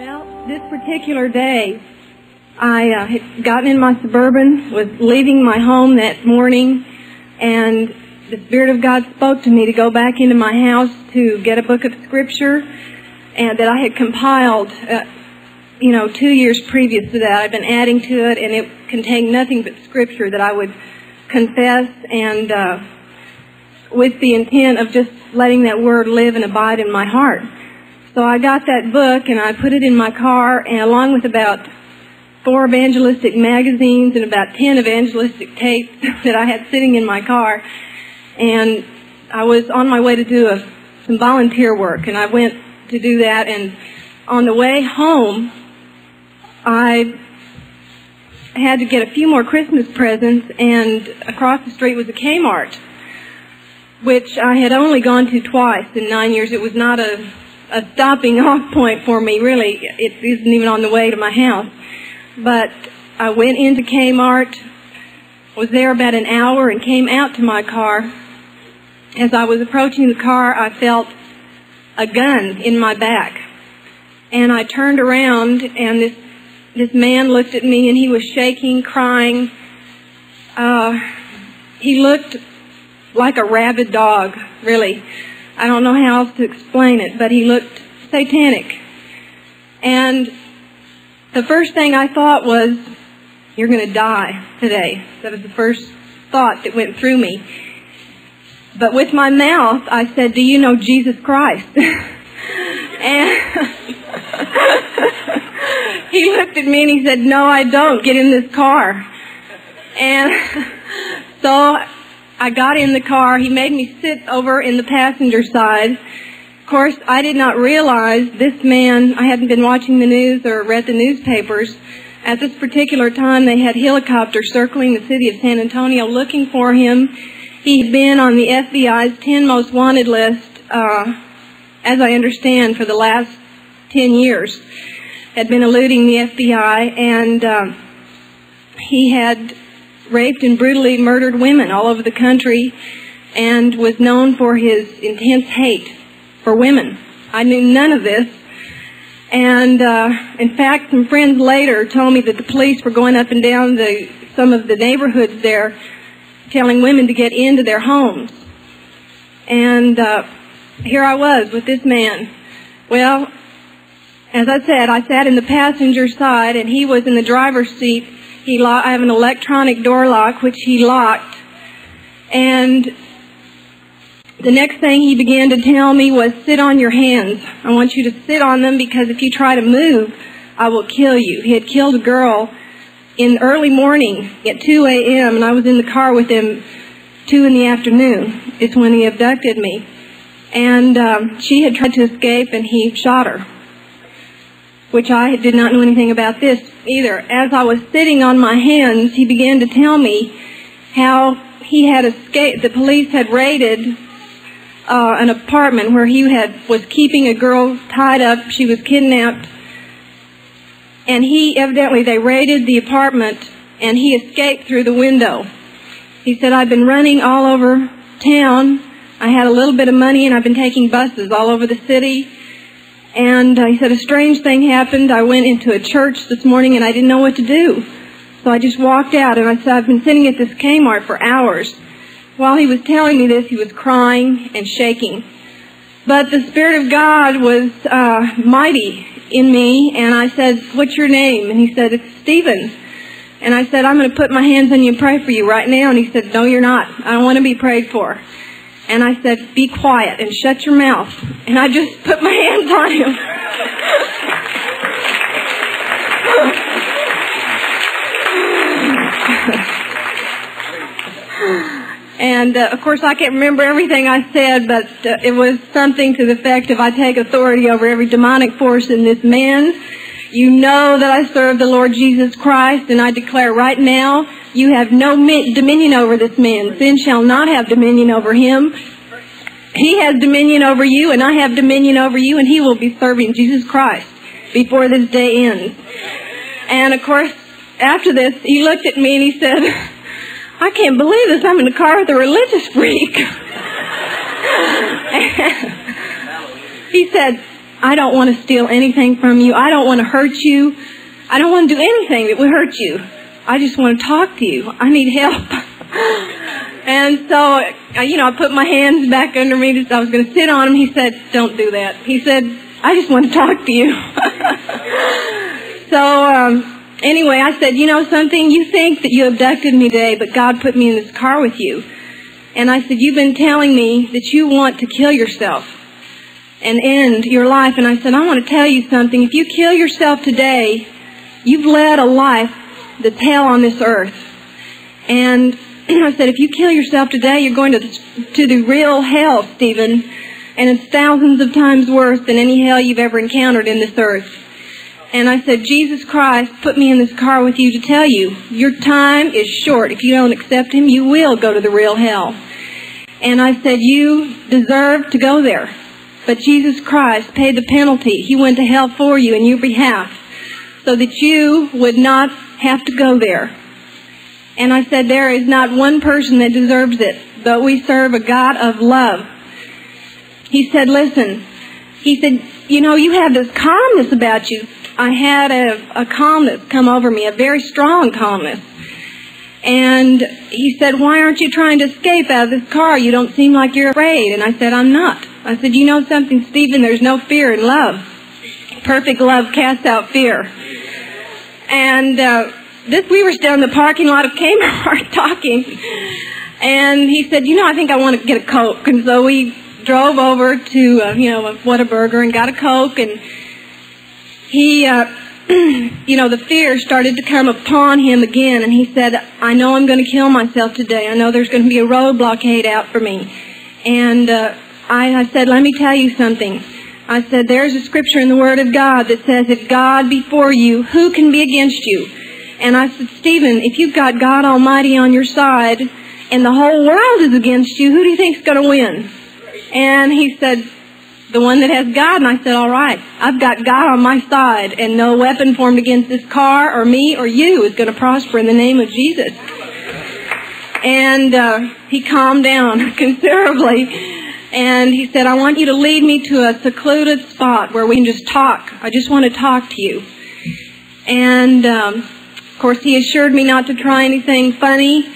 Well, this particular day, I uh, had gotten in my suburban, was leaving my home that morning, and the Spirit of God spoke to me to go back into my house to get a book of scripture, and that I had compiled, uh, you know, two years previous to that. I'd been adding to it, and it contained nothing but scripture that I would confess, and uh, with the intent of just letting that word live and abide in my heart. So I got that book and I put it in my car and along with about four evangelistic magazines and about ten evangelistic tapes that I had sitting in my car. And I was on my way to do a, some volunteer work and I went to do that and on the way home I had to get a few more Christmas presents and across the street was a Kmart which I had only gone to twice in nine years. It was not a a stopping off point for me, really. It isn't even on the way to my house. But I went into Kmart, was there about an hour, and came out to my car. As I was approaching the car, I felt a gun in my back. And I turned around, and this this man looked at me, and he was shaking, crying. Uh, he looked like a rabid dog, really. I don't know how else to explain it, but he looked satanic. And the first thing I thought was, you're going to die today. That was the first thought that went through me. But with my mouth, I said, do you know Jesus Christ? and he looked at me and he said, no, I don't. Get in this car. And so I got in the car. He made me sit over in the passenger side. Of course, I did not realize this man, I hadn't been watching the news or read the newspapers. At this particular time, they had helicopters circling the city of San Antonio looking for him. He'd been on the FBI's 10 most wanted list, uh, as I understand, for the last 10 years. Had been eluding the FBI, and um, he had raped and brutally murdered women all over the country and was known for his intense hate for women. I knew none of this. And uh, in fact, some friends later told me that the police were going up and down the, some of the neighborhoods there telling women to get into their homes. And uh, here I was with this man. Well, as I said, I sat in the passenger side and he was in the driver's seat he lo- I have an electronic door lock which he locked. And the next thing he began to tell me was sit on your hands. I want you to sit on them because if you try to move, I will kill you. He had killed a girl in early morning at 2 a.m. and I was in the car with him 2 in the afternoon. It's when he abducted me. And um, she had tried to escape and he shot her which I did not know anything about this either. As I was sitting on my hands, he began to tell me how he had escaped. The police had raided uh, an apartment where he had was keeping a girl tied up. She was kidnapped, and he evidently they raided the apartment, and he escaped through the window. He said, "I've been running all over town. I had a little bit of money, and I've been taking buses all over the city." And uh, he said, a strange thing happened. I went into a church this morning and I didn't know what to do. So I just walked out and I said, I've been sitting at this Kmart for hours. While he was telling me this, he was crying and shaking. But the Spirit of God was uh, mighty in me, and I said, what's your name? And he said, it's Stephen. And I said, I'm going to put my hands on you and pray for you right now. And he said, no, you're not. I don't want to be prayed for and I said, be quiet and shut your mouth. And I just put my hands on him. and uh, of course, I can't remember everything I said, but uh, it was something to the effect of I take authority over every demonic force in this man. You know that I serve the Lord Jesus Christ, and I declare right now you have no dominion over this man. Sin shall not have dominion over him. He has dominion over you, and I have dominion over you, and he will be serving Jesus Christ before this day ends. And of course, after this, he looked at me and he said, I can't believe this. I'm in the car with a religious freak. he said, I don't want to steal anything from you. I don't want to hurt you. I don't want to do anything that would hurt you. I just want to talk to you. I need help. and so, you know, I put my hands back under me. I was going to sit on him. He said, don't do that. He said, I just want to talk to you. so, um, anyway, I said, you know something? You think that you abducted me today, but God put me in this car with you. And I said, you've been telling me that you want to kill yourself and end your life. And I said, I want to tell you something. If you kill yourself today, you've led a life that's hell on this earth. And I said, if you kill yourself today, you're going to the, to the real hell, Stephen. And it's thousands of times worse than any hell you've ever encountered in this earth. And I said, Jesus Christ put me in this car with you to tell you, your time is short. If you don't accept Him, you will go to the real hell. And I said, you deserve to go there. But Jesus Christ paid the penalty. He went to hell for you in your behalf so that you would not have to go there. And I said, there is not one person that deserves it, but we serve a God of love. He said, listen, he said, you know, you have this calmness about you. I had a, a calmness come over me, a very strong calmness. And he said, why aren't you trying to escape out of this car? You don't seem like you're afraid. And I said, I'm not. I said, you know something, Stephen? There's no fear in love. Perfect love casts out fear. And uh, this, we were still in the parking lot of Kmart talking. And he said, you know, I think I want to get a Coke. And so we drove over to, uh, you know, a Whataburger and got a Coke. And he, uh, you know, the fear started to come upon him again, and he said, I know I'm going to kill myself today. I know there's going to be a road blockade out for me. And uh, I, I said, let me tell you something. I said, there's a scripture in the Word of God that says, if God be for you, who can be against you? And I said, Stephen, if you've got God Almighty on your side and the whole world is against you, who do you think's going to win? And he said, the one that has God. And I said, all right, I've got God on my side and no weapon formed against this car or me or you is going to prosper in the name of Jesus. And uh, he calmed down considerably. And he said, I want you to lead me to a secluded spot where we can just talk. I just want to talk to you. And, um, of course, he assured me not to try anything funny,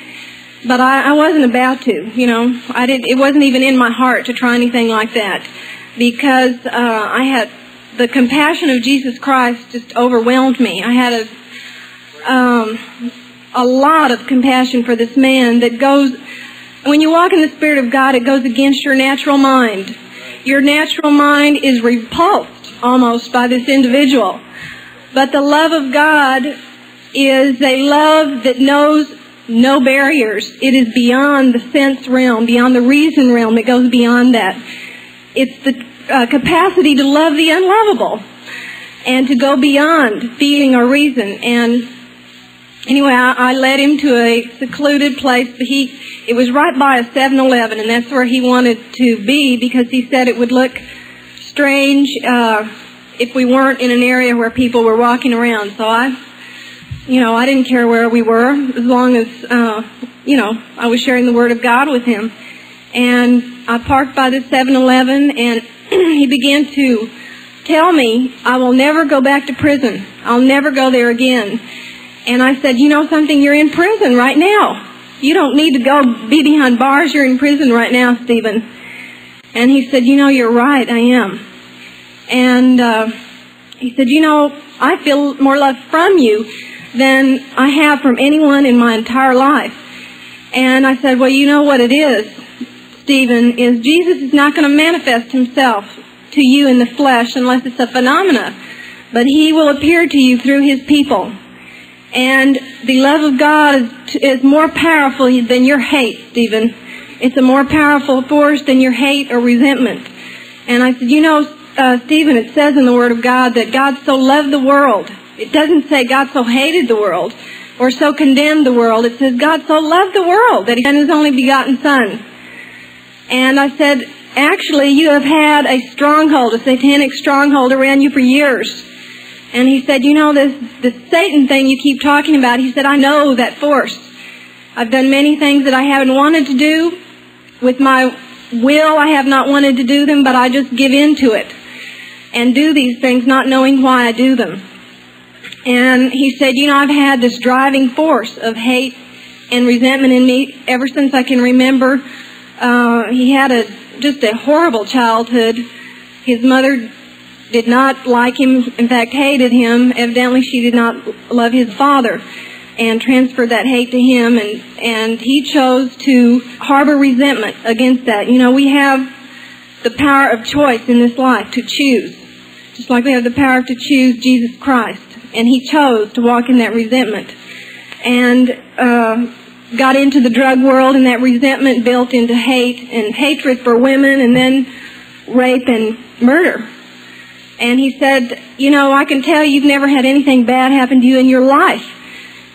but I, I wasn't about to, you know. I didn't. it wasn't even in my heart to try anything like that because uh, I had the compassion of Jesus Christ just overwhelmed me. I had a um, a lot of compassion for this man that goes when you walk in the Spirit of God, it goes against your natural mind. Your natural mind is repulsed almost by this individual. But the love of God is a love that knows no barriers. It is beyond the sense realm, beyond the reason realm. It goes beyond that. It's the uh, capacity to love the unlovable and to go beyond feeling or reason. And anyway, I, I led him to a secluded place. He, it was right by a 7-Eleven, and that's where he wanted to be because he said it would look strange uh, if we weren't in an area where people were walking around. So I, you know, I didn't care where we were as long as, uh, you know, I was sharing the Word of God with him. And I parked by the 7-Eleven and he began to tell me, I will never go back to prison. I'll never go there again. And I said, you know something? You're in prison right now. You don't need to go be behind bars. You're in prison right now, Stephen. And he said, you know, you're right. I am. And uh, he said, you know, I feel more love from you than I have from anyone in my entire life. And I said, well, you know what it is. Stephen, is Jesus is not going to manifest himself to you in the flesh unless it's a phenomena, but he will appear to you through his people. And the love of God is, is more powerful than your hate, Stephen. It's a more powerful force than your hate or resentment. And I said, you know, uh, Stephen, it says in the Word of God that God so loved the world. It doesn't say God so hated the world or so condemned the world. It says God so loved the world that He sent His only begotten Son and I said, actually, you have had a stronghold, a satanic stronghold around you for years. And he said, you know, this, this Satan thing you keep talking about, he said, I know that force. I've done many things that I haven't wanted to do. With my will, I have not wanted to do them, but I just give in to it. and do these things not knowing why I do them. And he said, you know, I've had this driving force of hate and resentment in me ever since I can remember. Uh, he had a just a horrible childhood. His mother did not like him, in fact, hated him. Evidently, she did not love his father and transferred that hate to him and and he chose to harbor resentment against that. You know, we have the power of choice in this life to choose. Just like we have the power to choose Jesus Christ. And he chose to walk in that resentment. And uh, got into the drug world and that resentment built into hate and hatred for women and then rape and murder. And he said, you know, I can tell you've never had anything bad happen to you in your life.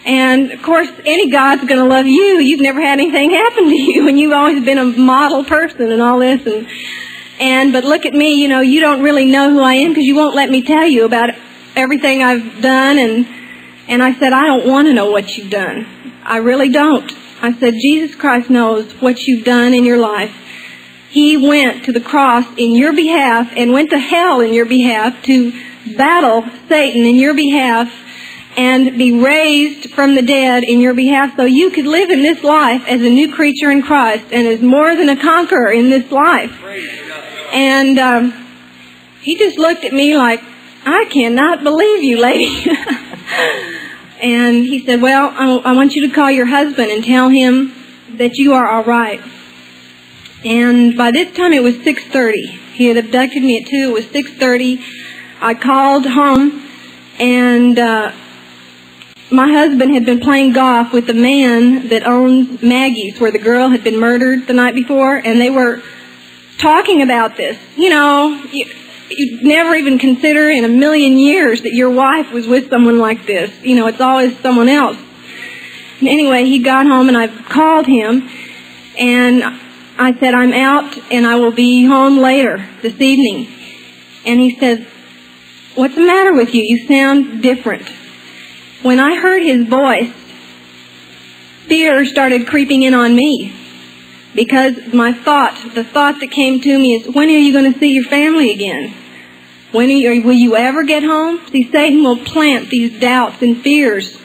And of course, any God's going to love you. You've never had anything happen to you, and you've always been a model person and all this. And and but look at me, you know, you don't really know who I am because you won't let me tell you about everything I've done. And and I said, I don't want to know what you've done. I really don't. I said, Jesus Christ knows what you've done in your life. He went to the cross in your behalf and went to hell in your behalf to battle Satan in your behalf and be raised from the dead in your behalf so you could live in this life as a new creature in Christ and as more than a conqueror in this life. And um, he just looked at me like, I cannot believe you, lady. and he said, well, I, I want you to call your husband and tell him that you are all right. And by this time it was 6.30. He had abducted me at 2. It was 6.30. I called home and uh, my husband had been playing golf with the man that owned Maggie's, where the girl had been murdered the night before, and they were talking about this. You know, you, you'd never even consider in a million years that your wife was with someone like this. You know, it's always someone else. Anyway, he got home and I called him, and I said, I'm out and I will be home later this evening. And he says, What's the matter with you? You sound different. When I heard his voice, fear started creeping in on me. Because my thought, the thought that came to me is, when are you going to see your family again? When you, will you ever get home? See, Satan will plant these doubts and fears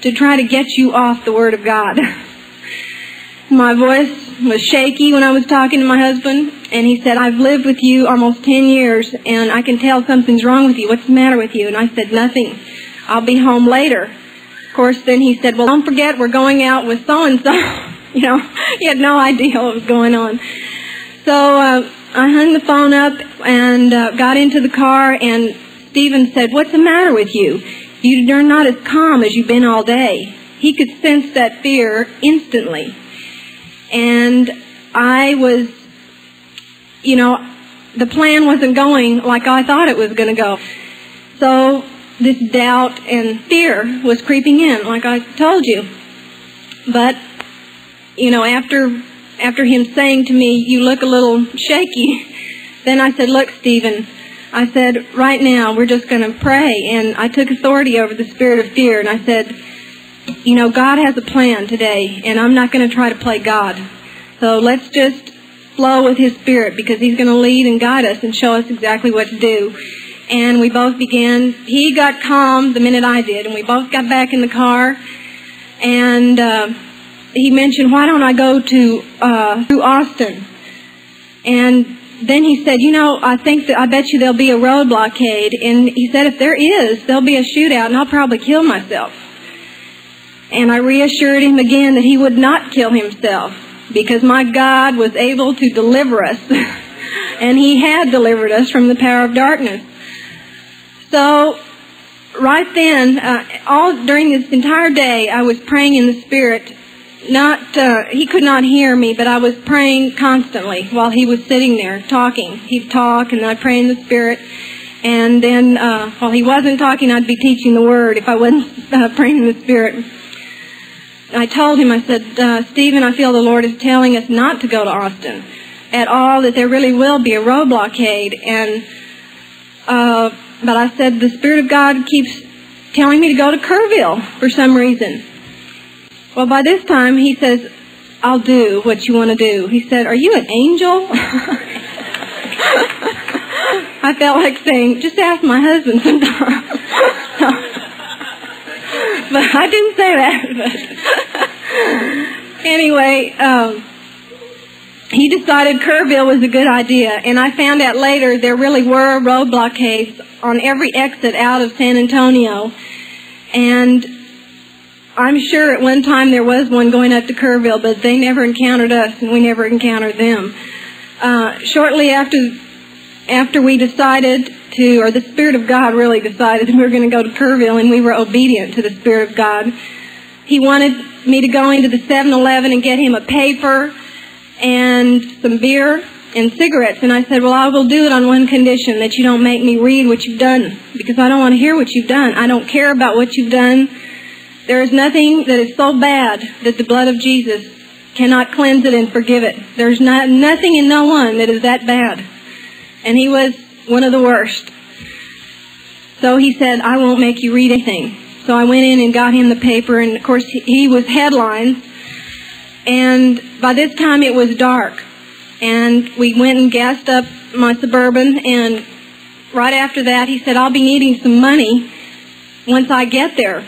to try to get you off the Word of God. my voice was shaky when I was talking to my husband, and he said, I've lived with you almost 10 years, and I can tell something's wrong with you. What's the matter with you? And I said, nothing. I'll be home later. Of course, then he said, well, don't forget we're going out with so-and-so. you know, he had no idea what was going on. So uh, I hung the phone up and uh, got into the car, and Stephen said, what's the matter with you? You're not as calm as you've been all day. He could sense that fear instantly. And I was, you know, the plan wasn't going like I thought it was going to go. So this doubt and fear was creeping in, like I told you. But, you know, after, after him saying to me, you look a little shaky, then I said, look, Stephen, I said, right now we're just going to pray. And I took authority over the spirit of fear and I said, you know, God has a plan today and I'm not going to try to play God. So let's just flow with His Spirit because He's going to lead and guide us and show us exactly what to do and we both began. He got calm the minute I did, and we both got back in the car. And uh, he mentioned, "Why don't I go to uh, to Austin?" And then he said, "You know, I think that I bet you there'll be a road blockade." And he said, "If there is, there'll be a shootout, and I'll probably kill myself." And I reassured him again that he would not kill himself because my God was able to deliver us. and he had delivered us from the power of darkness. So, right then, uh, all during this entire day, I was praying in the Spirit. Not, uh, he could not hear me, but I was praying constantly while he was sitting there talking. He'd talk, and I'd pray in the Spirit. And then, uh, while he wasn't talking, I'd be teaching the Word if I wasn't uh, praying in the Spirit. I told him, I said, uh, Stephen, I feel the Lord is telling us not to go to Austin at all, that there really will be a road blockade. And, uh, but I said, the Spirit of God keeps telling me to go to Kerrville for some reason. Well, by this time, he says, I'll do what you want to do. He said, Are you an angel? I felt like saying, just ask my husband sometime. but I didn't say that. But anyway, um, he decided Kerrville was a good idea, and I found out later there really were road blockades on every exit out of San Antonio, and I'm sure at one time there was one going up to Kerrville, but they never encountered us, and we never encountered them. Uh, shortly after after we decided to, or the Spirit of God really decided we were going to go to Kerrville, and we were obedient to the Spirit of God. He wanted me to go into the 7-Eleven and get him a paper and some beer and cigarettes. And I said, well, I will do it on one condition, that you don't make me read what you've done, because I don't want to hear what you've done. I don't care about what you've done. There is nothing that is so bad that the blood of Jesus cannot cleanse it and forgive it. There's not, nothing and no one that is that bad. And he was one of the worst. So he said, I won't make you read anything. So I went in and got him the paper, and of course he was headlines. And by this time it was dark. And we went and gassed up my Suburban, and right after that he said, I'll be needing some money once I get there.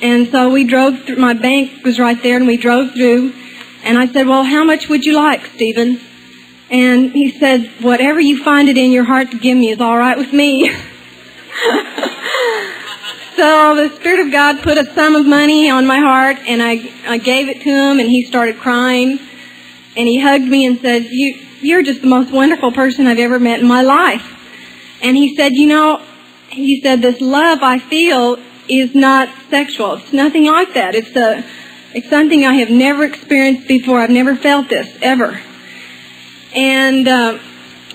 And so we drove through, my bank was right there, and we drove through. And I said, well, how much would you like, Stephen? And he said, whatever you find it in your heart to give me is all right with me. So the Spirit of God put a sum of money on my heart, and I, I gave it to him, and he started crying. And he hugged me and said, you, You're just the most wonderful person I've ever met in my life. And he said, You know, he said, This love I feel is not sexual. It's nothing like that. It's, a, it's something I have never experienced before. I've never felt this, ever. And, uh,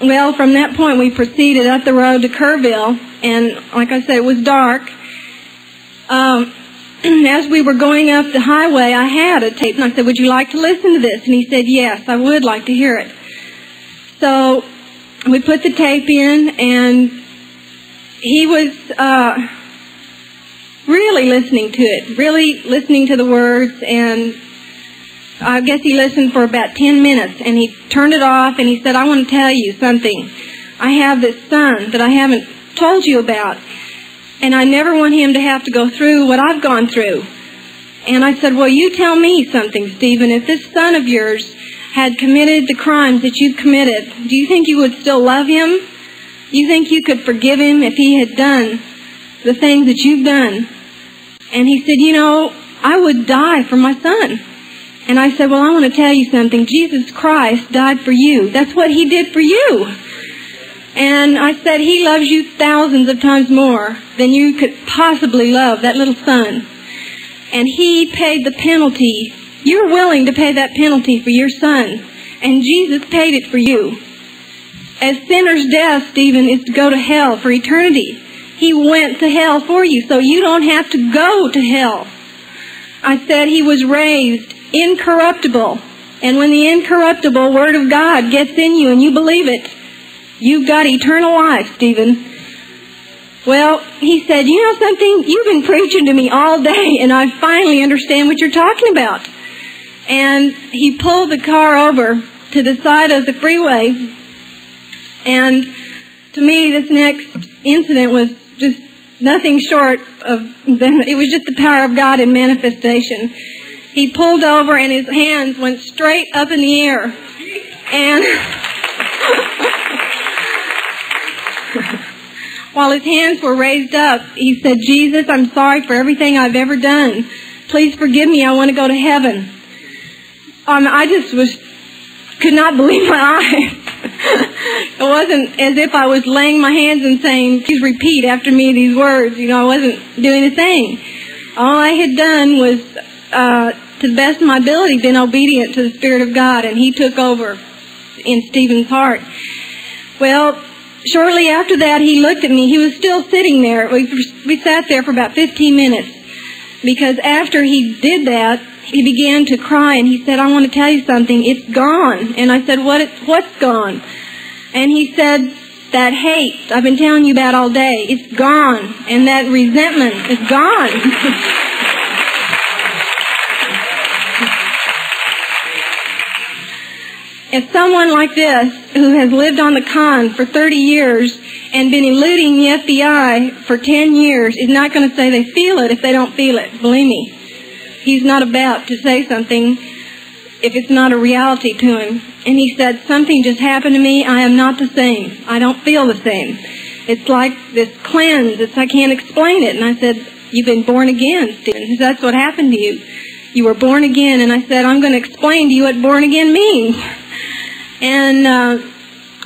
well, from that point, we proceeded up the road to Kerrville, and like I said, it was dark um, as we were going up the highway, I had a tape, and I said, "Would you like to listen to this?" And he said, "Yes, I would like to hear it." So we put the tape in, and he was uh, really listening to it, really listening to the words, and I guess he listened for about ten minutes, and he turned it off, and he said, "I want to tell you something. I have this son that I haven't told you about." and I never want him to have to go through what I've gone through. And I said, well, you tell me something, Stephen. If this son of yours had committed the crimes that you've committed, do you think you would still love him? You think you could forgive him if he had done the things that you've done? And he said, you know, I would die for my son. And I said, well, I want to tell you something. Jesus Christ died for you. That's what he did for you. And I said, He loves you thousands of times more than you could possibly love that little son. And He paid the penalty. You're willing to pay that penalty for your son. And Jesus paid it for you. As sinner's death, Stephen, is to go to hell for eternity. He went to hell for you, so you don't have to go to hell. I said he was raised incorruptible. And when the incorruptible Word of God gets in you and you believe it, You've got eternal life, Stephen. Well, he said, you know something? You've been preaching to me all day and I finally understand what you're talking about. And he pulled the car over to the side of the freeway. And to me, this next incident was just nothing short of, it was just the power of God in manifestation. He pulled over and his hands went straight up in the air. And While his hands were raised up, he said, Jesus, I'm sorry for everything I've ever done. Please forgive me. I want to go to heaven. Um, I just was, could not believe my eyes. it wasn't as if I was laying my hands and saying, please repeat after me these words. You know, I wasn't doing a thing. All I had done was, uh, to the best of my ability, been obedient to the Spirit of God, and He took over in Stephen's heart. Well, Shortly after that, he looked at me. He was still sitting there. We, we sat there for about 15 minutes because after he did that, he began to cry and he said, I want to tell you something. It's gone. And I said, what, what's gone? And he said, that hate I've been telling you about all day, it's gone. And that resentment is gone. If someone like this, who has lived on the con for 30 years and been eluding the FBI for 10 years is not going to say they feel it if they don't feel it. Believe me. He's not about to say something if it's not a reality to him. And he said, something just happened to me. I am not the same. I don't feel the same. It's like this cleanse. It's, I can't explain it. And I said, you've been born again, Stephen. That's what happened to you. You were born again. And I said, I'm going to explain to you what born again means. And, uh,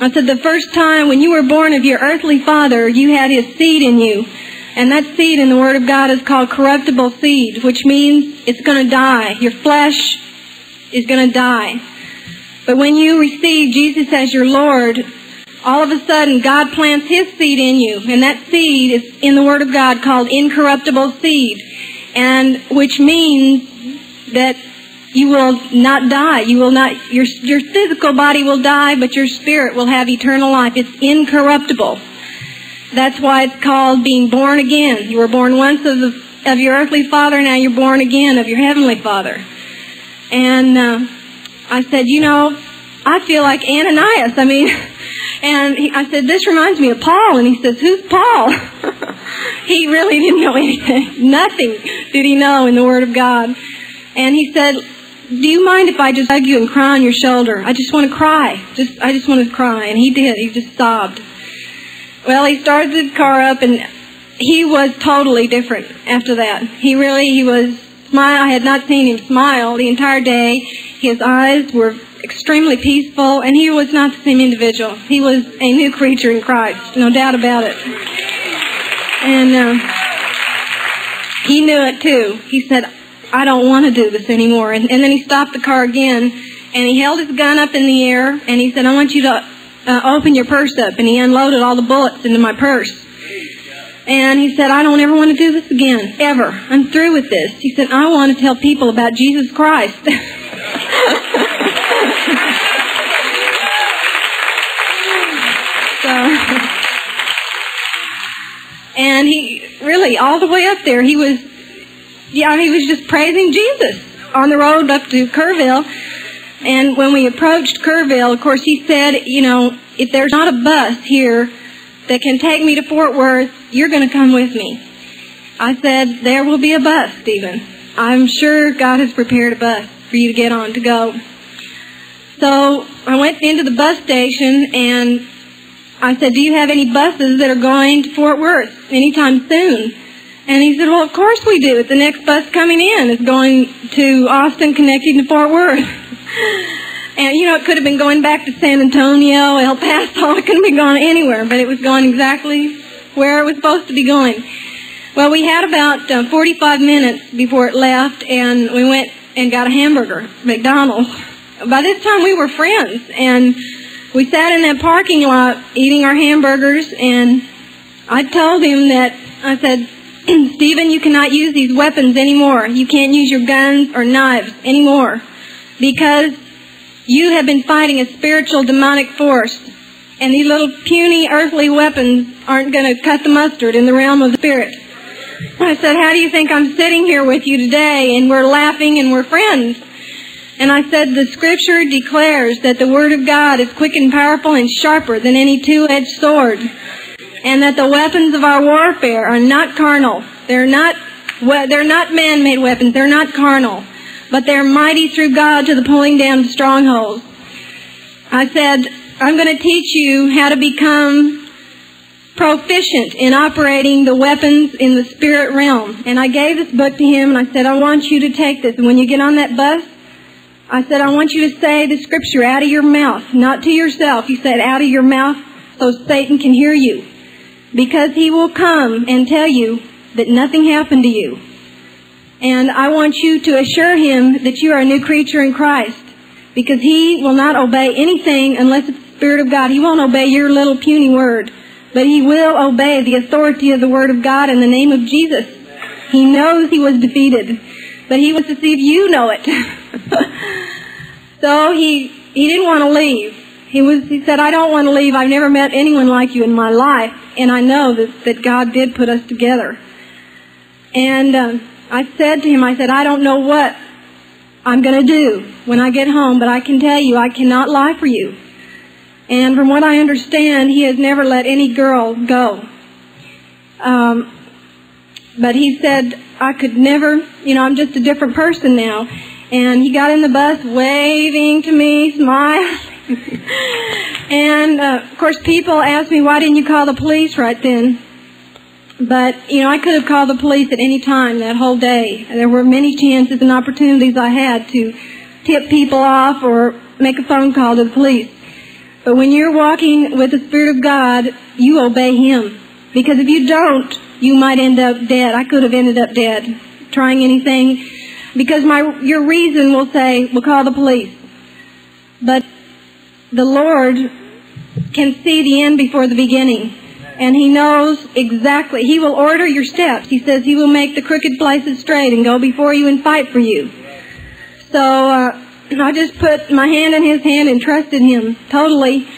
I said the first time when you were born of your earthly father, you had his seed in you. And that seed in the Word of God is called corruptible seed, which means it's going to die. Your flesh is going to die. But when you receive Jesus as your Lord, all of a sudden God plants His seed in you. And that seed is in the Word of God called incorruptible seed. And which means that you will not die. You will not, your, your physical body will die, but your spirit will have eternal life. It's incorruptible. That's why it's called being born again. You were born once of, the, of your earthly father, now you're born again of your heavenly father. And uh, I said, you know, I feel like Ananias. I mean, and he, I said, this reminds me of Paul. And he says, who's Paul? he really didn't know anything. Nothing did he know in the Word of God. And he said, do you mind if I just hug you and cry on your shoulder? I just want to cry. Just, I just want to cry. And he did. He just sobbed. Well, he started the car up and he was totally different after that. He really, he was smile. I had not seen him smile the entire day. His eyes were extremely peaceful and he was not the same individual. He was a new creature in Christ. No doubt about it. And, uh, he knew it too. He said, I don't want to do this anymore. And, and then he stopped the car again, and he held his gun up in the air, and he said, I want you to uh, open your purse up. And he unloaded all the bullets into my purse. And he said, I don't ever want to do this again, ever. I'm through with this. He said, I want to tell people about Jesus Christ. so, and he really, all the way up there, he was yeah, he was just praising Jesus on the road up to Kerrville. And when we approached Kerrville, of course, he said, you know, if there's not a bus here that can take me to Fort Worth, you're going to come with me. I said, there will be a bus, Stephen. I'm sure God has prepared a bus for you to get on to go. So I went into the bus station and I said, do you have any buses that are going to Fort Worth anytime soon? And he said, well, of course we do. The next bus coming in is going to Austin, connecting to Fort Worth. and, you know, it could have been going back to San Antonio, El Paso. It couldn't be going anywhere, but it was going exactly where it was supposed to be going. Well, we had about uh, 45 minutes before it left, and we went and got a hamburger, McDonald's. By this time, we were friends, and we sat in that parking lot eating our hamburgers, and I told him that, I said, Stephen, you cannot use these weapons anymore. You can't use your guns or knives anymore because you have been fighting a spiritual demonic force. And these little puny earthly weapons aren't going to cut the mustard in the realm of the spirit. I said, how do you think I'm sitting here with you today and we're laughing and we're friends? And I said, the scripture declares that the word of God is quick and powerful and sharper than any two-edged sword and that the weapons of our warfare are not carnal. They're not, they're not man-made weapons. They're not carnal. But they're mighty through God to the pulling down of strongholds. I said, I'm going to teach you how to become proficient in operating the weapons in the spirit realm. And I gave this book to him and I said, I want you to take this. And when you get on that bus, I said, I want you to say the scripture out of your mouth, not to yourself. You said out of your mouth so Satan can hear you because he will come and tell you that nothing happened to you. And I want you to assure him that you are a new creature in Christ because he will not obey anything unless it's the Spirit of God. He won't obey your little puny word, but he will obey the authority of the Word of God in the name of Jesus. He knows he was defeated, but he wants to see if you know it. so he, he didn't want to leave. He was, he said, I don't want to leave. I've never met anyone like you in my life. And I know that, that God did put us together. And um, I said to him, I said, I don't know what I'm going to do when I get home, but I can tell you I cannot lie for you. And from what I understand, he has never let any girl go. Um, but he said, I could never, you know, I'm just a different person now. And he got in the bus waving to me, smiling. and, uh, of course, people ask me, why didn't you call the police right then? But, you know, I could have called the police at any time that whole day. There were many chances and opportunities I had to tip people off or make a phone call to the police. But when you're walking with the Spirit of God, you obey Him. Because if you don't, you might end up dead. I could have ended up dead trying anything. Because my, your reason will say, we'll call the police. But the Lord can see the end before the beginning and he knows exactly. He will order your steps. He says he will make the crooked places straight and go before you and fight for you. So uh, I just put my hand in his hand and trusted him totally.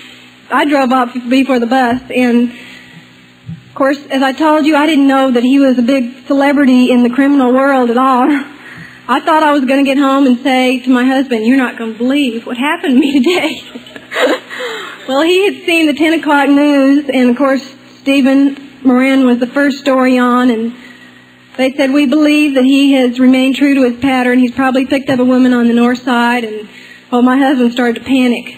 I drove off before the bus, and of course, as I told you, I didn't know that he was a big celebrity in the criminal world at all. I thought I was going to get home and say to my husband, "You're not going to believe what happened to me today." well, he had seen the 10 o'clock news, and of course, Stephen Morin was the first story on, and they said, we believe that he has remained true to his pattern. He's probably picked up a woman on the north side, and, well, my husband started to panic.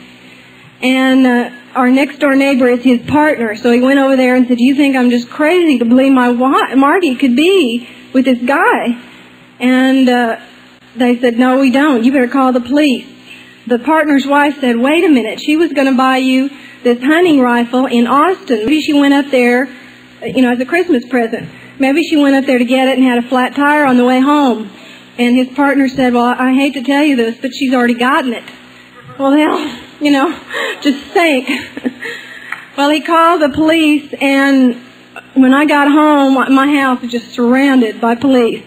And uh, our next door neighbor is his partner, so he went over there and said, do you think I'm just crazy to believe my wife, Margie could be with this guy? And uh, they said, no, we don't. You better call the police. The partner's wife said, wait a minute. She was going to buy you this hunting rifle in Austin. Maybe she went up there, you know, as a Christmas present. Maybe she went up there to get it and had a flat tire on the way home. And his partner said, well, I hate to tell you this, but she's already gotten it. Well, they'll, you know, just think. well, he called the police and when I got home, my house was just surrounded by police.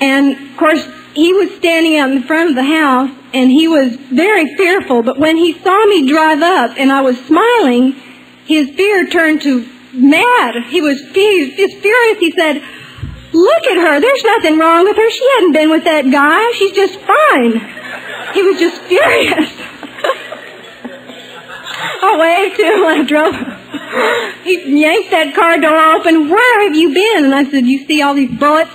And of course, he was standing out in front of the house and he was very fearful, but when he saw me drive up and I was smiling, his fear turned to mad. He was just furious. He said, look at her. There's nothing wrong with her. She hadn't been with that guy. She's just fine. He was just furious. I waved to him when I drove. He yanked that car door open. Where have you been? And I said, you see all these bullets?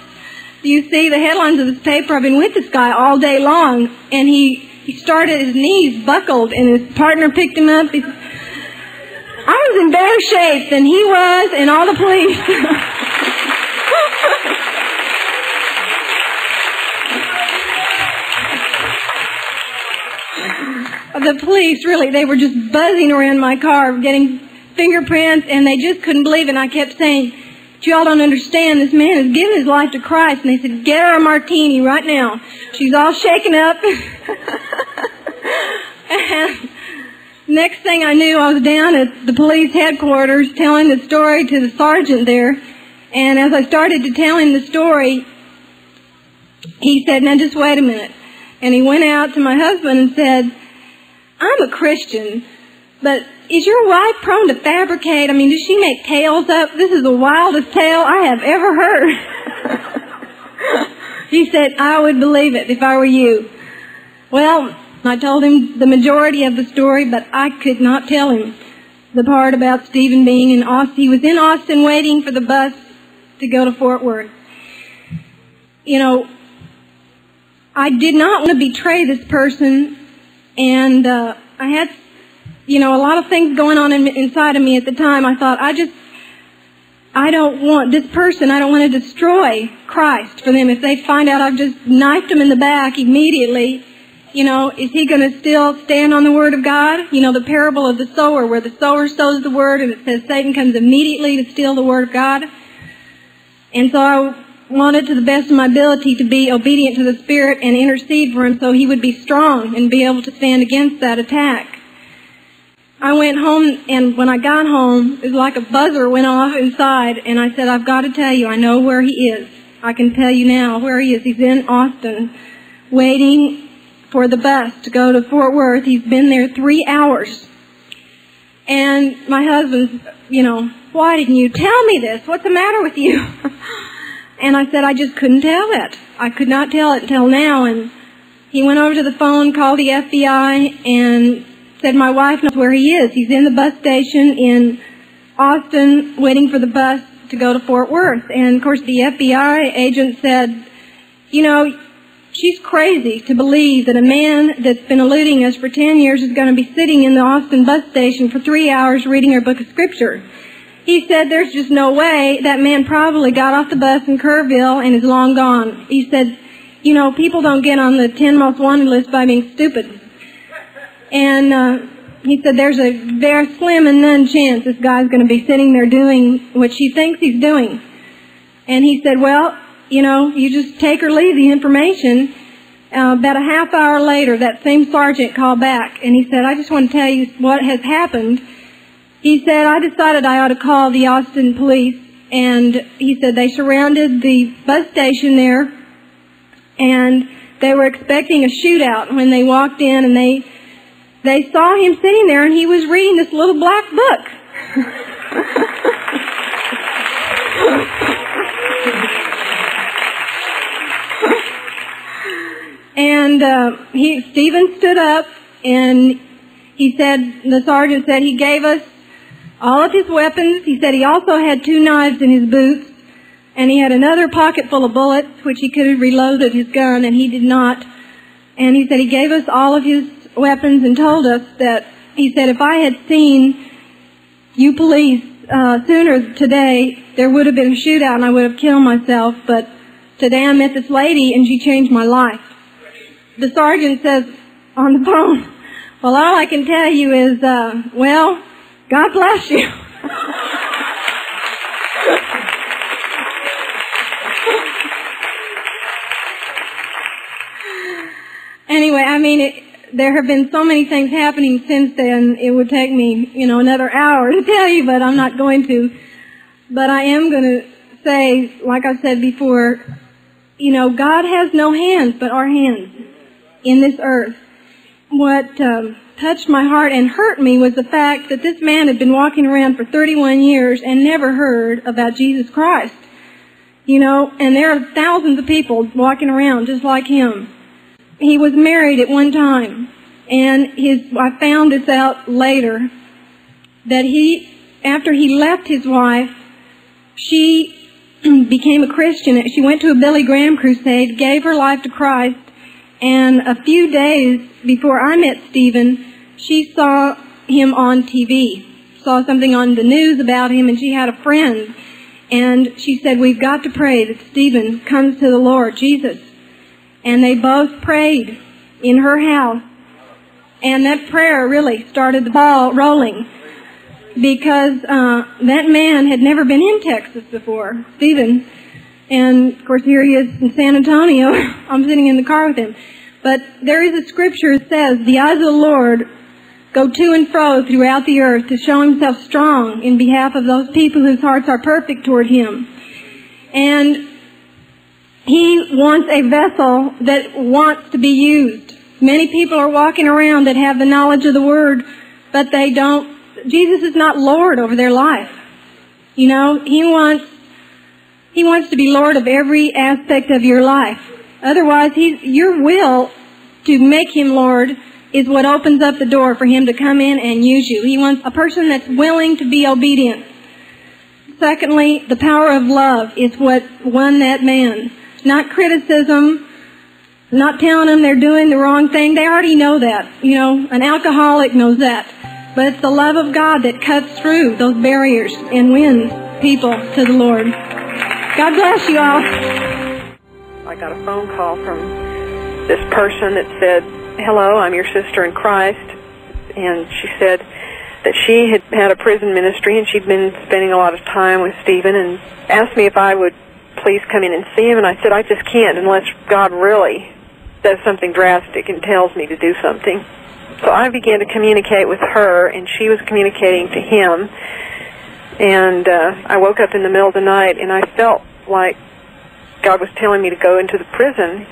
You see the headlines of this paper? I've been with this guy all day long, and he he started his knees buckled, and his partner picked him up. I was in better shape than he was, and all the police. the police really they were just buzzing around my car getting fingerprints and they just couldn't believe it and I kept saying y'all don't understand. This man has given his life to Christ. And they said, get her a martini right now. She's all shaken up. next thing I knew, I was down at the police headquarters telling the story to the sergeant there. And as I started to tell him the story, he said, now just wait a minute. And he went out to my husband and said, I'm a Christian, but is your wife prone to fabricate? I mean, does she make tales up? This is the wildest tale I have ever heard. he said, I would believe it if I were you. Well, I told him the majority of the story, but I could not tell him the part about Stephen being in Austin. He was in Austin waiting for the bus to go to Fort Worth. You know, I did not want to betray this person, and uh, I had you know, a lot of things going on in, inside of me at the time. I thought, I just, I don't want this person, I don't want to destroy Christ for them. If they find out I've just knifed him in the back immediately, you know, is he going to still stand on the Word of God? You know, the parable of the sower, where the sower sows the Word and it says Satan comes immediately to steal the Word of God. And so I wanted to the best of my ability to be obedient to the Spirit and intercede for him so he would be strong and be able to stand against that attack. I went home, and when I got home, it was like a buzzer went off inside, and I said, I've got to tell you, I know where he is. I can tell you now where he is. He's in Austin, waiting for the bus to go to Fort Worth. He's been there three hours. And my husband, you know, why didn't you tell me this? What's the matter with you? and I said, I just couldn't tell it. I could not tell it until now. And he went over to the phone, called the FBI, and said, my wife knows where he is. He's in the bus station in Austin waiting for the bus to go to Fort Worth. And of course the FBI agent said, you know, she's crazy to believe that a man that's been eluding us for 10 years is going to be sitting in the Austin bus station for three hours reading her book of scripture. He said there's just no way that man probably got off the bus in Kerrville and is long gone. He said, you know, people don't get on the 10 most wanted list by being stupid. And, uh, he said there's a very slim and none chance this guy's going to be sitting there doing what she thinks he's doing. And he said, well, you know, you just take or leave the information. Uh, about a half hour later, that same sergeant called back and he said, I just want to tell you what has happened. He said, I decided I ought to call the Austin police and he said they surrounded the bus station there and they were expecting a shootout when they walked in and they they saw him sitting there and he was reading this little black book. and uh, he Stephen stood up and he said the sergeant said he gave us all of his weapons. He said he also had two knives in his boots and he had another pocket full of bullets which he could have reloaded his gun and he did not. And he said he gave us all of his weapons and told us that he said if I had seen you police uh, sooner today, there would have been a shootout and I would have killed myself. But today I met this lady and she changed my life. The sergeant says on the phone, "Well, all I can tell you is, uh, well, God bless you." anyway, I mean, it, there have been so many things happening since then, it would take me, you know, another hour to tell you, but I'm not going to. But I am going to say, like I said before, you know, God has no hands but our hands in this earth. What um, touched my heart and hurt me was the fact that this man had been walking around for 31 years and never heard about Jesus Christ. You know, and there are thousands of people walking around just like him he was married at one time, and his I found this out later that he after he left his wife, she became a Christian. She went to a Billy Graham crusade, gave her life to Christ, and a few days before I met Stephen, she saw him on TV, saw something on the news about him, and she had a friend. And she said, we've got to pray that Stephen comes to the Lord Jesus and they both prayed in her house. And that prayer really started the ball rolling because uh, that man had never been in Texas before, Stephen. And of course, here he is in San Antonio. I'm sitting in the car with him. But there is a scripture that says, "The eyes of the Lord go to and fro throughout the earth to show Himself strong in behalf of those people whose hearts are perfect toward Him." And he wants a vessel that wants to be used. Many people are walking around that have the knowledge of the Word, but they don't, Jesus is not Lord over their life. You know, He wants, He wants to be Lord of every aspect of your life. Otherwise, He's, your will to make Him Lord is what opens up the door for Him to come in and use you. He wants a person that's willing to be obedient. Secondly, the power of love is what won that man not criticism, not telling them they're doing the wrong thing. They already know that. You know, an alcoholic knows that. But it's the love of God that cuts through those barriers and wins people to the Lord. God bless you all. I got a phone call from this person that said, Hello, I'm your sister in Christ. And she said that she had had a prison ministry and she'd been spending a lot of time with Stephen and asked me if I would please come in and see him? And I said, I just can't unless God really does something drastic and tells me to do something. So I began to communicate with her, and she was communicating to him. And uh, I woke up in the middle of the night, and I felt like God was telling me to go into the prison.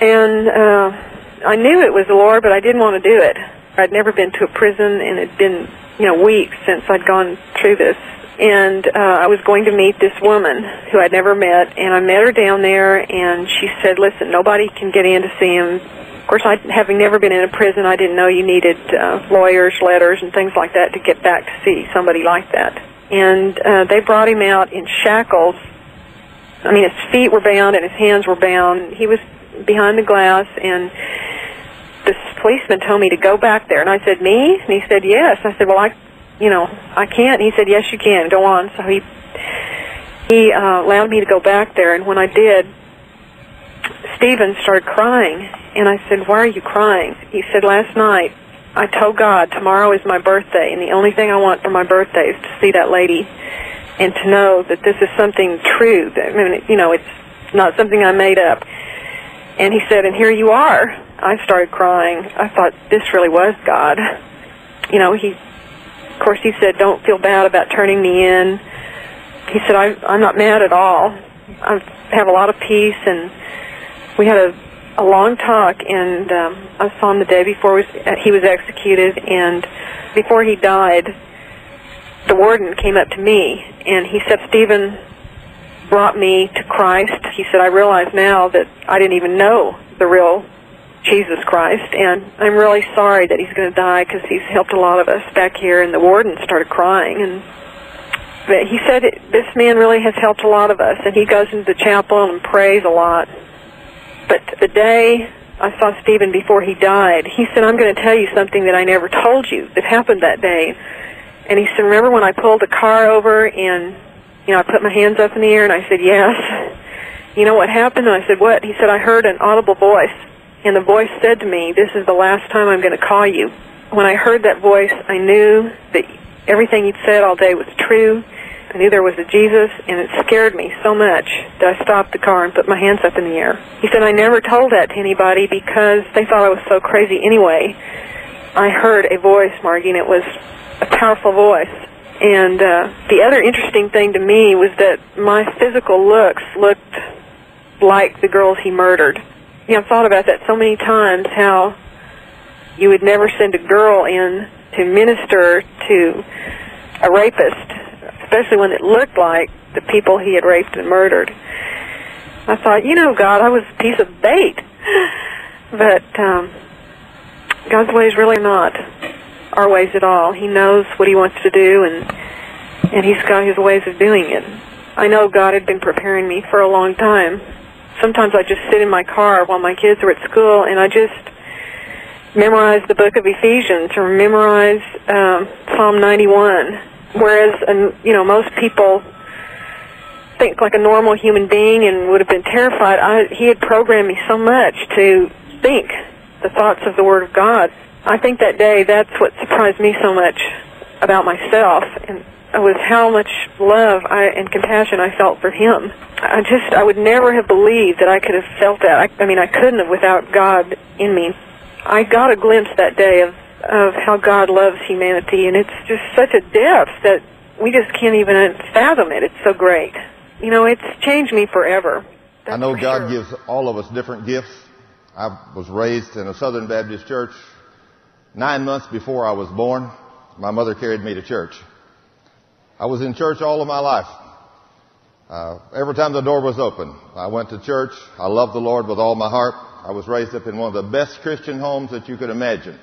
And uh, I knew it was the Lord, but I didn't want to do it. I'd never been to a prison, and it'd been, you know, weeks since I'd gone through this and uh, I was going to meet this woman who I'd never met, and I met her down there, and she said, "Listen, nobody can get in to see him of course, I, having never been in a prison, I didn't know you needed uh, lawyers, letters, and things like that to get back to see somebody like that. And uh, they brought him out in shackles. I mean, his feet were bound and his hands were bound. He was behind the glass, and this policeman told me to go back there. And I said, me? And he said, yes. I said, well, I, you know, I can't. He said, yes, you can. Go on. So he he uh, allowed me to go back there, and when I did, Stephen started crying, and I said, "Why are you crying?" He said, "Last night I told God tomorrow is my birthday, and the only thing I want for my birthday is to see that lady, and to know that this is something true. That, I mean, you know, it's not something I made up." And he said, "And here you are." I started crying. I thought this really was God. You know, he, course, he said, "Don't feel bad about turning me in." he said, I, I'm not mad at all. I have a lot of peace, and we had a, a long talk, and um, I saw him the day before uh, he was executed, and before he died, the warden came up to me, and he said, Stephen brought me to Christ. He said, I realize now that I didn't even know the real Jesus Christ, and I'm really sorry that he's going to die because he's helped a lot of us back here. And the warden started crying, and but he said this man really has helped a lot of us, and he goes into the chapel and prays a lot. But the day I saw Stephen before he died, he said, I'm going to tell you something that I never told you that happened that day. And he said, remember when I pulled the car over and, you know, I put my hands up in the air and I said, yes. You know what happened? And I said, what? He said, I heard an audible voice. And the voice said to me, this is the last time I'm going to call you. When I heard that voice, I knew that everything he'd said all day was true. I knew there was a Jesus, and it scared me so much that I stopped the car and put my hands up in the air. He said, I never told that to anybody because they thought I was so crazy anyway. I heard a voice, Margie, and it was a powerful voice. And uh, the other interesting thing to me was that my physical looks looked like the girls he murdered. You know, I've thought about that so many times, how you would never send a girl in to minister to a rapist, especially when it looked like the people he had raped and murdered. I thought, you know, God, I was a piece of bait. But um, God's ways really not our ways at all. He knows what He wants to do, and and He's got His ways of doing it. I know God had been preparing me for a long time. Sometimes I just sit in my car while my kids are at school, and I just memorize the book of Ephesians or memorize um, Psalm 91. Whereas, um, you know, most people think like a normal human being and would have been terrified. I, he had programmed me so much to think the thoughts of the Word of God. I think that day that's what surprised me so much about myself, and was how much love I, and compassion I felt for him. I just, I would never have believed that I could have felt that. I, I mean, I couldn't have without God in me. I got a glimpse that day of of how God loves humanity, and it's just such a depth that we just can't even fathom it. It's so great. You know, it's changed me forever. That's I know God sure. gives all of us different gifts. I was raised in a Southern Baptist church. Nine months before I was born, my mother carried me to church. I was in church all of my life. Uh, every time the door was open, I went to church. I loved the Lord with all my heart. I was raised up in one of the best Christian homes that you could imagine.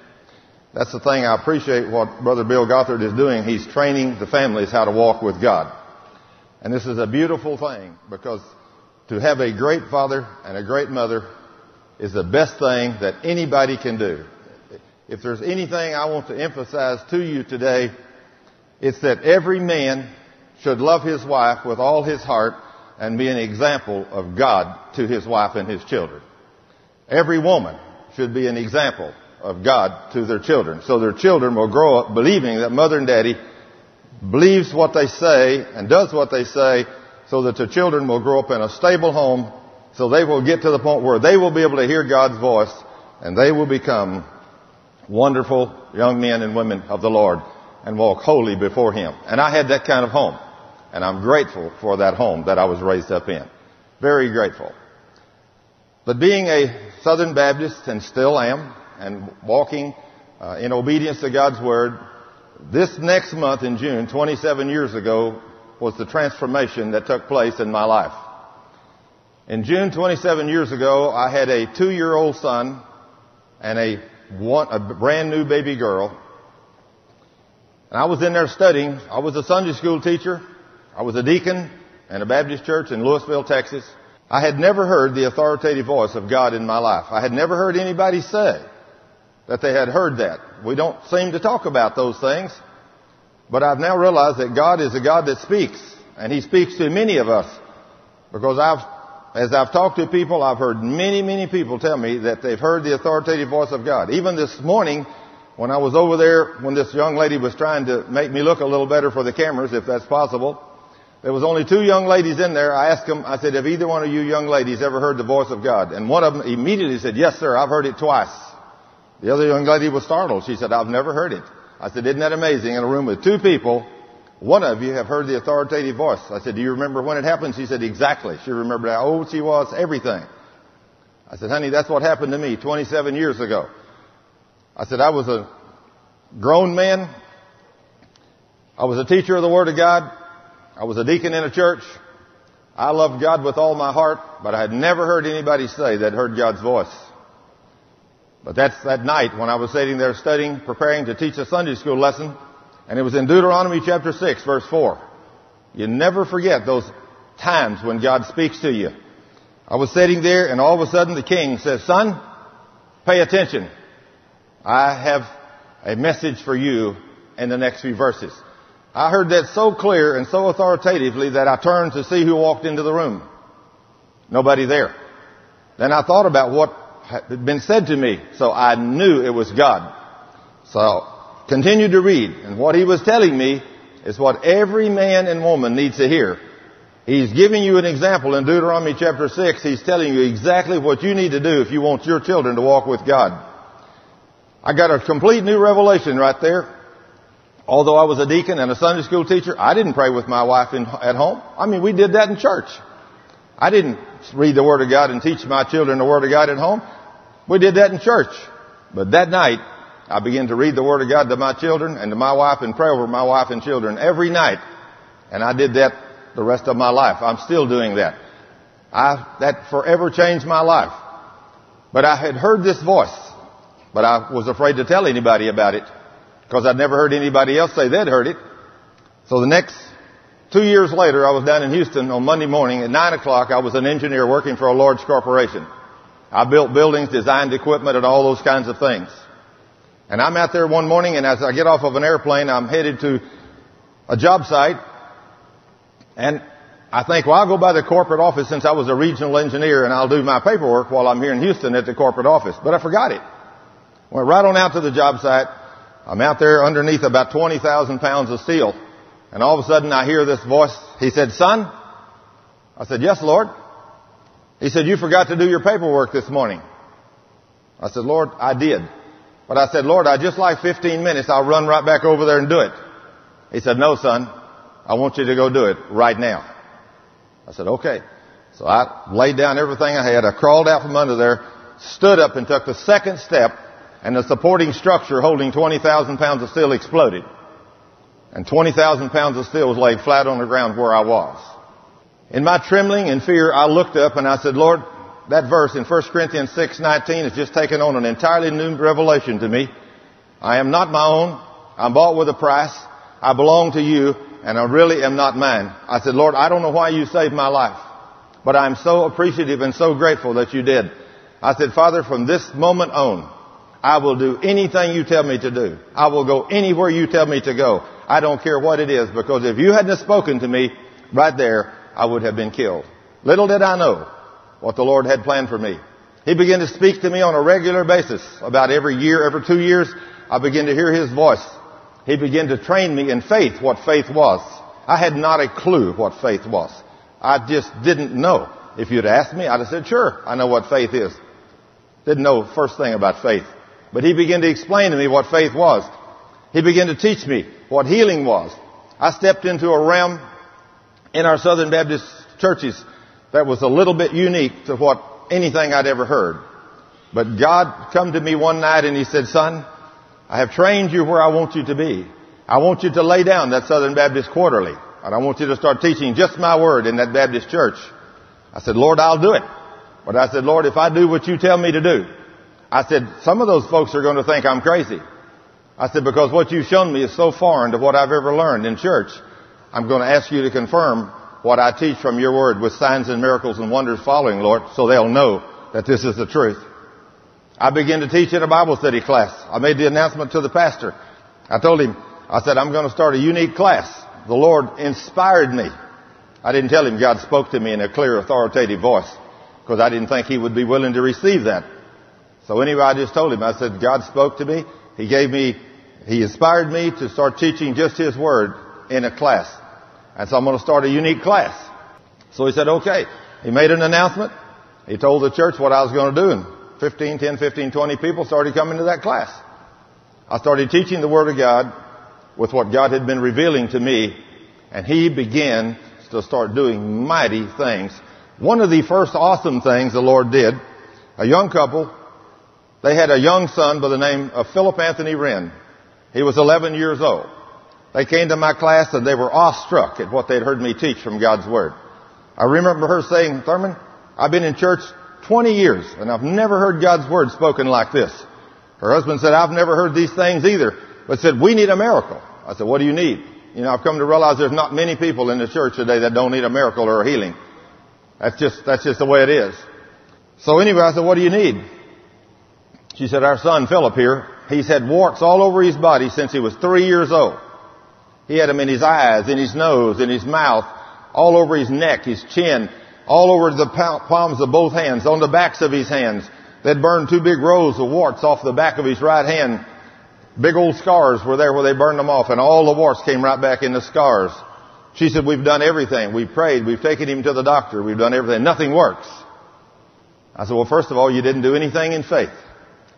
That's the thing I appreciate what Brother Bill Gothard is doing. He's training the families how to walk with God. And this is a beautiful thing because to have a great father and a great mother is the best thing that anybody can do. If there's anything I want to emphasize to you today, it's that every man should love his wife with all his heart and be an example of God to his wife and his children. Every woman should be an example of God to their children. So their children will grow up believing that mother and daddy believes what they say and does what they say so that their children will grow up in a stable home so they will get to the point where they will be able to hear God's voice and they will become wonderful young men and women of the Lord and walk holy before Him. And I had that kind of home. And I'm grateful for that home that I was raised up in. Very grateful. But being a Southern Baptist, and still am, and walking uh, in obedience to God's Word, this next month in June, 27 years ago, was the transformation that took place in my life. In June 27 years ago, I had a two-year-old son and a, one, a brand new baby girl. And I was in there studying. I was a Sunday school teacher. I was a deacon in a Baptist church in Lewisville, Texas. I had never heard the authoritative voice of God in my life. I had never heard anybody say that they had heard that. We don't seem to talk about those things. But I've now realized that God is a God that speaks. And He speaks to many of us. Because I've, as I've talked to people, I've heard many, many people tell me that they've heard the authoritative voice of God. Even this morning, when I was over there, when this young lady was trying to make me look a little better for the cameras, if that's possible, there was only two young ladies in there. I asked them, I said, have either one of you young ladies ever heard the voice of God? And one of them immediately said, yes sir, I've heard it twice. The other young lady was startled. She said, I've never heard it. I said, isn't that amazing? In a room with two people, one of you have heard the authoritative voice. I said, do you remember when it happened? She said, exactly. She remembered how old she was, everything. I said, honey, that's what happened to me 27 years ago. I said, I was a grown man. I was a teacher of the Word of God. I was a deacon in a church. I loved God with all my heart, but I had never heard anybody say that heard God's voice. But that's that night when I was sitting there studying, preparing to teach a Sunday school lesson, and it was in Deuteronomy chapter 6, verse 4. You never forget those times when God speaks to you. I was sitting there, and all of a sudden the king says, Son, pay attention. I have a message for you in the next few verses. I heard that so clear and so authoritatively that I turned to see who walked into the room. Nobody there. Then I thought about what had been said to me, so I knew it was God. So continued to read, and what he was telling me is what every man and woman needs to hear. He's giving you an example in Deuteronomy chapter 6. He's telling you exactly what you need to do if you want your children to walk with God. I got a complete new revelation right there. Although I was a deacon and a Sunday school teacher, I didn't pray with my wife in, at home. I mean, we did that in church. I didn't read the Word of God and teach my children the Word of God at home. We did that in church. But that night, I began to read the Word of God to my children and to my wife and pray over my wife and children every night. And I did that the rest of my life. I'm still doing that. I, that forever changed my life. But I had heard this voice, but I was afraid to tell anybody about it because I'd never heard anybody else say they'd heard it. So the next two years later, I was down in Houston on Monday morning at nine o'clock. I was an engineer working for a large corporation. I built buildings, designed equipment, and all those kinds of things. And I'm out there one morning, and as I get off of an airplane, I'm headed to a job site, and I think, well, I'll go by the corporate office since I was a regional engineer, and I'll do my paperwork while I'm here in Houston at the corporate office. But I forgot it. Went right on out to the job site, I'm out there underneath about 20,000 pounds of steel. And all of a sudden I hear this voice. He said, son? I said, yes, Lord. He said, you forgot to do your paperwork this morning. I said, Lord, I did. But I said, Lord, I just like 15 minutes. I'll run right back over there and do it. He said, no, son. I want you to go do it right now. I said, okay. So I laid down everything I had. I crawled out from under there, stood up and took the second step and the supporting structure holding 20,000 pounds of steel exploded. And 20,000 pounds of steel was laid flat on the ground where I was. In my trembling and fear, I looked up and I said, Lord, that verse in 1 Corinthians 6:19 has just taken on an entirely new revelation to me. I am not my own. I'm bought with a price. I belong to you, and I really am not mine. I said, Lord, I don't know why you saved my life, but I'm so appreciative and so grateful that you did. I said, Father, from this moment on, I will do anything you tell me to do. I will go anywhere you tell me to go. I don't care what it is because if you hadn't spoken to me right there, I would have been killed. Little did I know what the Lord had planned for me. He began to speak to me on a regular basis. About every year, every two years, I began to hear His voice. He began to train me in faith, what faith was. I had not a clue what faith was. I just didn't know. If you'd asked me, I'd have said, sure, I know what faith is. Didn't know first thing about faith. But he began to explain to me what faith was. He began to teach me what healing was. I stepped into a realm in our Southern Baptist churches that was a little bit unique to what anything I'd ever heard. But God come to me one night and he said, son, I have trained you where I want you to be. I want you to lay down that Southern Baptist quarterly. And I want you to start teaching just my word in that Baptist church. I said, Lord, I'll do it. But I said, Lord, if I do what you tell me to do, I said, some of those folks are going to think I'm crazy. I said, because what you've shown me is so foreign to what I've ever learned in church. I'm going to ask you to confirm what I teach from your word with signs and miracles and wonders following, Lord, so they'll know that this is the truth. I began to teach in a Bible study class. I made the announcement to the pastor. I told him, I said, I'm going to start a unique class. The Lord inspired me. I didn't tell him God spoke to me in a clear, authoritative voice because I didn't think he would be willing to receive that. So anyway, I just told him, I said, God spoke to me. He gave me, he inspired me to start teaching just his word in a class. And so I'm going to start a unique class. So he said, okay. He made an announcement. He told the church what I was going to do and 15, 10, 15, 20 people started coming to that class. I started teaching the Word of God with what God had been revealing to me and He began to start doing mighty things. One of the first awesome things the Lord did, a young couple, they had a young son by the name of Philip Anthony Wren. He was 11 years old. They came to my class and they were awestruck at what they'd heard me teach from God's Word. I remember her saying, Thurman, I've been in church 20 years and I've never heard God's Word spoken like this. Her husband said, I've never heard these things either, but said, we need a miracle. I said, what do you need? You know, I've come to realize there's not many people in the church today that don't need a miracle or a healing. That's just, that's just the way it is. So anyway, I said, what do you need? She said, our son Philip here, he's had warts all over his body since he was three years old. He had them in his eyes, in his nose, in his mouth, all over his neck, his chin, all over the palms of both hands, on the backs of his hands. They'd burned two big rows of warts off the back of his right hand. Big old scars were there where they burned them off, and all the warts came right back in the scars. She said, we've done everything. We've prayed. We've taken him to the doctor. We've done everything. Nothing works. I said, well, first of all, you didn't do anything in faith.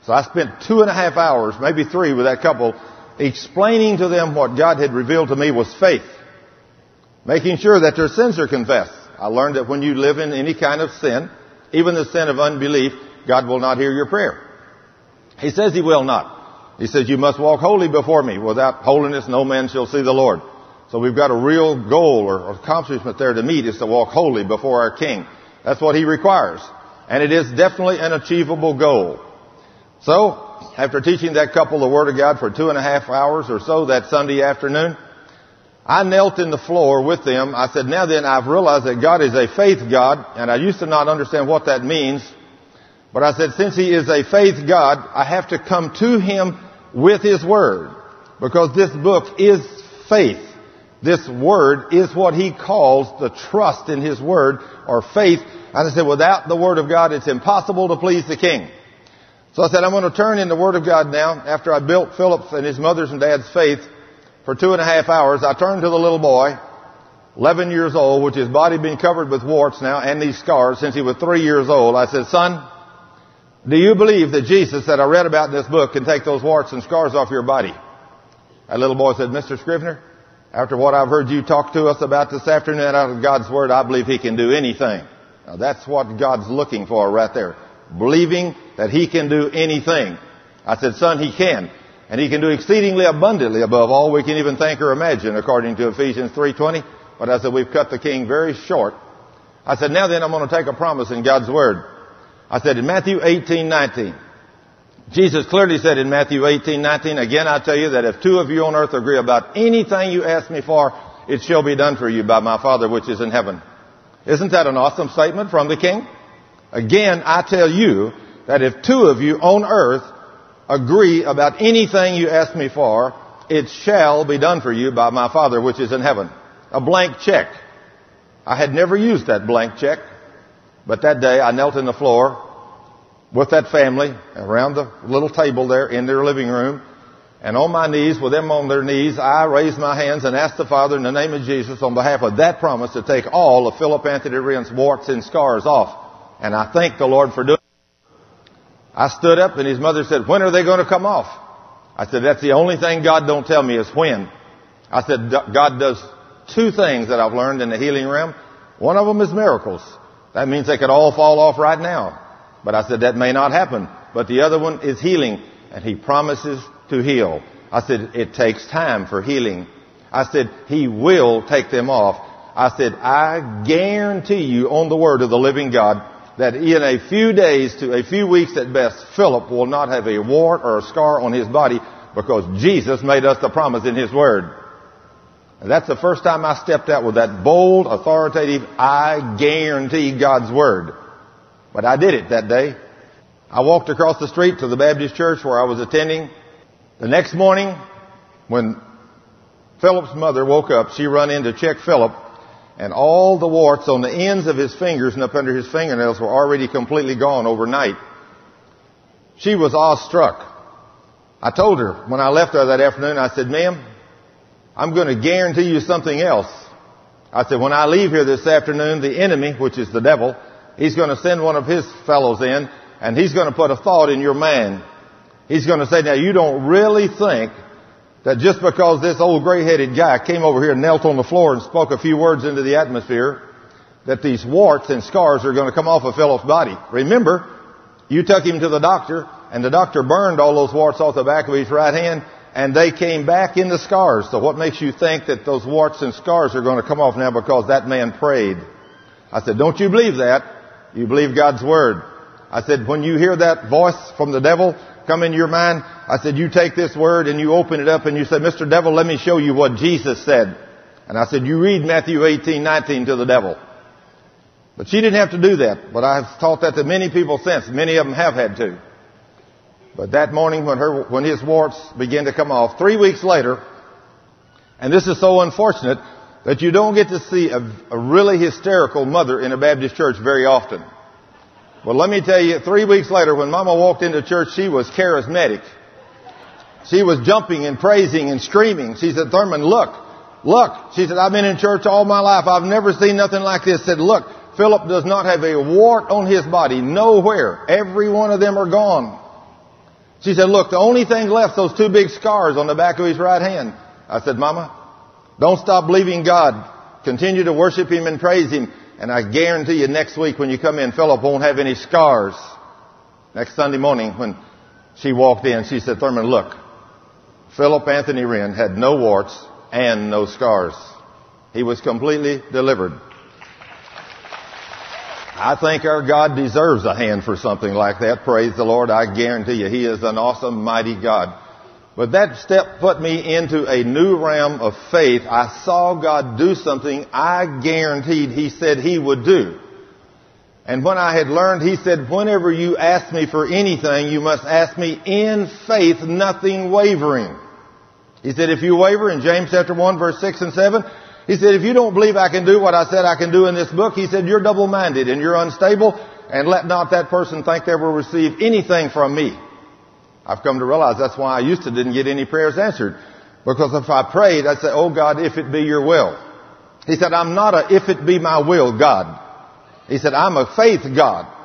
So I spent two and a half hours, maybe three with that couple, explaining to them what God had revealed to me was faith. Making sure that their sins are confessed. I learned that when you live in any kind of sin, even the sin of unbelief, God will not hear your prayer. He says He will not. He says, you must walk holy before me. Without holiness, no man shall see the Lord. So we've got a real goal or accomplishment there to meet is to walk holy before our King. That's what He requires. And it is definitely an achievable goal. So, after teaching that couple the Word of God for two and a half hours or so that Sunday afternoon, I knelt in the floor with them. I said, now then, I've realized that God is a faith God, and I used to not understand what that means. But I said, since He is a faith God, I have to come to Him with His Word. Because this book is faith. This Word is what He calls the trust in His Word, or faith. And I said, without the Word of God, it's impossible to please the King. So I said, I'm going to turn in the Word of God now. After I built Philip's and his mother's and dad's faith for two and a half hours, I turned to the little boy, 11 years old, which his body been covered with warts now and these scars since he was three years old. I said, son, do you believe that Jesus that I read about in this book can take those warts and scars off your body? That little boy said, Mr. Scrivener, after what I've heard you talk to us about this afternoon out of God's Word, I believe He can do anything. Now that's what God's looking for right there believing that he can do anything. I said, son, he can. And he can do exceedingly abundantly above all we can even think or imagine, according to Ephesians 3.20. But I said, we've cut the king very short. I said, now then I'm going to take a promise in God's Word. I said, in Matthew 18.19, Jesus clearly said in Matthew 18.19, again I tell you that if two of you on earth agree about anything you ask me for, it shall be done for you by my Father which is in heaven. Isn't that an awesome statement from the King? Again, I tell you that if two of you on earth agree about anything you ask me for, it shall be done for you by my Father which is in heaven. A blank check. I had never used that blank check, but that day I knelt in the floor with that family around the little table there in their living room, and on my knees, with them on their knees, I raised my hands and asked the Father in the name of Jesus on behalf of that promise to take all of Philip Anthony Wren's warts and scars off and I thank the Lord for doing. I stood up and his mother said, when are they going to come off? I said, that's the only thing God don't tell me is when. I said, God does two things that I've learned in the healing realm. One of them is miracles. That means they could all fall off right now. But I said, that may not happen. But the other one is healing. And he promises to heal. I said, it takes time for healing. I said, he will take them off. I said, I guarantee you on the word of the living God that in a few days to a few weeks at best, Philip will not have a wart or a scar on his body because Jesus made us the promise in His Word. And that's the first time I stepped out with that bold, authoritative, I guarantee God's Word. But I did it that day. I walked across the street to the Baptist church where I was attending. The next morning, when Philip's mother woke up, she run in to check Philip, and all the warts on the ends of his fingers and up under his fingernails were already completely gone overnight. She was awestruck. I told her when I left her that afternoon, I said, ma'am, I'm going to guarantee you something else. I said, when I leave here this afternoon, the enemy, which is the devil, he's going to send one of his fellows in, and he's going to put a thought in your mind. He's going to say, now you don't really think that just because this old gray-headed guy came over here and knelt on the floor and spoke a few words into the atmosphere, that these warts and scars are going to come off of Philip's body. Remember, you took him to the doctor, and the doctor burned all those warts off the back of his right hand, and they came back in the scars. So what makes you think that those warts and scars are going to come off now because that man prayed? I said, don't you believe that. You believe God's Word. I said, when you hear that voice from the devil come in your mind, I said, you take this Word and you open it up and you say, Mr. Devil, let me show you what Jesus said. And I said, you read Matthew 18, 19 to the devil. But she didn't have to do that. But I've taught that to many people since. Many of them have had to. But that morning when her, when his warts began to come off, three weeks later, and this is so unfortunate that you don't get to see a, a really hysterical mother in a Baptist church very often. Well, let me tell you, three weeks later when Mama walked into church, she was charismatic. She was jumping and praising and screaming. She said, Thurman, look, look. She said, I've been in church all my life. I've never seen nothing like this. Said, look, Philip does not have a wart on his body. Nowhere. Every one of them are gone. She said, look, the only thing left, those two big scars on the back of his right hand. I said, Mama, don't stop believing God. Continue to worship Him and praise Him. And I guarantee you next week when you come in, Philip won't have any scars. Next Sunday morning when she walked in, she said, Thurman, look, Philip Anthony Wren had no warts and no scars. He was completely delivered. I think our God deserves a hand for something like that. Praise the Lord. I guarantee you, He is an awesome, mighty God. But that step put me into a new realm of faith. I saw God do something I guaranteed He said He would do. And when I had learned, He said, whenever you ask me for anything, you must ask me in faith, nothing wavering. He said, if you waver in James chapter 1 verse 6 and 7, he said, if you don't believe I can do what I said I can do in this book, he said, you're double-minded and you're unstable and let not that person think they will receive anything from me. I've come to realize that's why I used to didn't get any prayers answered. Because if I prayed, I'd say, oh God, if it be your will. He said, I'm not a if it be my will God. He said, I'm a faith God.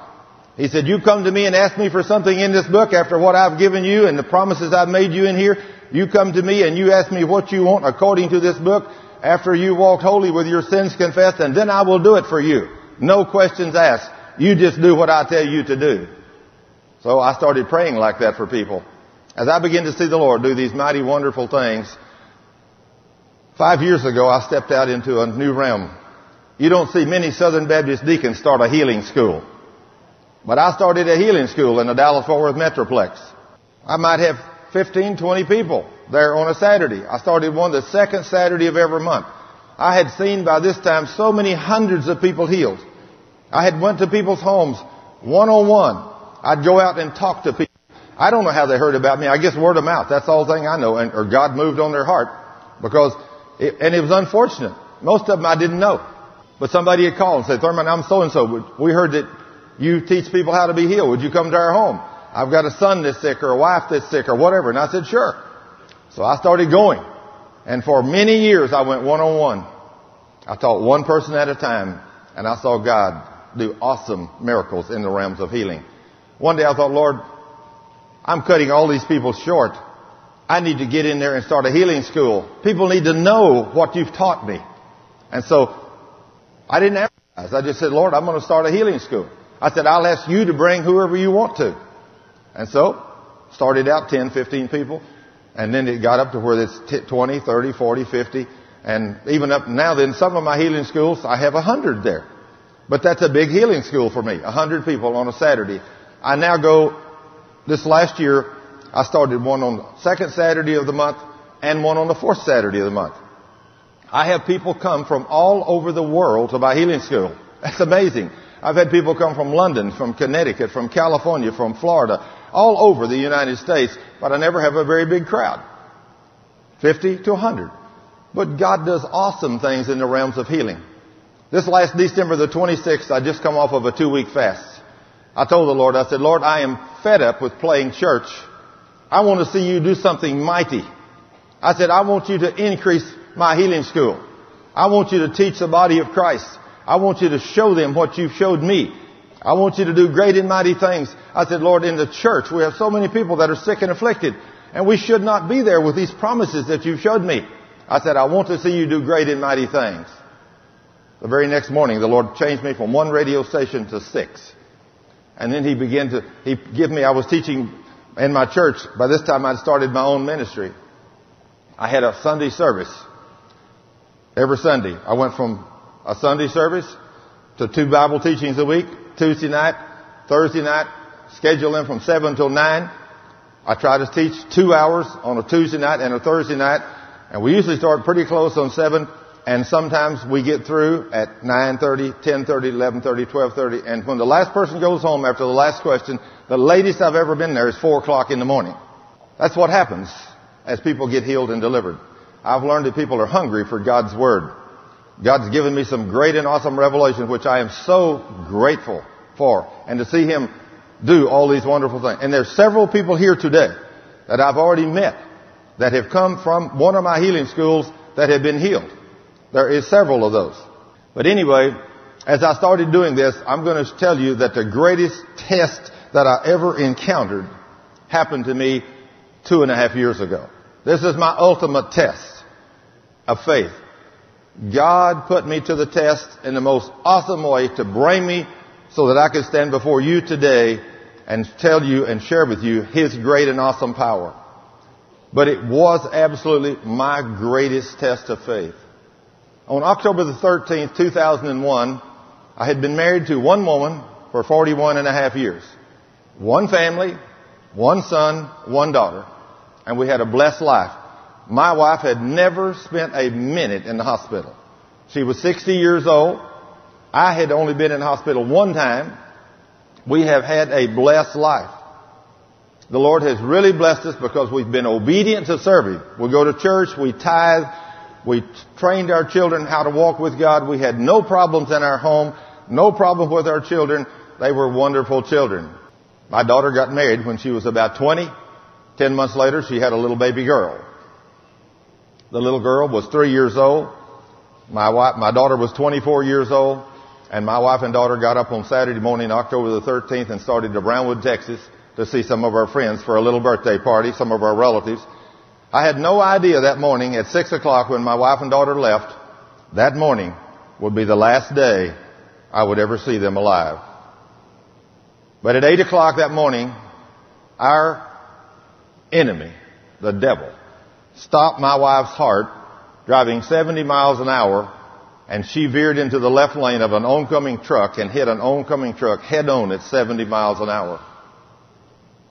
He said, you come to me and ask me for something in this book after what I've given you and the promises I've made you in here. You come to me and you ask me what you want according to this book after you walked holy with your sins confessed, and then I will do it for you. No questions asked. You just do what I tell you to do. So I started praying like that for people. As I began to see the Lord do these mighty, wonderful things, five years ago I stepped out into a new realm. You don't see many Southern Baptist deacons start a healing school. But I started a healing school in the Dallas-Fort Worth Metroplex. I might have 15, 20 people there on a Saturday. I started one the second Saturday of every month. I had seen by this time so many hundreds of people healed. I had went to people's homes one on one. I'd go out and talk to people. I don't know how they heard about me. I guess word of mouth. That's the all thing I know. And, or God moved on their heart because, it, and it was unfortunate. Most of them I didn't know. But somebody had called and said, Thurman, I'm so and so. We heard that you teach people how to be healed. Would you come to our home? I've got a son that's sick or a wife that's sick or whatever. And I said, sure. So I started going. And for many years I went one on one. I taught one person at a time and I saw God do awesome miracles in the realms of healing. One day I thought, Lord, I'm cutting all these people short. I need to get in there and start a healing school. People need to know what you've taught me. And so I didn't advertise. I just said, Lord, I'm going to start a healing school. I said, I'll ask you to bring whoever you want to. And so, started out 10, 15 people. And then it got up to where it's 20, 30, 40, 50. And even up now then, some of my healing schools, I have 100 there. But that's a big healing school for me. A hundred people on a Saturday. I now go, this last year, I started one on the second Saturday of the month and one on the fourth Saturday of the month. I have people come from all over the world to my healing school. That's amazing. I've had people come from London, from Connecticut, from California, from Florida, all over the United States, but I never have a very big crowd. 50 to 100. But God does awesome things in the realms of healing. This last December the 26th, I just come off of a two week fast. I told the Lord, I said, Lord, I am fed up with playing church. I want to see you do something mighty. I said, I want you to increase my healing school. I want you to teach the body of Christ. I want you to show them what you've showed me. I want you to do great and mighty things. I said, Lord, in the church, we have so many people that are sick and afflicted, and we should not be there with these promises that you've showed me. I said, I want to see you do great and mighty things. The very next morning, the Lord changed me from one radio station to six. And then He began to, He give me, I was teaching in my church. By this time, I'd started my own ministry. I had a Sunday service every Sunday. I went from a Sunday service to two Bible teachings a week, Tuesday night, Thursday night, schedule them from 7 till 9. I try to teach two hours on a Tuesday night and a Thursday night, and we usually start pretty close on 7, and sometimes we get through at 9.30, 10.30, 11.30, 12.30, and when the last person goes home after the last question, the latest I've ever been there is 4 o'clock in the morning. That's what happens as people get healed and delivered. I've learned that people are hungry for God's Word. God's given me some great and awesome revelation, which I am so grateful for. And to see Him do all these wonderful things. And there's several people here today that I've already met that have come from one of my healing schools that have been healed. There is several of those. But anyway, as I started doing this, I'm going to tell you that the greatest test that I ever encountered happened to me two and a half years ago. This is my ultimate test of faith. God put me to the test in the most awesome way to bring me so that I could stand before you today and tell you and share with you His great and awesome power. But it was absolutely my greatest test of faith. On October the 13th, 2001, I had been married to one woman for 41 and a half years. One family, one son, one daughter. And we had a blessed life. My wife had never spent a minute in the hospital. She was 60 years old. I had only been in the hospital one time. We have had a blessed life. The Lord has really blessed us because we've been obedient to serve Him. We go to church, we tithe, we trained our children how to walk with God. We had no problems in our home, no problem with our children. They were wonderful children. My daughter got married when she was about 20. Ten months later, she had a little baby girl. The little girl was three years old. My wife, my daughter was 24 years old. And my wife and daughter got up on Saturday morning, October the 13th, and started to Brownwood, Texas to see some of our friends for a little birthday party, some of our relatives. I had no idea that morning at 6 o'clock when my wife and daughter left, that morning would be the last day I would ever see them alive. But at 8 o'clock that morning, our enemy, the devil, stopped my wife's heart driving 70 miles an hour and she veered into the left lane of an oncoming truck and hit an oncoming truck head on at 70 miles an hour.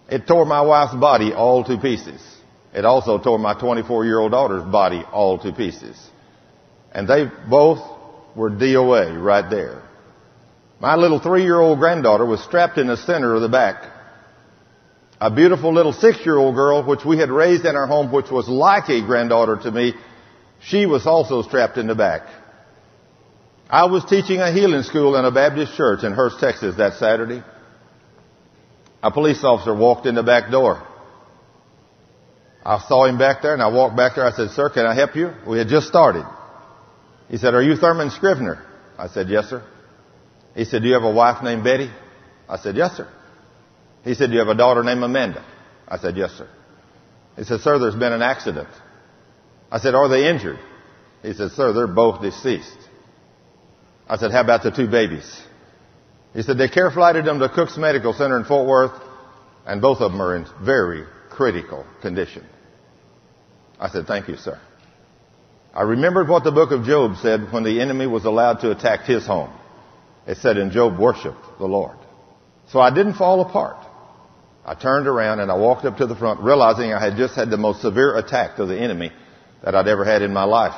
It tore my wife's body all to pieces. It also tore my 24 year old daughter's body all to pieces. And they both were DOA right there. My little three year old granddaughter was strapped in the center of the back a beautiful little six-year-old girl, which we had raised in our home, which was like a granddaughter to me, she was also strapped in the back. I was teaching a healing school in a Baptist church in Hurst, Texas that Saturday. A police officer walked in the back door. I saw him back there and I walked back there. I said, sir, can I help you? We had just started. He said, are you Thurman Scrivener? I said, yes, sir. He said, do you have a wife named Betty? I said, yes, sir. He said, do you have a daughter named Amanda? I said, yes, sir. He said, sir, there's been an accident. I said, are they injured? He said, sir, they're both deceased. I said, how about the two babies? He said, they care flighted them to Cook's Medical Center in Fort Worth, and both of them are in very critical condition. I said, thank you, sir. I remembered what the book of Job said when the enemy was allowed to attack his home. It said, and Job worshiped the Lord. So I didn't fall apart. I turned around and I walked up to the front realizing I had just had the most severe attack of the enemy that I'd ever had in my life.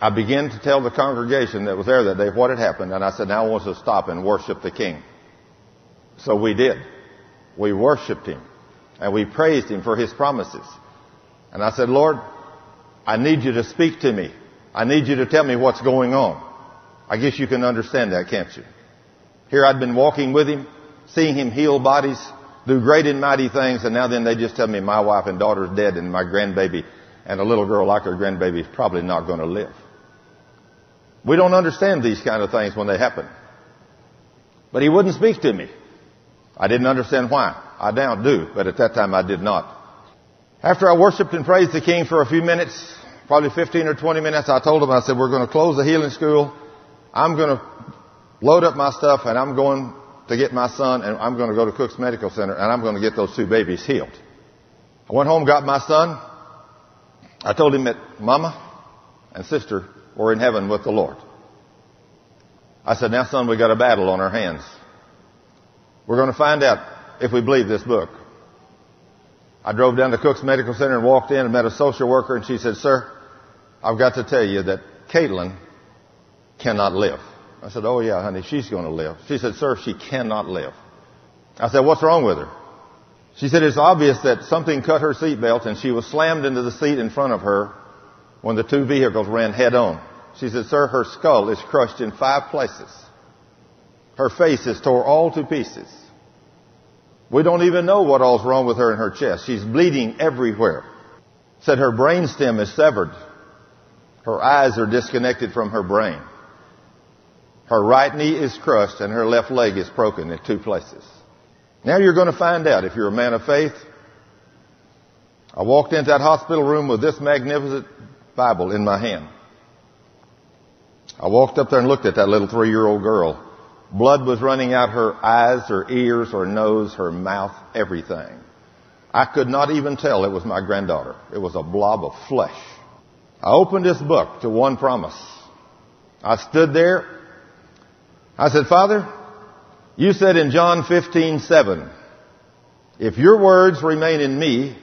I began to tell the congregation that was there that day what had happened and I said, now I want to stop and worship the King. So we did. We worshiped Him and we praised Him for His promises. And I said, Lord, I need you to speak to me. I need you to tell me what's going on. I guess you can understand that, can't you? Here I'd been walking with Him, seeing Him heal bodies, do great and mighty things, and now then they just tell me my wife and daughter's dead and my grandbaby and a little girl like her grandbaby is probably not going to live. We don't understand these kind of things when they happen. But he wouldn't speak to me. I didn't understand why. I now do, but at that time I did not. After I worshiped and praised the King for a few minutes, probably 15 or 20 minutes, I told him, I said, we're going to close the healing school. I'm going to load up my stuff and I'm going to get my son and I'm going to go to Cook's Medical Center and I'm going to get those two babies healed. I went home, got my son. I told him that mama and sister were in heaven with the Lord. I said, now son, we got a battle on our hands. We're going to find out if we believe this book. I drove down to Cook's Medical Center and walked in and met a social worker and she said, sir, I've got to tell you that Caitlin cannot live. I said, oh yeah, honey, she's going to live. She said, sir, she cannot live. I said, what's wrong with her? She said, it's obvious that something cut her seatbelt and she was slammed into the seat in front of her when the two vehicles ran head on. She said, sir, her skull is crushed in five places. Her face is tore all to pieces. We don't even know what all's wrong with her in her chest. She's bleeding everywhere. Said her brain stem is severed. Her eyes are disconnected from her brain. Her right knee is crushed and her left leg is broken in two places. Now you're going to find out if you're a man of faith. I walked into that hospital room with this magnificent Bible in my hand. I walked up there and looked at that little three-year-old girl. Blood was running out her eyes, her ears, her nose, her mouth, everything. I could not even tell it was my granddaughter. It was a blob of flesh. I opened this book to one promise. I stood there I said, Father, you said in John 15, 7, if your words remain in me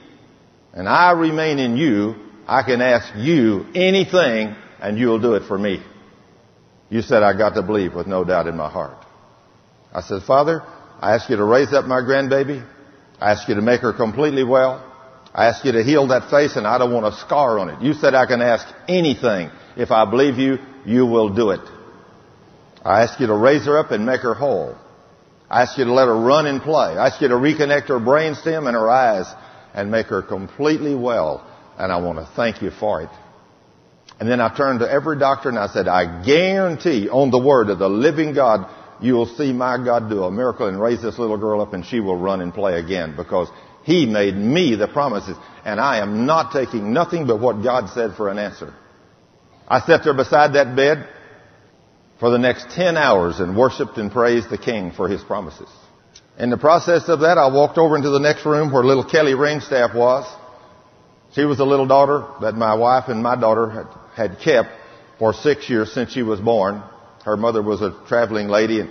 and I remain in you, I can ask you anything and you'll do it for me. You said I got to believe with no doubt in my heart. I said, Father, I ask you to raise up my grandbaby. I ask you to make her completely well. I ask you to heal that face and I don't want a scar on it. You said I can ask anything. If I believe you, you will do it. I ask you to raise her up and make her whole. I ask you to let her run and play. I ask you to reconnect her brainstem and her eyes and make her completely well. And I want to thank you for it. And then I turned to every doctor and I said, I guarantee on the word of the living God, you will see my God do a miracle and raise this little girl up and she will run and play again because he made me the promises and I am not taking nothing but what God said for an answer. I sat there beside that bed for the next 10 hours and worshiped and praised the King for his promises. In the process of that, I walked over into the next room where little Kelly Ringstaff was. She was a little daughter that my wife and my daughter had, had kept for six years since she was born. Her mother was a traveling lady and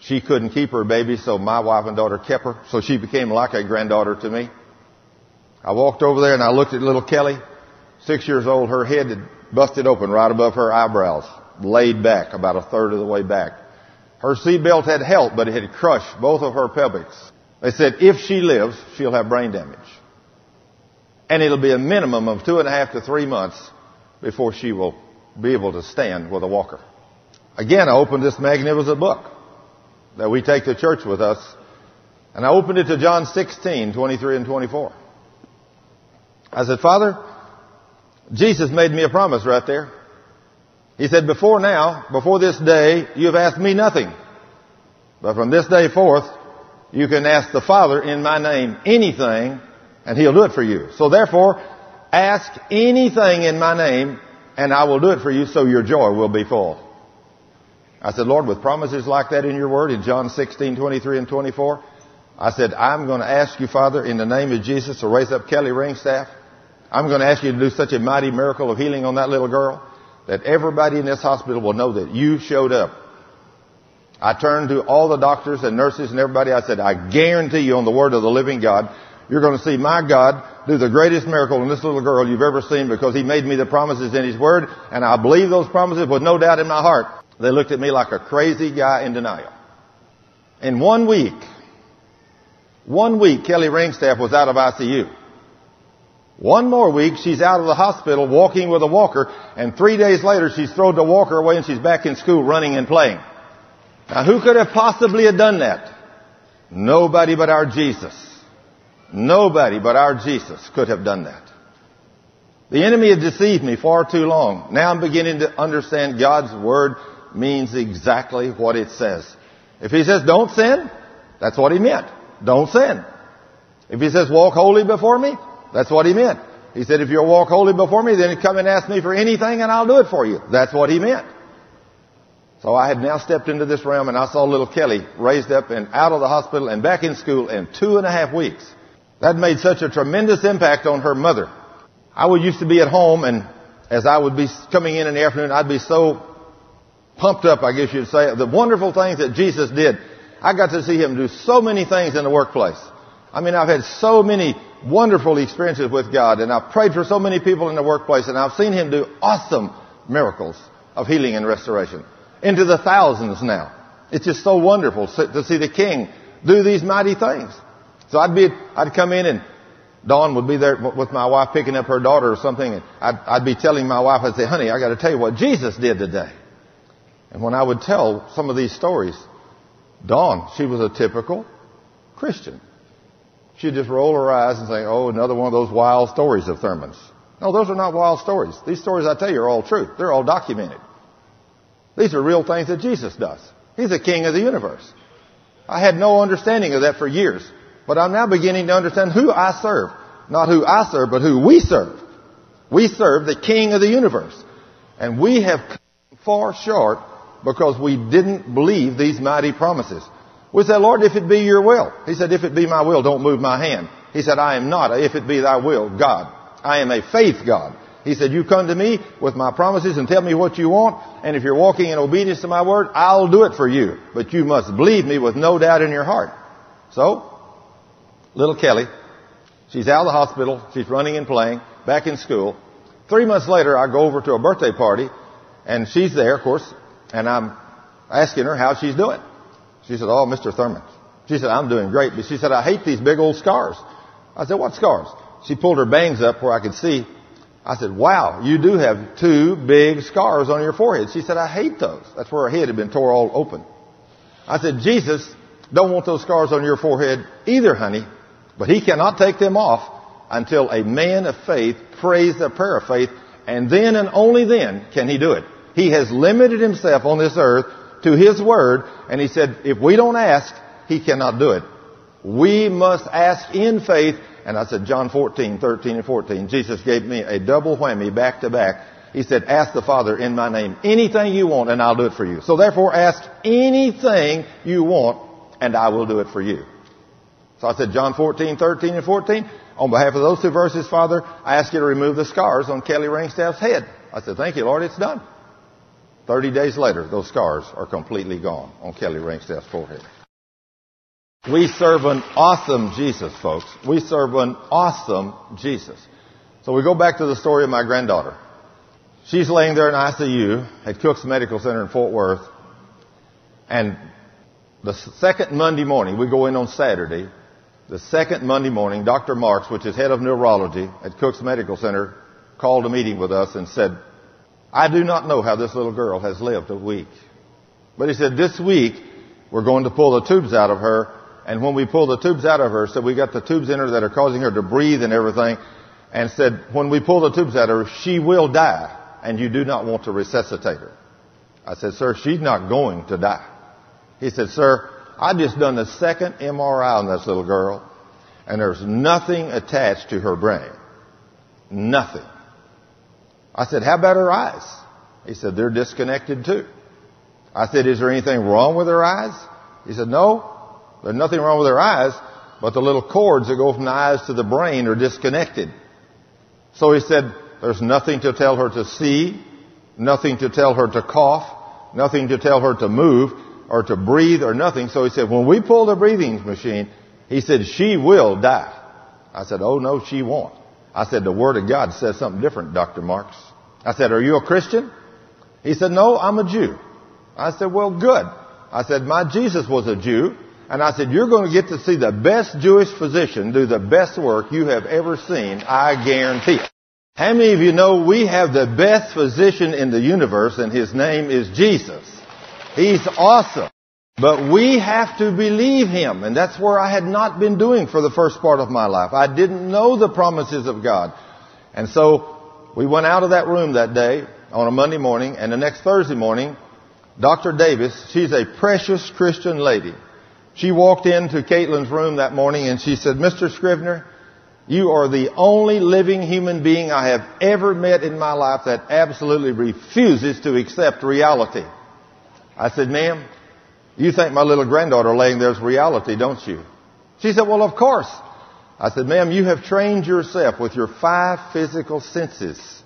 she couldn't keep her baby, so my wife and daughter kept her. So she became like a granddaughter to me. I walked over there and I looked at little Kelly, six years old. Her head had busted open right above her eyebrows laid back about a third of the way back. Her seatbelt had helped, but it had crushed both of her pelvics. They said if she lives, she'll have brain damage. And it'll be a minimum of two and a half to three months before she will be able to stand with a walker. Again, I opened this magnificent book that we take to church with us, and I opened it to John 16, 23 and 24. I said, Father, Jesus made me a promise right there. He said, before now, before this day, you have asked me nothing. But from this day forth, you can ask the Father in my name anything, and He'll do it for you. So therefore, ask anything in my name, and I will do it for you so your joy will be full. I said, Lord, with promises like that in your word in John 16, 23 and 24, I said, I'm going to ask you, Father, in the name of Jesus to raise up Kelly Ringstaff. I'm going to ask you to do such a mighty miracle of healing on that little girl that everybody in this hospital will know that you showed up I turned to all the doctors and nurses and everybody. I said, I guarantee you on the word of the living God, you're going to see my God do the greatest miracle in this little girl you've ever seen because he made me the promises in his word and I believe those promises with no doubt in my heart. They looked at me like a crazy guy in denial. In one week, one week, Kelly Ringstaff was out of ICU. One more week, she's out of the hospital walking with a walker, and three days later, she's thrown the walker away and she's back in school running and playing. Now, who could have possibly have done that? Nobody but our Jesus. Nobody but our Jesus could have done that. The enemy had deceived me far too long. Now I'm beginning to understand God's word means exactly what it says. If he says don't sin, that's what he meant. Don't sin. If he says walk holy before me, that's what he meant. He said if you'll walk holy before me, then come and ask me for anything and I'll do it for you. That's what he meant. So I had now stepped into this realm and I saw little Kelly raised up and out of the hospital and back in school in two and a half weeks. That made such a tremendous impact on her mother. I would used to be at home and as I would be coming in in the afternoon, I'd be so pumped up, I guess you'd say, the wonderful things that Jesus did. I got to see him do so many things in the workplace. I mean, I've had so many wonderful experiences with God and I've prayed for so many people in the workplace and I've seen him do awesome miracles of healing and restoration. Into the thousands now. It's just so wonderful to see the King do these mighty things. So I'd be, I'd come in and Dawn would be there with my wife picking up her daughter or something and I'd, I'd be telling my wife, I'd say, honey, I gotta tell you what Jesus did today. And when I would tell some of these stories, Dawn, she was a typical Christian. She'd just roll her eyes and say, oh, another one of those wild stories of Thurman's. No, those are not wild stories. These stories I tell you are all true. They're all documented. These are real things that Jesus does. He's the king of the universe. I had no understanding of that for years, but I'm now beginning to understand who I serve. Not who I serve, but who we serve. We serve the king of the universe. And we have come far short because we didn't believe these mighty promises. We said, Lord, if it be your will. He said, if it be my will, don't move my hand. He said, I am not, a, if it be thy will, God. I am a faith God. He said, you come to me with my promises and tell me what you want, and if you're walking in obedience to my word, I'll do it for you. But you must believe me with no doubt in your heart. So, little Kelly, she's out of the hospital, she's running and playing, back in school. Three months later, I go over to a birthday party, and she's there, of course, and I'm asking her how she's doing. She said, oh, Mr. Thurman. She said, I'm doing great. But she said, I hate these big old scars. I said, what scars? She pulled her bangs up where I could see. I said, wow, you do have two big scars on your forehead. She said, I hate those. That's where her head had been tore all open. I said, Jesus don't want those scars on your forehead either, honey, but he cannot take them off until a man of faith prays the prayer of faith, and then and only then can he do it. He has limited himself on this earth to his word, and he said, if we don't ask, he cannot do it. We must ask in faith, and I said, John 14, 13 and 14, Jesus gave me a double whammy back to back. He said, ask the Father in my name anything you want and I'll do it for you. So therefore ask anything you want and I will do it for you. So I said, John 14, 13 and 14, on behalf of those two verses, Father, I ask you to remove the scars on Kelly Ringstaff's head. I said, thank you, Lord, it's done. 30 days later, those scars are completely gone on Kelly Ringstaff's forehead. We serve an awesome Jesus, folks. We serve an awesome Jesus. So we go back to the story of my granddaughter. She's laying there in ICU at Cook's Medical Center in Fort Worth. And the second Monday morning, we go in on Saturday. The second Monday morning, Dr. Marks, which is head of neurology at Cook's Medical Center, called a meeting with us and said, I do not know how this little girl has lived a week. But he said, this week, we're going to pull the tubes out of her. And when we pull the tubes out of her, so we got the tubes in her that are causing her to breathe and everything. And said, when we pull the tubes out of her, she will die. And you do not want to resuscitate her. I said, sir, she's not going to die. He said, sir, I just done the second MRI on this little girl. And there's nothing attached to her brain. Nothing. I said, how about her eyes? He said, they're disconnected too. I said, is there anything wrong with her eyes? He said, no, there's nothing wrong with her eyes, but the little cords that go from the eyes to the brain are disconnected. So he said, there's nothing to tell her to see, nothing to tell her to cough, nothing to tell her to move. Or to breathe or nothing. So he said, when we pull the breathing machine, he said, she will die. I said, oh no, she won't. I said, the Word of God says something different, Dr. Marks. I said, are you a Christian? He said, no, I'm a Jew. I said, well, good. I said, my Jesus was a Jew. And I said, you're going to get to see the best Jewish physician do the best work you have ever seen. I guarantee it. How many of you know we have the best physician in the universe and his name is Jesus? He's awesome. But we have to believe him. And that's where I had not been doing for the first part of my life. I didn't know the promises of God. And so we went out of that room that day on a Monday morning and the next Thursday morning, Dr. Davis, she's a precious Christian lady. She walked into Caitlin's room that morning and she said, Mr. Scrivener, you are the only living human being I have ever met in my life that absolutely refuses to accept reality. I said, ma'am, you think my little granddaughter laying there is reality, don't you? She said, well, of course. I said, ma'am, you have trained yourself with your five physical senses.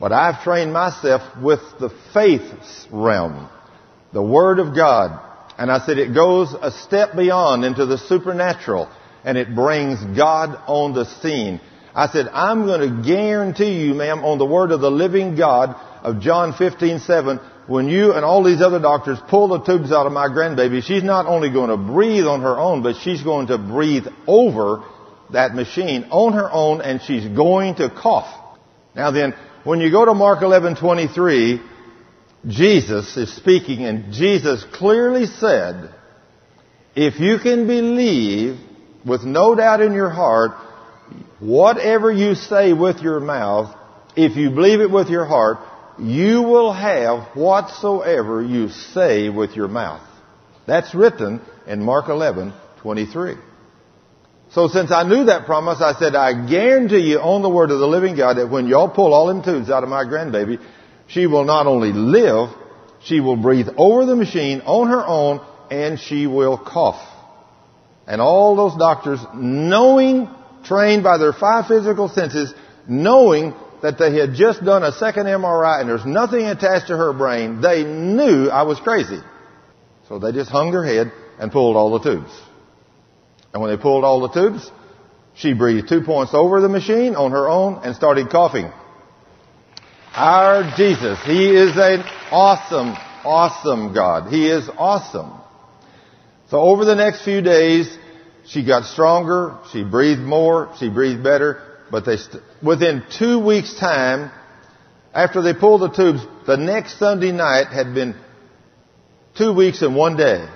But I've trained myself with the faith realm, the Word of God, and I said it goes a step beyond into the supernatural and it brings God on the scene. I said, I'm going to guarantee you, ma'am, on the word of the living God of John 15, 7, when you and all these other doctors pull the tubes out of my grandbaby, she's not only going to breathe on her own, but she's going to breathe over that machine on her own and she's going to cough. Now then, when you go to Mark 11, 23, Jesus is speaking and Jesus clearly said, if you can believe with no doubt in your heart, whatever you say with your mouth, if you believe it with your heart, you will have whatsoever you say with your mouth. That's written in Mark 11, 23. So since I knew that promise, I said, I guarantee you on the word of the living God that when y'all pull all them tubes out of my grandbaby, she will not only live, she will breathe over the machine on her own and she will cough. And all those doctors, knowing, trained by their five physical senses, knowing that they had just done a second MRI and there's nothing attached to her brain, they knew I was crazy. So they just hung their head and pulled all the tubes. And when they pulled all the tubes, she breathed two points over the machine on her own and started coughing. Our Jesus. He is an awesome, awesome God. He is awesome. So over the next few days, she got stronger, she breathed more, she breathed better, but they, st- within two weeks time, after they pulled the tubes, the next Sunday night had been two weeks and one day.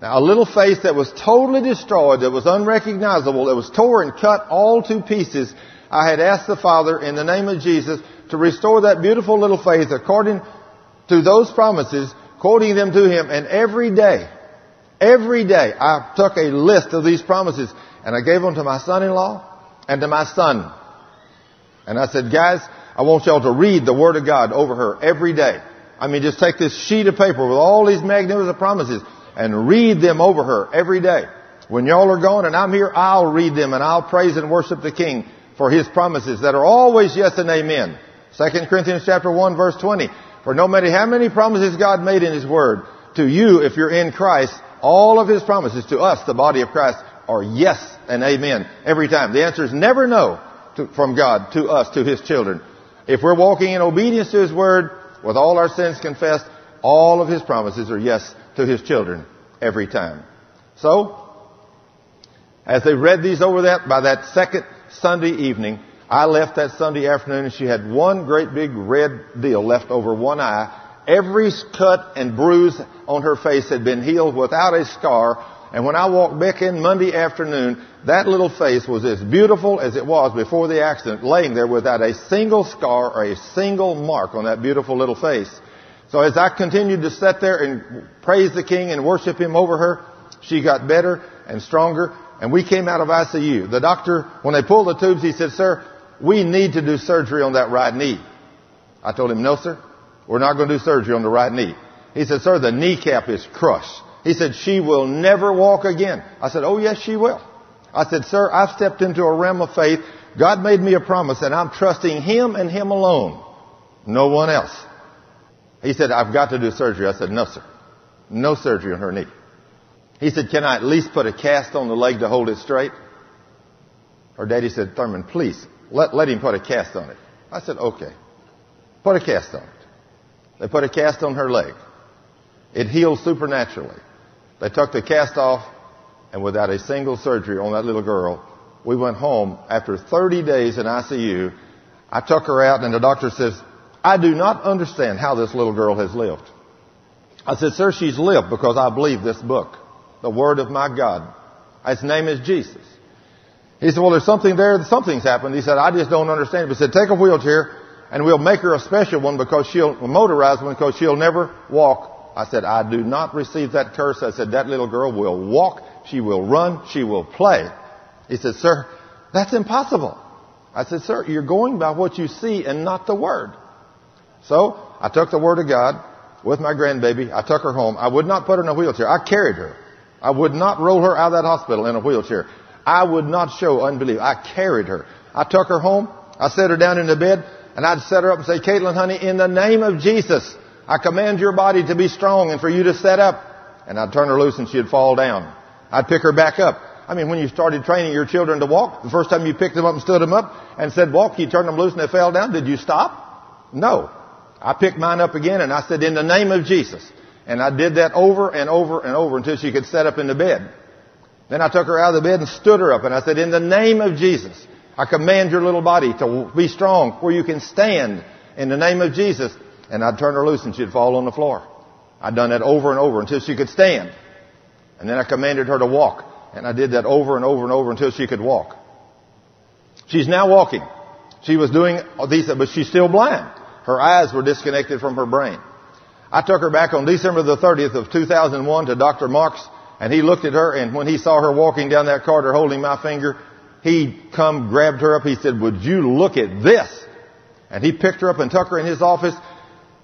Now a little face that was totally destroyed, that was unrecognizable, that was torn and cut all to pieces, I had asked the Father in the name of Jesus to restore that beautiful little face according to those promises, quoting them to him. And every day, every day, I took a list of these promises and I gave them to my son-in-law and to my son. And I said, guys, I want y'all to read the Word of God over her every day. I mean, just take this sheet of paper with all these magnificent promises and read them over her every day. When y'all are gone and I'm here, I'll read them and I'll praise and worship the King for His promises that are always yes and amen. 2 Corinthians chapter 1 verse 20. For no matter how many promises God made in His Word, to you, if you're in Christ, all of His promises to us, the body of Christ, are yes and amen every time. The answer is never no to, from God to us, to His children. If we're walking in obedience to His Word, with all our sins confessed, all of His promises are yes to His children every time. So, as they read these over that, by that second Sunday evening, I left that Sunday afternoon and she had one great big red deal left over one eye. Every cut and bruise on her face had been healed without a scar. And when I walked back in Monday afternoon, that little face was as beautiful as it was before the accident, laying there without a single scar or a single mark on that beautiful little face. So as I continued to sit there and praise the King and worship Him over her, she got better and stronger. And we came out of ICU. The doctor, when they pulled the tubes, he said, sir, we need to do surgery on that right knee. I told him, no, sir. We're not going to do surgery on the right knee. He said, sir, the kneecap is crushed. He said, she will never walk again. I said, oh yes, she will. I said, sir, I've stepped into a realm of faith. God made me a promise and I'm trusting Him and Him alone. No one else. He said, I've got to do surgery. I said, no, sir. No surgery on her knee. He said, can I at least put a cast on the leg to hold it straight? Her daddy said, Thurman, please, let, let him put a cast on it. I said, okay. Put a cast on it. They put a cast on her leg. It healed supernaturally. They took the cast off, and without a single surgery on that little girl, we went home after 30 days in ICU. I took her out, and the doctor says, I do not understand how this little girl has lived. I said, sir, she's lived because I believe this book, the word of my God. Its name is Jesus. He said, well, there's something there. Something's happened. He said, I just don't understand. He said, take a wheelchair and we'll make her a special one because she'll, a motorized one because she'll never walk. I said, I do not receive that curse. I said, that little girl will walk. She will run. She will play. He said, sir, that's impossible. I said, sir, you're going by what you see and not the word. So I took the word of God with my grandbaby. I took her home. I would not put her in a wheelchair. I carried her. I would not roll her out of that hospital in a wheelchair. I would not show unbelief. I carried her. I took her home. I set her down in the bed and I'd set her up and say, Caitlin, honey, in the name of Jesus, I command your body to be strong and for you to set up. And I'd turn her loose and she'd fall down. I'd pick her back up. I mean, when you started training your children to walk, the first time you picked them up and stood them up and said walk, you turned them loose and they fell down. Did you stop? No. I picked mine up again and I said, in the name of Jesus. And I did that over and over and over until she could set up in the bed. Then I took her out of the bed and stood her up and I said, in the name of Jesus, I command your little body to be strong where you can stand in the name of Jesus. And I'd turn her loose and she'd fall on the floor. I'd done that over and over until she could stand. And then I commanded her to walk. And I did that over and over and over until she could walk. She's now walking. She was doing these, but she's still blind. Her eyes were disconnected from her brain. I took her back on December the 30th of 2001 to Dr. Marks, and he looked at her, and when he saw her walking down that corridor holding my finger, he come, grabbed her up, he said, would you look at this? And he picked her up and took her in his office.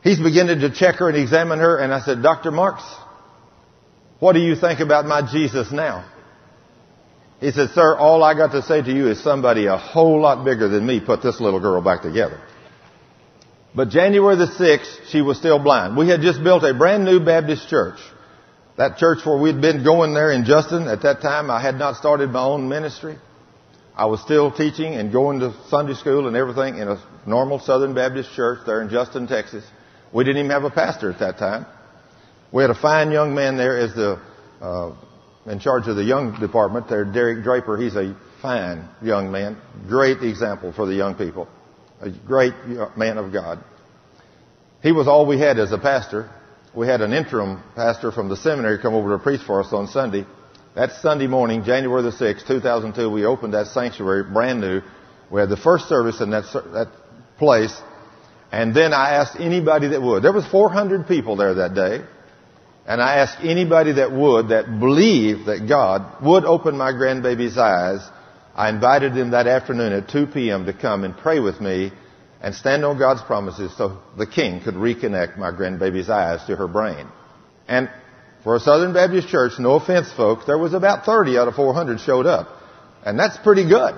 He's beginning to check her and examine her, and I said, Dr. Marks, what do you think about my Jesus now? He said, sir, all I got to say to you is somebody a whole lot bigger than me put this little girl back together. But January the 6th, she was still blind. We had just built a brand new Baptist church. That church where we'd been going there in Justin, at that time I had not started my own ministry. I was still teaching and going to Sunday school and everything in a normal Southern Baptist church there in Justin, Texas. We didn't even have a pastor at that time. We had a fine young man there as the uh, in charge of the young department there, Derek Draper. He's a fine young man, great example for the young people, a great man of God. He was all we had as a pastor. We had an interim pastor from the seminary come over to preach for us on Sunday. That Sunday morning, January the 6th, 2002, we opened that sanctuary brand new. We had the first service in that, that place. And then I asked anybody that would. There was 400 people there that day. And I asked anybody that would, that believed that God would open my grandbaby's eyes. I invited them that afternoon at 2 p.m. to come and pray with me and stand on God's promises so the king could reconnect my grandbaby's eyes to her brain. And for a Southern Baptist church, no offense folks, there was about 30 out of 400 showed up. And that's pretty good.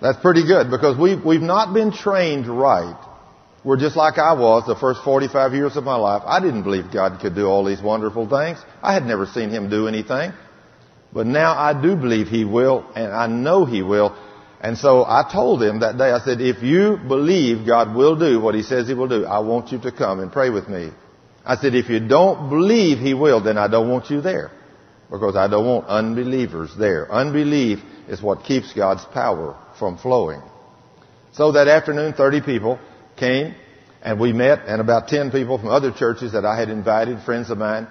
That's pretty good because we've, we've not been trained right were just like I was the first 45 years of my life. I didn't believe God could do all these wonderful things. I had never seen Him do anything. But now I do believe He will, and I know He will. And so I told them that day, I said, if you believe God will do what He says He will do, I want you to come and pray with me. I said, if you don't believe He will, then I don't want you there. Because I don't want unbelievers there. Unbelief is what keeps God's power from flowing. So that afternoon, 30 people came and we met and about 10 people from other churches that I had invited, friends of mine.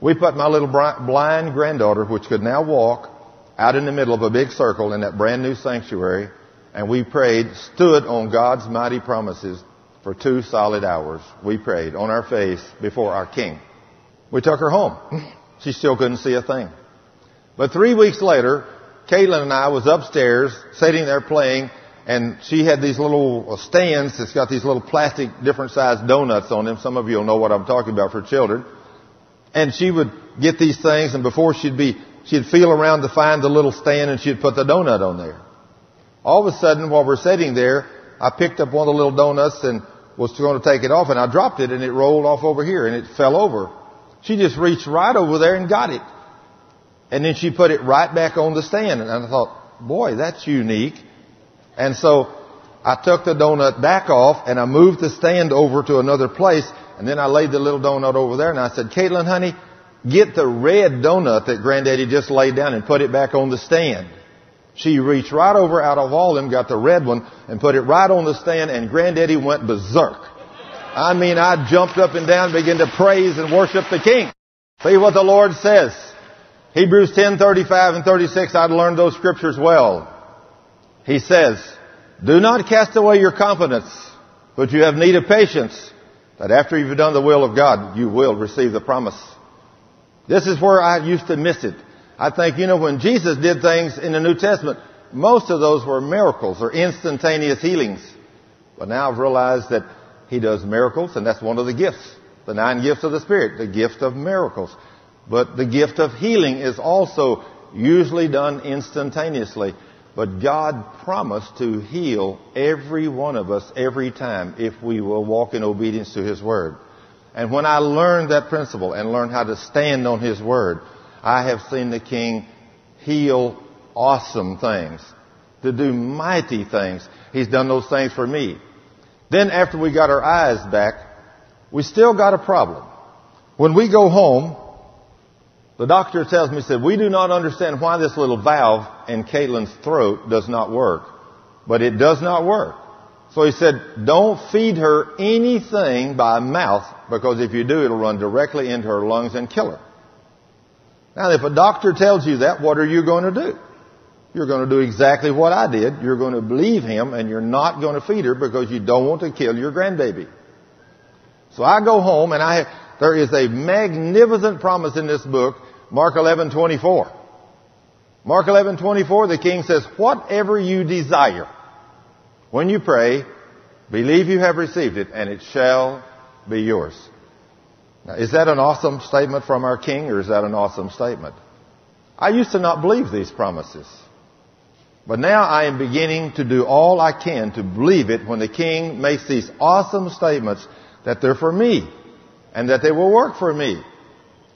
We put my little blind granddaughter, which could now walk, out in the middle of a big circle in that brand new sanctuary and we prayed, stood on God's mighty promises for two solid hours. We prayed on our face before our King. We took her home. She still couldn't see a thing. But three weeks later, Caitlin and I was upstairs sitting there playing and she had these little stands that's got these little plastic different sized donuts on them. Some of you will know what I'm talking about for children. And she would get these things and before she'd be, she'd feel around to find the little stand and she'd put the donut on there. All of a sudden while we're sitting there, I picked up one of the little donuts and was going to take it off and I dropped it and it rolled off over here and it fell over. She just reached right over there and got it. And then she put it right back on the stand. And I thought, boy, that's unique. And so I took the donut back off and I moved the stand over to another place. And then I laid the little donut over there and I said, Caitlin, honey, get the red donut that granddaddy just laid down and put it back on the stand. She reached right over out of all them, got the red one, and put it right on the stand, and granddaddy went berserk. I mean, I jumped up and down, began to praise and worship the King. See what the Lord says. Hebrews 10, 35 and 36, I'd learned those scriptures well. He says, Do not cast away your confidence, but you have need of patience, that after you've done the will of God, you will receive the promise. This is where I used to miss it. I think, you know, when Jesus did things in the New Testament, most of those were miracles or instantaneous healings. But now I've realized that He does miracles, and that's one of the gifts. The nine gifts of the Spirit, the gift of miracles. But the gift of healing is also usually done instantaneously. But God promised to heal every one of us every time if we will walk in obedience to His Word. And when I learned that principle and learned how to stand on His Word, I have seen the King heal awesome things, to do mighty things. He's done those things for me. Then after we got our eyes back, we still got a problem. When we go home, the doctor tells me, said, we do not understand why this little valve in Caitlin's throat does not work. But it does not work. So he said, don't feed her anything by mouth because if you do, it'll run directly into her lungs and kill her. Now, if a doctor tells you that, what are you going to do? You're going to do exactly what I did. You're going to believe him and you're not going to feed her because you don't want to kill your grandbaby. So I go home and I there is a magnificent promise in this book, Mark 11:24. Mark 11:24, the king says, "Whatever you desire, when you pray, believe you have received it, and it shall be yours." Now, is that an awesome statement from our king, or is that an awesome statement? I used to not believe these promises. But now I am beginning to do all I can to believe it when the king makes these awesome statements that they're for me and that they will work for me.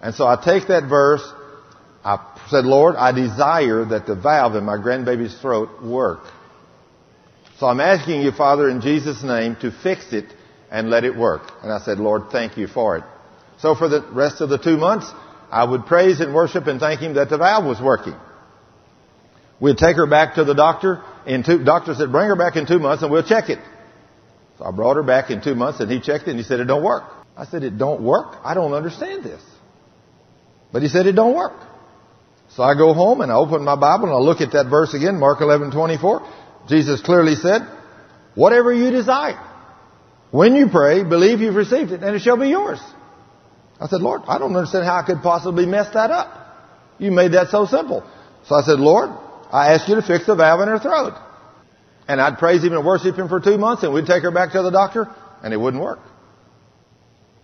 And so I take that verse, I said, Lord, I desire that the valve in my grandbaby's throat work. So I'm asking you, Father, in Jesus' name, to fix it and let it work. And I said, Lord, thank you for it. So for the rest of the two months, I would praise and worship and thank Him that the valve was working. We'd take her back to the doctor in two, doctor said, bring her back in two months and we'll check it. So I brought her back in two months and he checked it and he said, it don't work. I said, it don't work? I don't understand this. But he said, it don't work. So I go home and I open my Bible and I look at that verse again, Mark 11, 24. Jesus clearly said, whatever you desire. When you pray, believe you've received it and it shall be yours. I said, Lord, I don't understand how I could possibly mess that up. You made that so simple. So I said, Lord, I ask you to fix the valve in her throat. And I'd praise him and worship him for two months and we'd take her back to the doctor and it wouldn't work.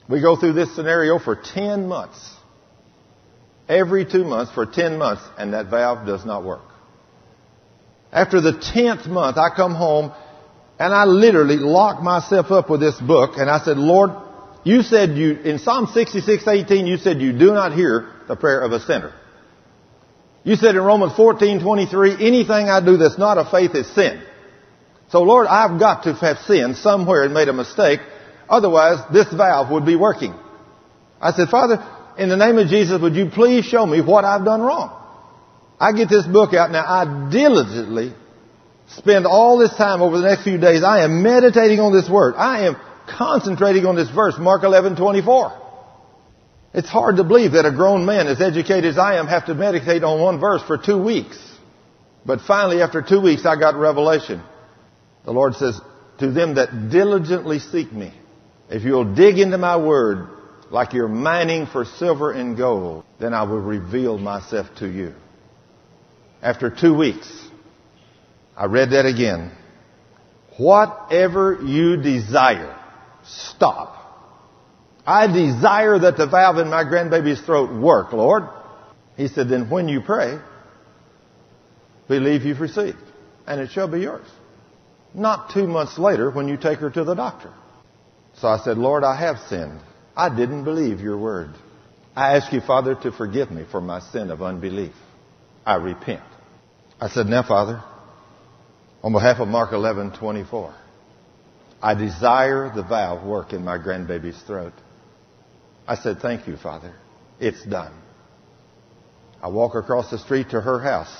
We go through this scenario for 10 months. Every two months for 10 months and that valve does not work. After the 10th month, I come home and I literally lock myself up with this book and I said, Lord, you said you, in Psalm 66, 18, you said you do not hear the prayer of a sinner. You said in Romans 14, 23, anything I do that's not of faith is sin. So Lord, I've got to have sinned somewhere and made a mistake. Otherwise, this valve would be working. I said, Father, in the name of Jesus, would you please show me what I've done wrong? I get this book out now. I diligently spend all this time over the next few days. I am meditating on this word. I am concentrating on this verse, Mark 11, 24. It's hard to believe that a grown man as educated as I am have to meditate on one verse for two weeks. But finally, after two weeks, I got revelation. The Lord says, to them that diligently seek me, if you'll dig into my word like you're mining for silver and gold, then I will reveal myself to you. After two weeks, I read that again. Whatever you desire, stop. I desire that the valve in my grandbaby's throat work, Lord. He said, then when you pray, believe you've received, and it shall be yours. Not two months later when you take her to the doctor. So I said, Lord, I have sinned. I didn't believe your word. I ask you, Father, to forgive me for my sin of unbelief. I repent. I said, now, Father, on behalf of Mark 11, 24, I desire the valve work in my grandbaby's throat. I said, thank you, Father. It's done. I walk across the street to her house.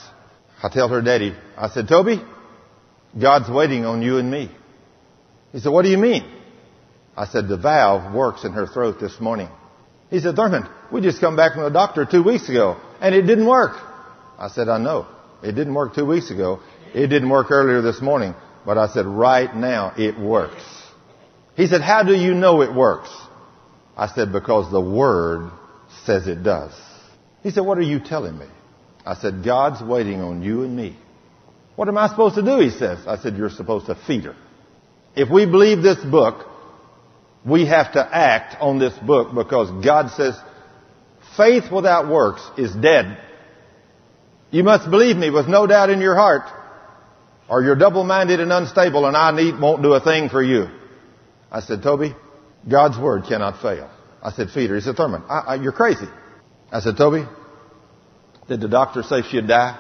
I tell her daddy, I said, Toby, God's waiting on you and me. He said, what do you mean? I said, the valve works in her throat this morning. He said, Thurman, we just come back from the doctor two weeks ago and it didn't work. I said, I know. It didn't work two weeks ago. It didn't work earlier this morning. But I said, right now it works. He said, how do you know it works? I said, because the Word says it does. He said, what are you telling me? I said, God's waiting on you and me. What am I supposed to do? He says. I said, you're supposed to feed her. If we believe this book, we have to act on this book because God says faith without works is dead. You must believe me with no doubt in your heart or you're double-minded and unstable and I need, won't do a thing for you. I said, Toby, God's word cannot fail. I said, feed her. He said, Thurman, I, I, you're crazy. I said, Toby, did the doctor say she'd die?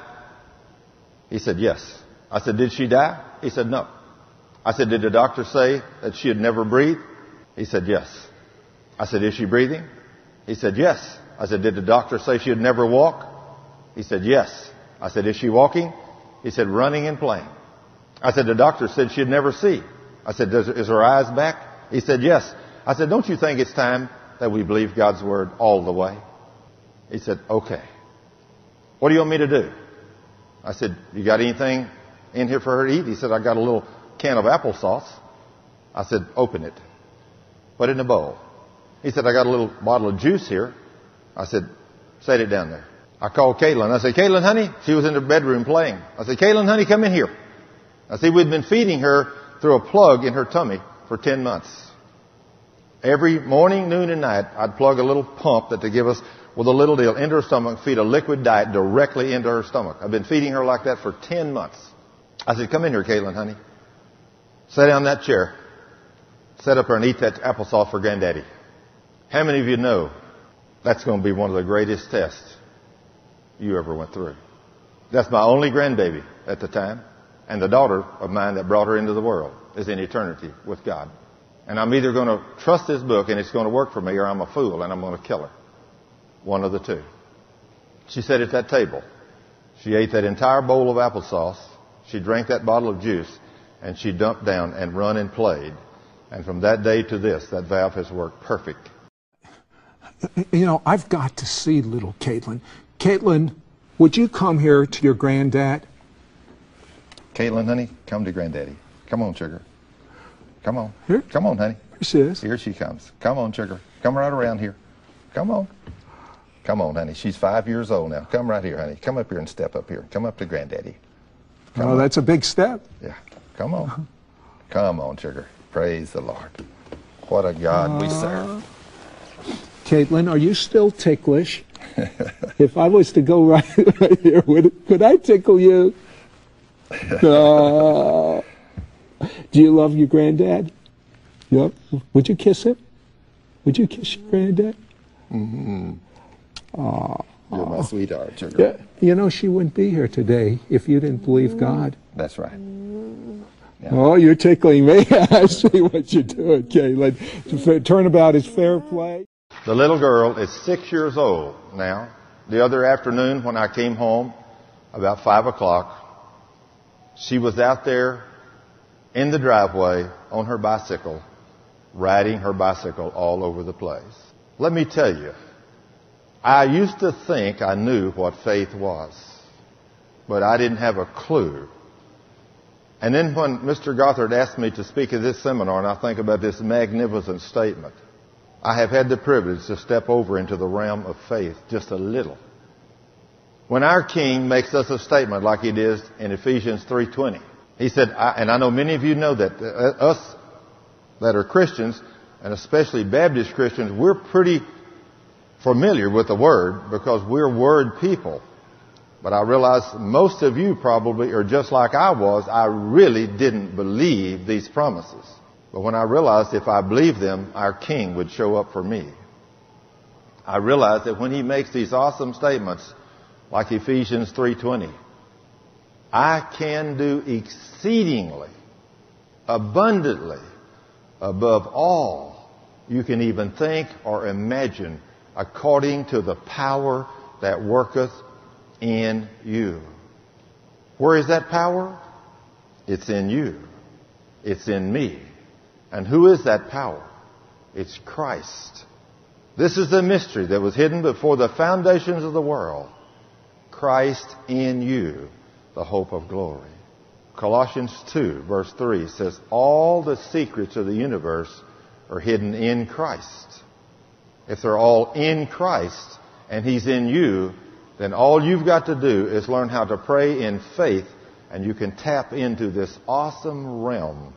He said, yes. I said, did she die? He said, no. I said, did the doctor say that she had never breathed? He said, yes. I said, is she breathing? He said, yes. I said, did the doctor say she'd never walk? He said, yes. I said, is she walking? He said, running and playing. I said, the doctor said she'd never see. I said, is her eyes back? He said, yes. I said, don't you think it's time that we believe God's word all the way? He said, okay. What do you want me to do? I said, you got anything in here for her to eat? He said, I got a little can of applesauce. I said, open it. Put it in a bowl. He said, I got a little bottle of juice here. I said, set it down there. I called Caitlin. I said, Caitlin, honey. She was in the bedroom playing. I said, Caitlin, honey, come in here. I said, we'd been feeding her through a plug in her tummy for 10 months. Every morning, noon, and night, I'd plug a little pump that to give us with a little deal into her stomach, feed a liquid diet directly into her stomach. I've been feeding her like that for 10 months. I said, come in here, Caitlin, honey. Sit down in that chair. Sit up there and eat that applesauce for granddaddy. How many of you know that's going to be one of the greatest tests you ever went through? That's my only grandbaby at the time. And the daughter of mine that brought her into the world is in eternity with God. And I'm either going to trust this book and it's going to work for me or I'm a fool and I'm going to kill her. One of the two. She sat at that table. She ate that entire bowl of applesauce. She drank that bottle of juice and she dumped down and run and played. And from that day to this, that valve has worked perfect. You know, I've got to see little Caitlin. Caitlin, would you come here to your granddad? Caitlin, honey, come to granddaddy. Come on, sugar. Come on. Here? Come on, honey. Here she is. Here she comes. Come on, sugar. Come right around here. Come on. Come on, honey. She's five years old now. Come right here, honey. Come up here and step up here. Come up to granddaddy. Come oh, on. that's a big step. Yeah. Come on. Come on, sugar. Praise the Lord. What a God we serve. Caitlin, are you still ticklish? if I was to go right, right here, would, could I tickle you? Uh, do you love your granddad? Yep. Would you kiss him? Would you kiss your granddad? Mm-hmm. Aw. You're my sweetheart, sugar. Yeah, you know, she wouldn't be here today if you didn't believe God. That's right. Yeah. Oh, you're tickling me. I see what you're doing, Caitlin. Turnabout is fair play. The little girl is six years old now. The other afternoon when I came home, about five o'clock, she was out there in the driveway on her bicycle, riding her bicycle all over the place. Let me tell you, I used to think I knew what faith was, but I didn't have a clue. And then when Mr. Gothard asked me to speak at this seminar, and I think about this magnificent statement, I have had the privilege to step over into the realm of faith just a little. When our King makes us a statement like he did in Ephesians 3.20, he said, I, and I know many of you know that, uh, us that are Christians, and especially Baptist Christians, we're pretty familiar with the Word because we're Word people. But I realize most of you probably are just like I was. I really didn't believe these promises. But when I realized if I believed them, our King would show up for me. I realized that when he makes these awesome statements, like Ephesians 3.20, I can do exceedingly, abundantly, above all you can even think or imagine, according to the power that worketh in you. Where is that power? It's in you. It's in me. And who is that power? It's Christ. This is the mystery that was hidden before the foundations of the world. Christ in you, the hope of glory. Colossians 2 verse 3 says, all the secrets of the universe are hidden in Christ. If they're all in Christ and He's in you, then all you've got to do is learn how to pray in faith and you can tap into this awesome realm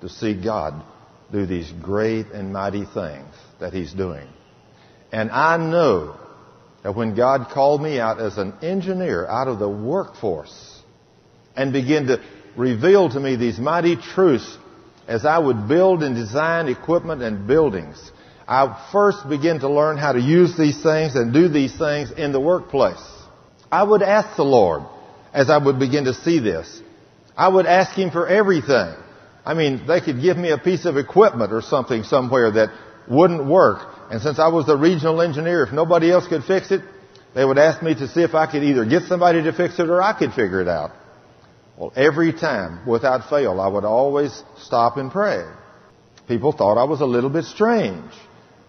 to see God do these great and mighty things that He's doing. And I know that when God called me out as an engineer out of the workforce and began to reveal to me these mighty truths as I would build and design equipment and buildings, I first begin to learn how to use these things and do these things in the workplace. I would ask the Lord as I would begin to see this. I would ask Him for everything. I mean, they could give me a piece of equipment or something somewhere that wouldn't work. And since I was the regional engineer, if nobody else could fix it, they would ask me to see if I could either get somebody to fix it or I could figure it out. Well, every time, without fail, I would always stop and pray. People thought I was a little bit strange.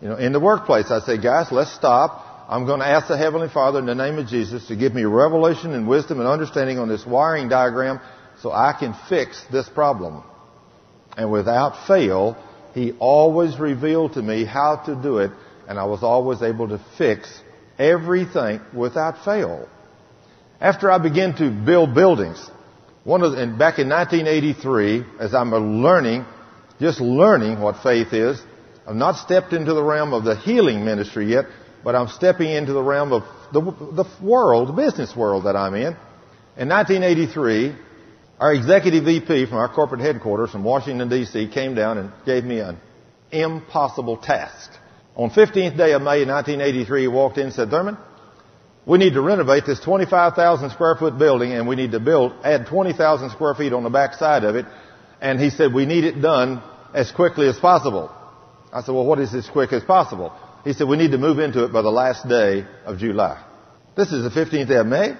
You know, in the workplace, I say, guys, let's stop. I'm going to ask the Heavenly Father in the name of Jesus to give me revelation and wisdom and understanding on this wiring diagram so I can fix this problem. And without fail, He always revealed to me how to do it, and I was always able to fix everything without fail. After I began to build buildings, one of and back in 1983, as I'm learning, just learning what faith is, I've not stepped into the realm of the healing ministry yet, but I'm stepping into the realm of the, the world, the business world that I'm in. In 1983, our executive VP from our corporate headquarters from Washington DC came down and gave me an impossible task. On 15th day of May 1983, he walked in and said, Thurman, we need to renovate this 25,000 square foot building and we need to build, add 20,000 square feet on the back side of it. And he said, we need it done as quickly as possible. I said, well, what is as quick as possible? He said, we need to move into it by the last day of July. This is the 15th day of May.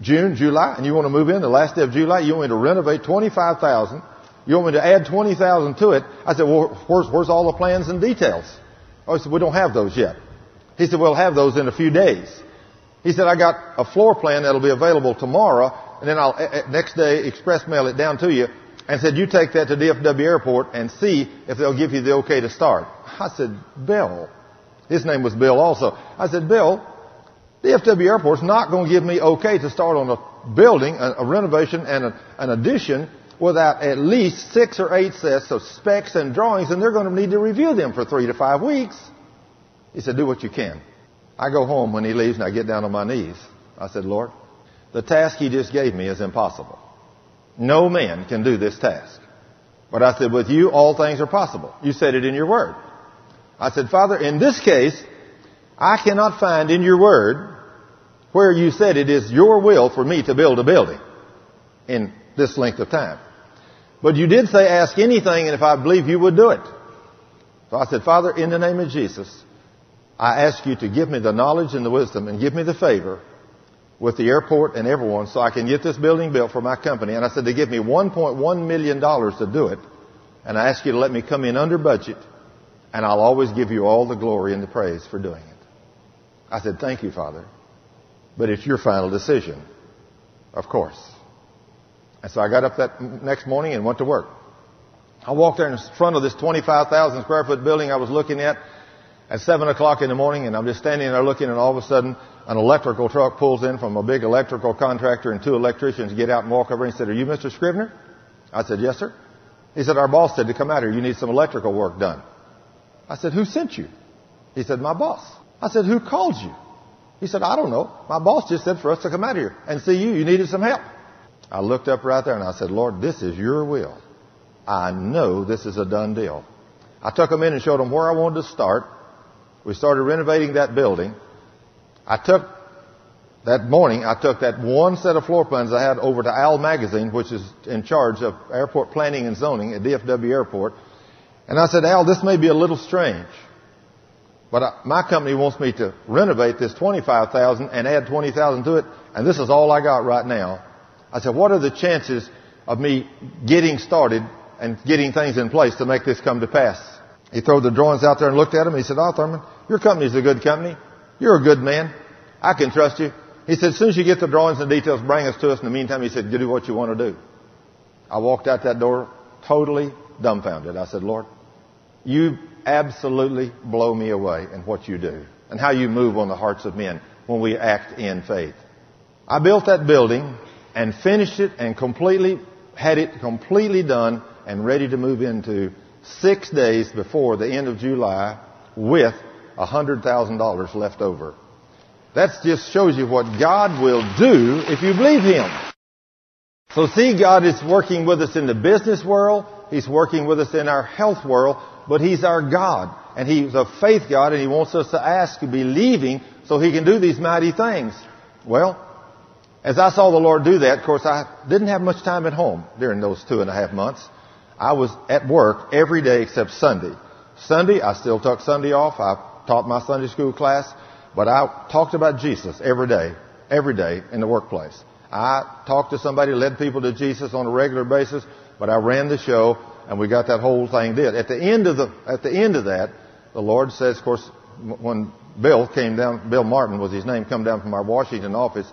June, July, and you want to move in the last day of July, you want me to renovate 25,000, you want me to add 20,000 to it. I said, well, where's, where's all the plans and details? Oh, he said, we don't have those yet. He said, we'll have those in a few days. He said, I got a floor plan that'll be available tomorrow, and then I'll, eh, eh, next day, express mail it down to you, and said, you take that to DFW Airport and see if they'll give you the okay to start. I said, Bill. His name was Bill also. I said, Bill, DFW Airport's not going to give me okay to start on a building, a, a renovation and a, an addition without at least six or eight sets of specs and drawings, and they're going to need to review them for three to five weeks. He said, do what you can. I go home when he leaves and I get down on my knees. I said, Lord, the task he just gave me is impossible. No man can do this task. But I said, with you, all things are possible. You said it in your word. I said, Father, in this case, I cannot find in your word where you said it is your will for me to build a building in this length of time. But you did say ask anything and if I believe you would do it. So I said, Father, in the name of Jesus, I ask you to give me the knowledge and the wisdom and give me the favor with the airport and everyone so I can get this building built for my company. And I said, they give me $1.1 million to do it. And I ask you to let me come in under budget and I'll always give you all the glory and the praise for doing it. I said, thank you, Father. But it's your final decision. Of course. And so I got up that next morning and went to work. I walked there in front of this 25,000 square foot building I was looking at at 7 o'clock in the morning and I'm just standing there looking and all of a sudden an electrical truck pulls in from a big electrical contractor and two electricians get out and walk over and said, are you Mr. Scrivener? I said, yes, sir. He said, our boss said to come out here. You need some electrical work done. I said, who sent you? He said, my boss. I said, who called you? He said, I don't know. My boss just said for us to come out here and see you. You needed some help. I looked up right there and I said, Lord, this is your will. I know this is a done deal. I took them in and showed them where I wanted to start We started renovating that building. I took that morning, I took that one set of floor plans I had over to Al Magazine, which is in charge of airport planning and zoning at DFW Airport. And I said, Al, this may be a little strange, but I, my company wants me to renovate this 25,000 and add 20,000 to it, and this is all I got right now. I said, what are the chances of me getting started and getting things in place to make this come to pass? He threw the drawings out there and looked at them. He said, oh, Thurman, your company's a good company. You're a good man. I can trust you. He said, as soon as you get the drawings and details, bring us to us. In the meantime, he said, do what you want to do. I walked out that door totally dumbfounded. I said, Lord, you absolutely blow me away in what you do and how you move on the hearts of men when we act in faith. I built that building and finished it and completely had it completely done and ready to move into six days before the end of July with $100,000 left over. That just shows you what God will do if you believe Him. So see, God is working with us in the business world. He's working with us in our health world, but He's our God. And He's a faith God and He wants us to ask, believing, so He can do these mighty things. Well, as I saw the Lord do that, of course, I didn't have much time at home during those two and a half months. I was at work every day except Sunday. Sunday, I still took Sunday off. I taught my Sunday school class. But I talked about Jesus every day, every day in the workplace. I talked to somebody, led people to Jesus on a regular basis, but I ran the show and we got that whole thing did. At the end of the, at the end of that, the Lord says, of course, when Bill came down, Bill Martin was his name, come down from our Washington office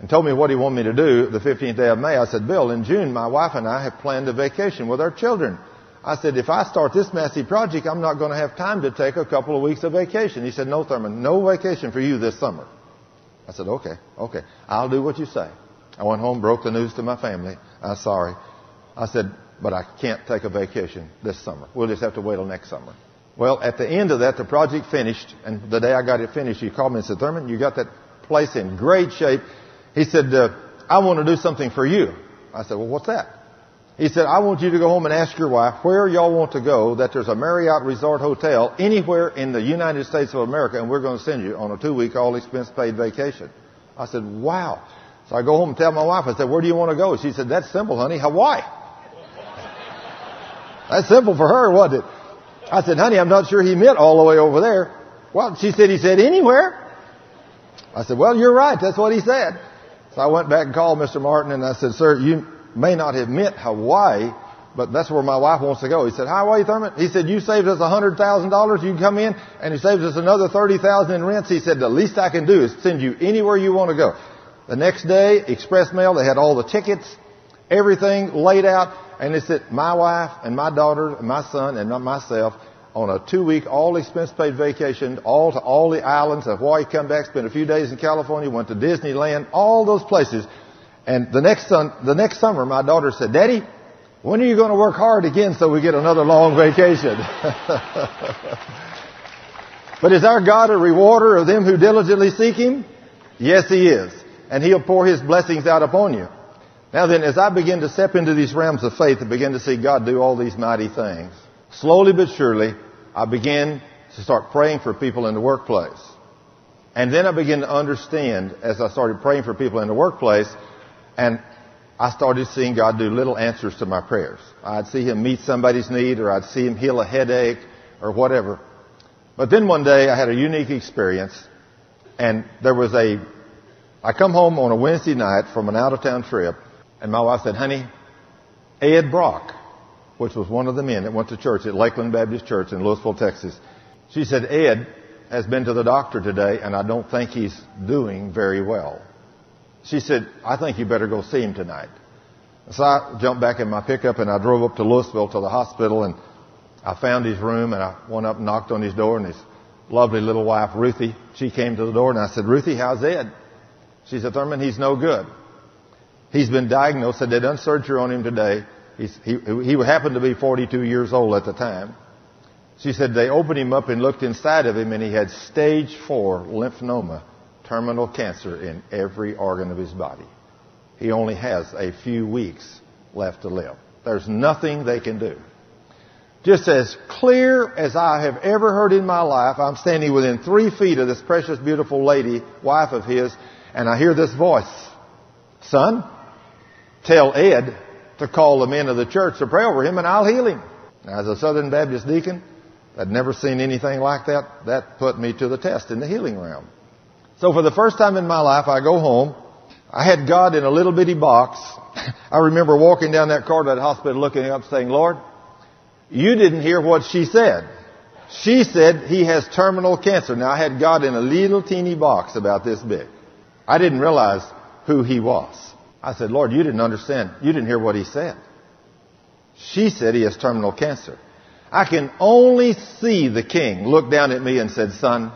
and told me what he wanted me to do the 15th day of May. I said, Bill, in June, my wife and I have planned a vacation with our children. I said, if I start this massive project, I'm not going to have time to take a couple of weeks of vacation. He said, no, Thurman, no vacation for you this summer. I said, okay, okay. I'll do what you say. I went home, broke the news to my family. I'm sorry. I said, but I can't take a vacation this summer. We'll just have to wait till next summer. Well, at the end of that, the project finished, and the day I got it finished, he called me and said, Thurman, you got that place in great shape. He said, uh, I want to do something for you. I said, well, what's that? He said, I want you to go home and ask your wife where y'all want to go, that there's a Marriott Resort Hotel anywhere in the United States of America, and we're going to send you on a two-week all-expense paid vacation. I said, wow. So I go home and tell my wife, I said, where do you want to go? She said, that's simple, honey, Hawaii. that's simple for her, wasn't it? I said, honey, I'm not sure he meant all the way over there. Well, she said, he said anywhere. I said, well, you're right. That's what he said. So I went back and called Mr. Martin and I said, sir, you may not have meant Hawaii, but that's where my wife wants to go. He said, Hawaii, Thurman? He said, you saved us $100,000. You can come in and he saved us another 30000 in rents. He said, the least I can do is send you anywhere you want to go. The next day, express mail, they had all the tickets, everything laid out, and they said, my wife and my daughter and my son and not myself on a two-week all-expense paid vacation, all to all the islands of Hawaii, come back, spent a few days in California, went to Disneyland, all those places. And the next the next summer, my daughter said, Daddy, when are you going to work hard again so we get another long vacation? but is our God a rewarder of them who diligently seek Him? Yes, He is. And He'll pour His blessings out upon you. Now then, as I begin to step into these realms of faith and begin to see God do all these mighty things, slowly but surely, I began to start praying for people in the workplace. And then I began to understand as I started praying for people in the workplace, and I started seeing God do little answers to my prayers. I'd see Him meet somebody's need, or I'd see Him heal a headache, or whatever. But then one day I had a unique experience, and there was a, I come home on a Wednesday night from an out of town trip, and my wife said, honey, Ed Brock, which was one of the men that went to church at Lakeland Baptist Church in Lewisville, Texas. She said, Ed has been to the doctor today and I don't think he's doing very well. She said, I think you better go see him tonight. So I jumped back in my pickup and I drove up to Lewisville to the hospital and I found his room and I went up and knocked on his door and his lovely little wife, Ruthie, she came to the door and I said, Ruthie, how's Ed? She said, Thurman, he's no good. He's been diagnosed, said they done surgery on him today. He, he happened to be 42 years old at the time. She said they opened him up and looked inside of him and he had stage four lymphoma, terminal cancer in every organ of his body. He only has a few weeks left to live. There's nothing they can do. just as clear as I have ever heard in my life. I'm standing within three feet of this precious, beautiful lady, wife of his, and I hear this voice. Son, tell Ed to call the men of the church to pray over him and I'll heal him. Now, as a Southern Baptist deacon, I'd never seen anything like that. That put me to the test in the healing realm. So for the first time in my life, I go home. I had God in a little bitty box. I remember walking down that corridor of the hospital looking up saying, Lord, you didn't hear what she said. She said he has terminal cancer. Now I had God in a little teeny box about this big. I didn't realize who he was. I said, Lord, you didn't understand. You didn't hear what he said. She said he has terminal cancer. I can only see the king look down at me and said, son,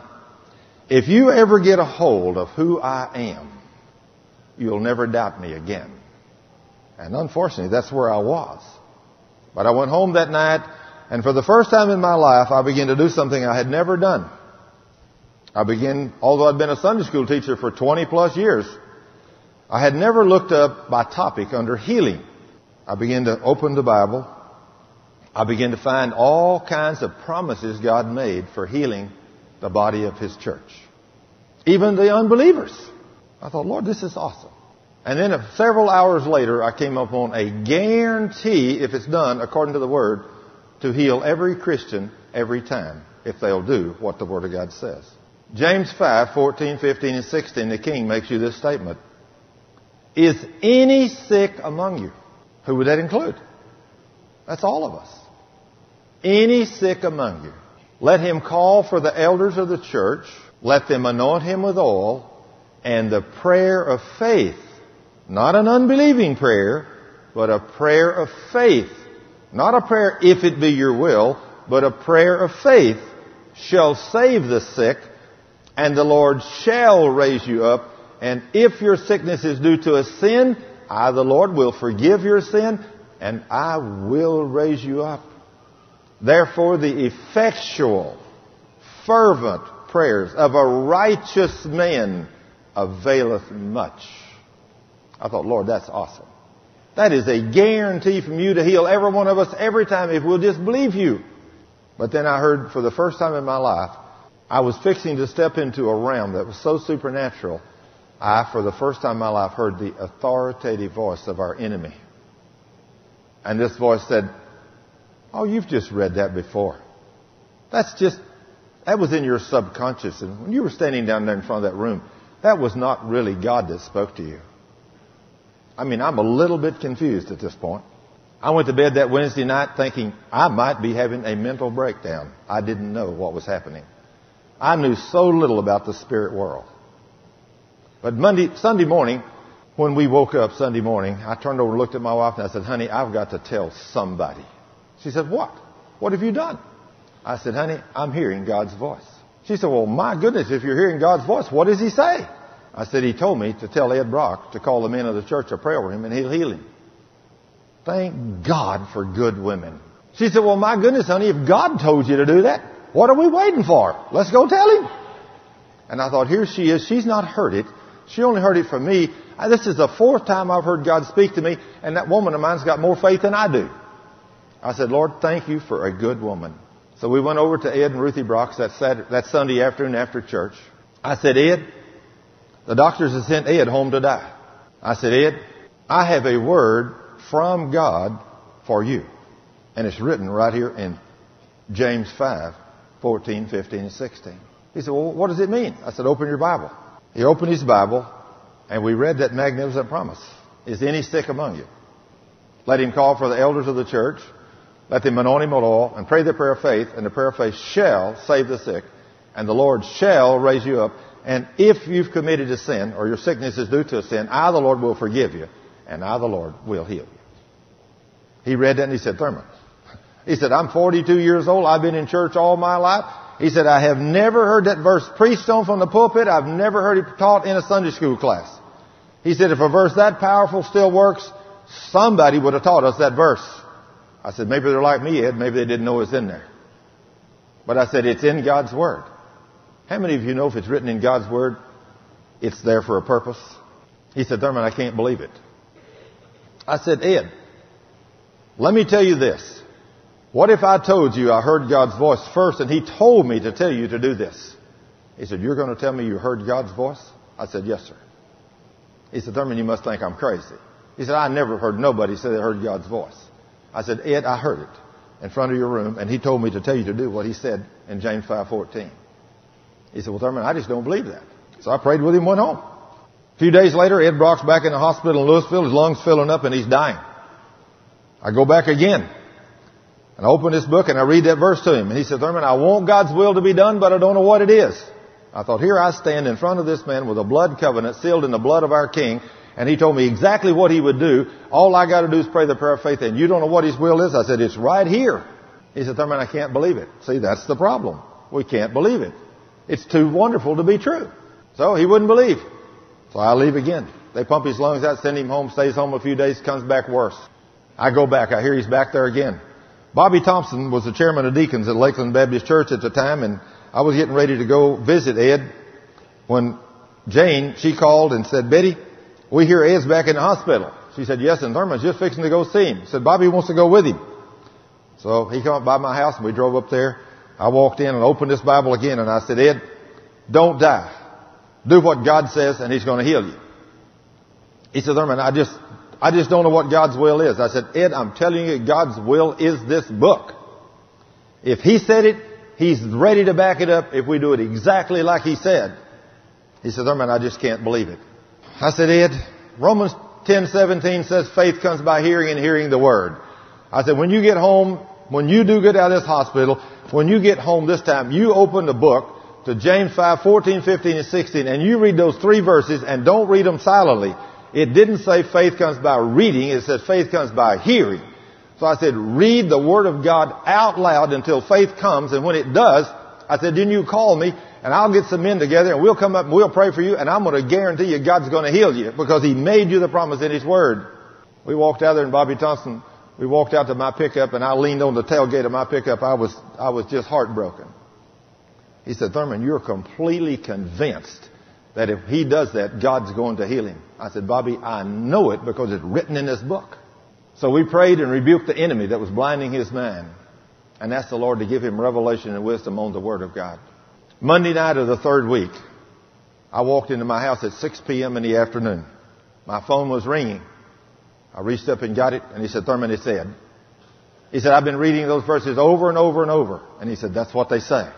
if you ever get a hold of who I am, you'll never doubt me again. And unfortunately, that's where I was. But I went home that night, and for the first time in my life, I began to do something I had never done. I began, although I'd been a Sunday school teacher for 20 plus years, I had never looked up by topic under healing. I began to open the Bible. I began to find all kinds of promises God made for healing the body of His church. Even the unbelievers. I thought, Lord, this is awesome. And then uh, several hours later, I came upon a guarantee, if it's done according to the Word, to heal every Christian every time if they'll do what the Word of God says. James 5, 14, 15, and 16, the King makes you this statement. Is any sick among you? Who would that include? That's all of us. Any sick among you. Let him call for the elders of the church. Let them anoint him with oil and the prayer of faith not an unbelieving prayer, but a prayer of faith. Not a prayer, if it be your will, but a prayer of faith shall save the sick, and the Lord shall raise you up. And if your sickness is due to a sin, I, the Lord, will forgive your sin, and I will raise you up. Therefore, the effectual, fervent prayers of a righteous man availeth much. I thought, Lord, that's awesome. That is a guarantee from you to heal every one of us every time if we'll just believe you. But then I heard for the first time in my life, I was fixing to step into a realm that was so supernatural. I, for the first time in my life, heard the authoritative voice of our enemy. And this voice said, Oh, you've just read that before. That's just, that was in your subconscious. And when you were standing down there in front of that room, that was not really God that spoke to you. I mean, I'm a little bit confused at this point. I went to bed that Wednesday night thinking I might be having a mental breakdown. I didn't know what was happening. I knew so little about the spirit world. But Monday, Sunday morning, when we woke up Sunday morning, I turned over and looked at my wife and I said, honey, I've got to tell somebody. She said, what? What have you done? I said, honey, I'm hearing God's voice. She said, well, my goodness, if you're hearing God's voice, what does he say? I said, he told me to tell Ed Brock to call the men of the church to pray over him and he'll heal him. Thank God for good women. She said, well, my goodness, honey, if God told you to do that, what are we waiting for? Let's go tell him. And I thought, here she is. She's not heard it. She only heard it from me. This is the fourth time I've heard God speak to me, and that woman of mine's got more faith than I do. I said, Lord, thank you for a good woman. So we went over to Ed and Ruthie Brock's that, Saturday, that Sunday afternoon after church. I said, Ed, the doctors have sent Ed home to die. I said, Ed, I have a word from God for you. And it's written right here in James 5, 14, 15, and 16. He said, well, what does it mean? I said, open your Bible. He opened his Bible, and we read that magnificent promise. Is any sick among you? Let him call for the elders of the church. Let them anoint him with oil and pray the prayer of faith, and the prayer of faith shall save the sick, and the Lord shall raise you up. And if you've committed a sin or your sickness is due to a sin, I, the Lord, will forgive you and I, the Lord, will heal you. He read that and he said, Thurman. He said, I'm 42 years old. I've been in church all my life. He said, I have never heard that verse preached on from the pulpit. I've never heard it taught in a Sunday school class. He said, if a verse that powerful still works, somebody would have taught us that verse. I said, maybe they're like me, Ed. Maybe they didn't know it's in there. But I said, it's in God's Word. How many of you know if it's written in God's Word, it's there for a purpose? He said, Thurman, I can't believe it. I said, Ed, let me tell you this. What if I told you I heard God's voice first and He told me to tell you to do this? He said, You're going to tell me you heard God's voice? I said, Yes, sir. He said, Thurman, you must think I'm crazy. He said, I never heard nobody say they heard God's voice. I said, Ed, I heard it in front of your room, and he told me to tell you to do what he said in James 5.14. He said, well, Thurman, I just don't believe that. So I prayed with him, went home. A few days later, Ed Brock's back in the hospital in Lewisville, his lungs filling up, and he's dying. I go back again. And I open this book and I read that verse to him. And he said, Thurman, I want God's will to be done, but I don't know what it is. I thought, here I stand in front of this man with a blood covenant sealed in the blood of our King, and he told me exactly what he would do. All I got to do is pray the prayer of faith, and you don't know what his will is? I said, it's right here. He said, Thurman, I can't believe it. See, that's the problem. We can't believe it. It's too wonderful to be true. So he wouldn't believe. So I leave again. They pump his lungs out, send him home, stays home a few days, comes back worse. I go back. I hear he's back there again. Bobby Thompson was the chairman of deacons at Lakeland Baptist Church at the time, and I was getting ready to go visit Ed when Jane, she called and said, Betty, we hear Ed's back in the hospital. She said, yes, and Thurman's just fixing to go see him. Said, Bobby wants to go with him. So he came up by my house and we drove up there. I walked in and opened this Bible again and I said, Ed, don't die. Do what God says and He's going to heal you. He said, Thurman, I just, I just don't know what God's will is. I said, Ed, I'm telling you, God's will is this book. If He said it, He's ready to back it up if we do it exactly like He said. He said, Thurman, oh, I just can't believe it. I said, Ed, Romans 10:17 says faith comes by hearing and hearing the word. I said, when you get home, when you do get out of this hospital, when you get home this time, you open the book to James 5, 14, 15, and 16, and you read those three verses and don't read them silently. It didn't say faith comes by reading, it said faith comes by hearing. So I said, read the Word of God out loud until faith comes, and when it does, I said, then you call me, and I'll get some men together, and we'll come up and we'll pray for you, and I'm going to guarantee you God's going to heal you, because He made you the promise in His Word. We walked out there, and Bobby Thompson, we walked out to my pickup, and I leaned on the tailgate of my pickup. I was, I was just heartbroken. He said, Thurman, you're completely convinced that if he does that, God's going to heal him. I said, Bobby, I know it because it's written in this book. So we prayed and rebuked the enemy that was blinding his mind and asked the Lord to give him revelation and wisdom on the Word of God. Monday night of the third week, I walked into my house at 6 p.m. in the afternoon. My phone was ringing. I reached up and got it, and he said, Thurman, it's said. He said, I've been reading those verses over and over and over. And he said, that's what they say.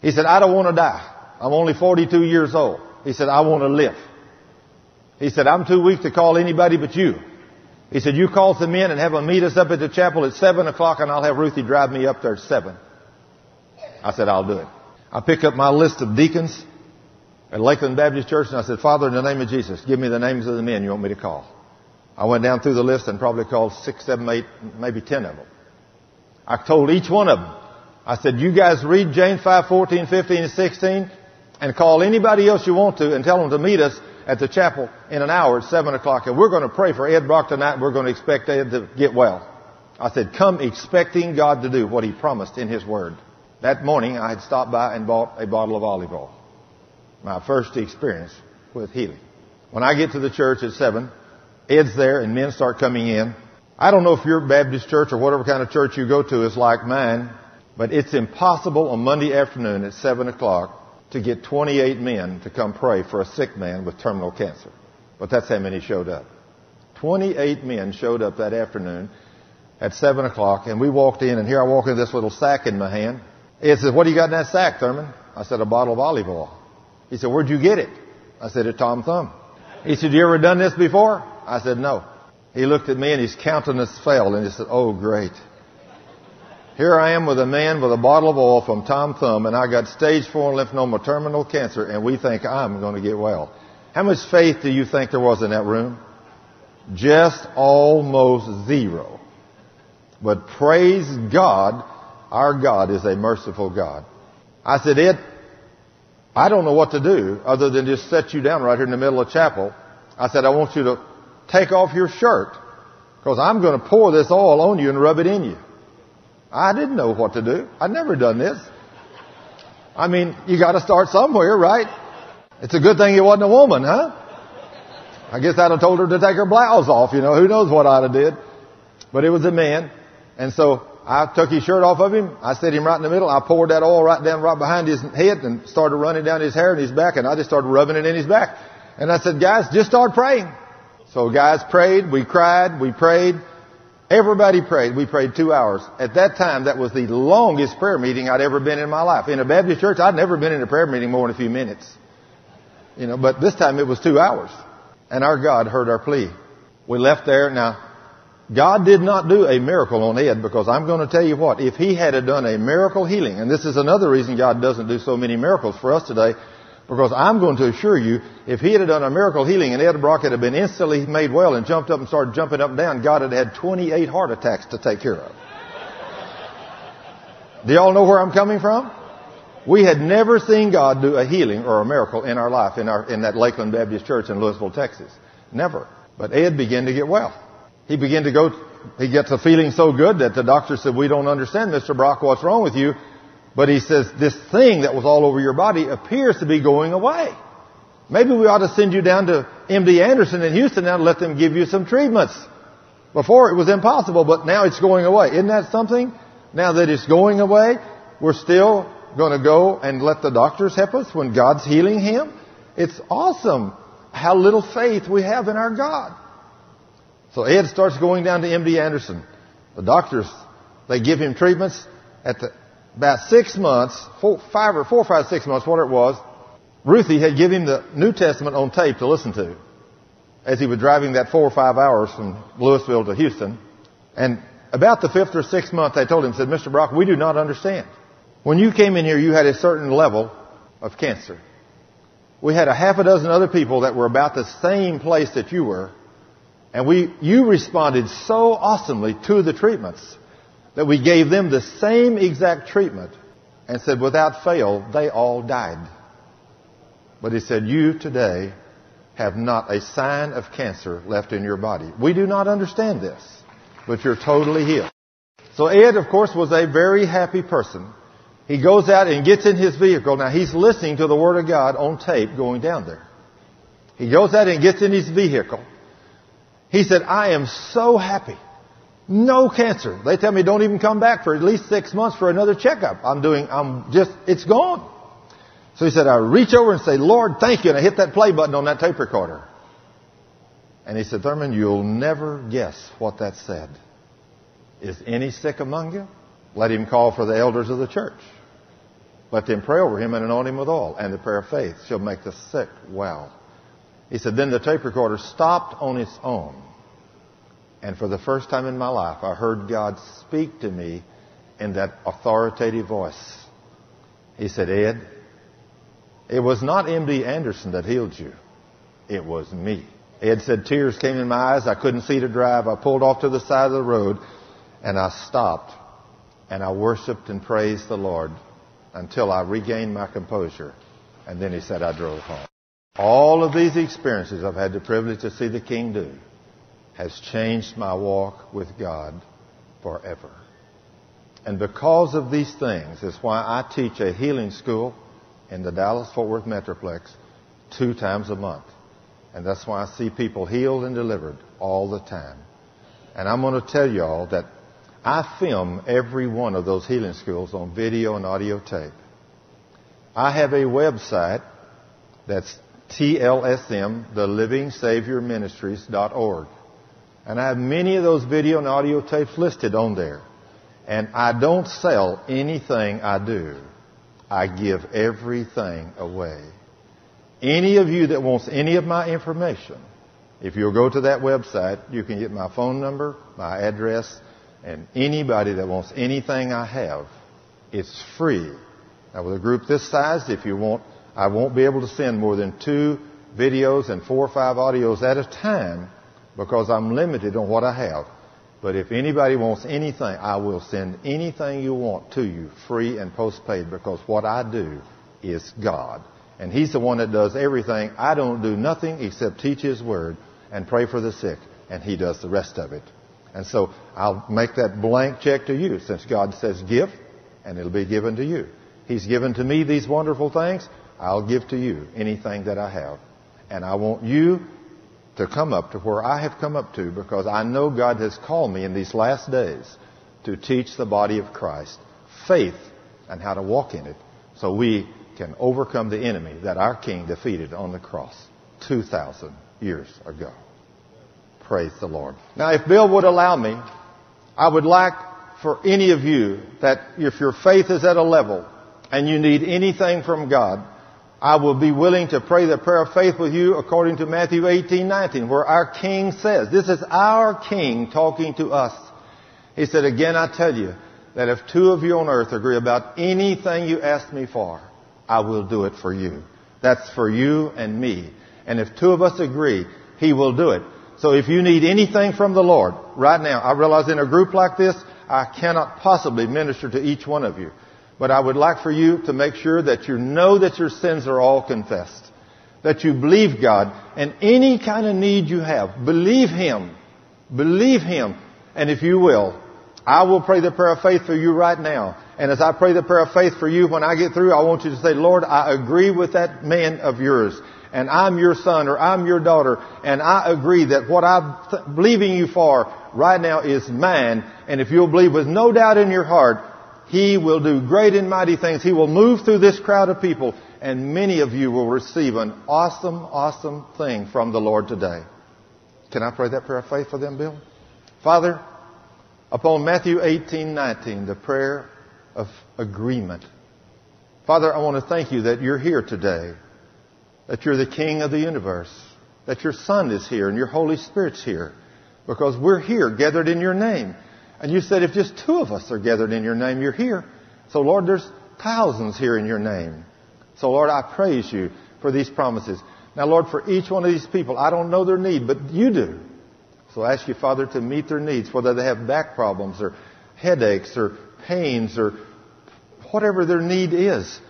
He said, I don't want to die. I'm only 42 years old. He said, I want to live. He said, I'm too weak to call anybody but you. He said, you call some men and have them meet us up at the chapel at 7 o'clock and I'll have Ruthie drive me up there at 7. I said, I'll do it. I picked up my list of deacons at Lakeland Baptist Church and I said, Father, in the name of Jesus, give me the names of the men you want me to call. I went down through the list and probably called six, seven, eight, maybe ten of them. I told each one of them, I said, you guys read James 5, 14, 15, and 16 and call anybody else you want to and tell them to meet us at the chapel in an hour at 7 o'clock and we're going to pray for Ed Brock tonight we're going to expect Ed to get well. I said, come expecting God to do what He promised in His Word. That morning I had stopped by and bought a bottle of olive oil. My first experience with healing. When I get to the church at 7, Ed's there and men start coming in. I don't know if your Baptist church or whatever kind of church you go to is like mine, but it's impossible on Monday afternoon at 7 o'clock to get 28 men to come pray for a sick man with terminal cancer. But that's how many showed up. 28 men showed up that afternoon at 7 o'clock, and we walked in, and here I walk in with this little sack in my hand. He says, what do you got in that sack, Thurman? I said, a bottle of olive oil. He said, where'd you get it? I said, at Tom Thumb. He said, you ever done this before? I said, no. He looked at me and his countenance fell and he said, oh great. Here I am with a man with a bottle of oil from Tom Thumb and I got stage four lymphoma terminal cancer and we think I'm going to get well. How much faith do you think there was in that room? Just almost zero. But praise God, our God is a merciful God. I said, Ed, I don't know what to do other than just set you down right here in the middle of chapel. I said, I want you to take off your shirt because I'm going to pour this oil on you and rub it in you. I didn't know what to do. I'd never done this. I mean, you got to start somewhere, right? It's a good thing you wasn't a woman, huh? I guess I'd have told her to take her blouse off. You know, who knows what I'd have did. But it was a man. And so I took his shirt off of him. I set him right in the middle. I poured that oil right down right behind his head and started running down his hair and his back and I just started rubbing it in his back. And I said, guys, just start praying. So guys prayed, we cried, we prayed. Everybody prayed. We prayed two hours. At that time, that was the longest prayer meeting I'd ever been in my life. In a Baptist church, I'd never been in a prayer meeting more than a few minutes. You know, but this time it was two hours. And our God heard our plea. We left there. Now, God did not do a miracle on Ed because I'm going to tell you what, if he had done a miracle healing, and this is another reason God doesn't do so many miracles for us today, because I'm going to assure you, if he had done a miracle healing and Ed Brock had been instantly made well and jumped up and started jumping up and down, God had had 28 heart attacks to take care of. Do y'all know where I'm coming from? We had never seen God do a healing or a miracle in our life in, our, in that Lakeland Baptist Church in Lewisville, Texas. Never. But Ed began to get well. He began to go, he gets a feeling so good that the doctor said, we don't understand, Mr. Brock, what's wrong with you? But he says, this thing that was all over your body appears to be going away. Maybe we ought to send you down to MD Anderson in Houston now and let them give you some treatments. Before it was impossible, but now it's going away. Isn't that something? Now that it's going away, we're still going to go and let the doctors help us when God's healing him. It's awesome how little faith we have in our God. So Ed starts going down to MD Anderson. The doctors, they give him treatments. At the, about six months, four, five or four, five, six months, whatever it was, Ruthie had given him the New Testament on tape to listen to as he was driving that four or five hours from Lewisville to Houston. And about the fifth or sixth month, they told him, said, Mr. Brock, we do not understand. When you came in here, you had a certain level of cancer. We had a half a dozen other people that were about the same place that you were, and we, you responded so awesomely to the treatments that we gave them the same exact treatment and said without fail, they all died. But he said, you today have not a sign of cancer left in your body. We do not understand this, but you're totally healed. So Ed, of course, was a very happy person. He goes out and gets in his vehicle. Now he's listening to the Word of God on tape going down there. He goes out and gets in his vehicle. He said, I am so happy. No cancer. They tell me don't even come back for at least six months for another checkup. I'm doing, I'm just, it's gone. So he said, I reach over and say, Lord, thank you. And I hit that play button on that tape recorder. And he said, Thurman, you'll never guess what that said. Is any sick among you? Let him call for the elders of the church. Let them pray over him and anoint him with oil. And the prayer of faith shall make the sick well. He said, then the tape recorder stopped on its own. And for the first time in my life, I heard God speak to me in that authoritative voice. He said, Ed, it was not MD Anderson that healed you. It was me. Ed said tears came in my eyes. I couldn't see to drive. I pulled off to the side of the road and I stopped and I worshiped and praised the Lord until I regained my composure. And then he said I drove home. All of these experiences I've had the privilege to see the King do has changed my walk with God forever. And because of these things is why I teach a healing school in the Dallas Fort Worth Metroplex two times a month. And that's why I see people healed and delivered all the time. And I'm going to tell you all that I film every one of those healing schools on video and audio tape. I have a website that's TLSM, the Living Savior Ministries.org. And I have many of those video and audio tapes listed on there. And I don't sell anything I do. I give everything away. Any of you that wants any of my information, if you'll go to that website, you can get my phone number, my address, and anybody that wants anything I have, it's free. Now with a group this size, if you want I won't be able to send more than two videos and four or five audios at a time because I'm limited on what I have. But if anybody wants anything, I will send anything you want to you free and postpaid because what I do is God. And He's the one that does everything. I don't do nothing except teach His Word and pray for the sick. And He does the rest of it. And so I'll make that blank check to you since God says give and it'll be given to you. He's given to me these wonderful things. I'll give to you anything that I have. And I want you to come up to where I have come up to because I know God has called me in these last days to teach the body of Christ faith and how to walk in it so we can overcome the enemy that our King defeated on the cross 2,000 years ago. Praise the Lord. Now, if Bill would allow me, I would like for any of you that if your faith is at a level and you need anything from God, I will be willing to pray the prayer of faith with you according to Matthew 18, 19, where our King says, this is our King talking to us. He said, again, I tell you that if two of you on earth agree about anything you ask me for, I will do it for you. That's for you and me. And if two of us agree, He will do it. So if you need anything from the Lord right now, I realize in a group like this, I cannot possibly minister to each one of you. But I would like for you to make sure that you know that your sins are all confessed. That you believe God and any kind of need you have, believe Him. Believe Him. And if you will, I will pray the prayer of faith for you right now. And as I pray the prayer of faith for you, when I get through, I want you to say, Lord, I agree with that man of yours and I'm your son or I'm your daughter, and I agree that what I'm th- believing you for right now is mine, and if you'll believe with no doubt in your heart, He will do great and mighty things. He will move through this crowd of people, and many of you will receive an awesome, awesome thing from the Lord today. Can I pray that prayer of faith for them, Bill? Father, upon Matthew 18, 19, the prayer of agreement. Father, I want to thank you that you're here today that you're the King of the universe, that your Son is here and your Holy Spirit's here, because we're here gathered in your name. And you said if just two of us are gathered in your name, you're here. So Lord, there's thousands here in your name. So Lord, I praise you for these promises. Now Lord, for each one of these people, I don't know their need, but you do. So I ask you, Father, to meet their needs, whether they have back problems or headaches or pains or whatever their need is.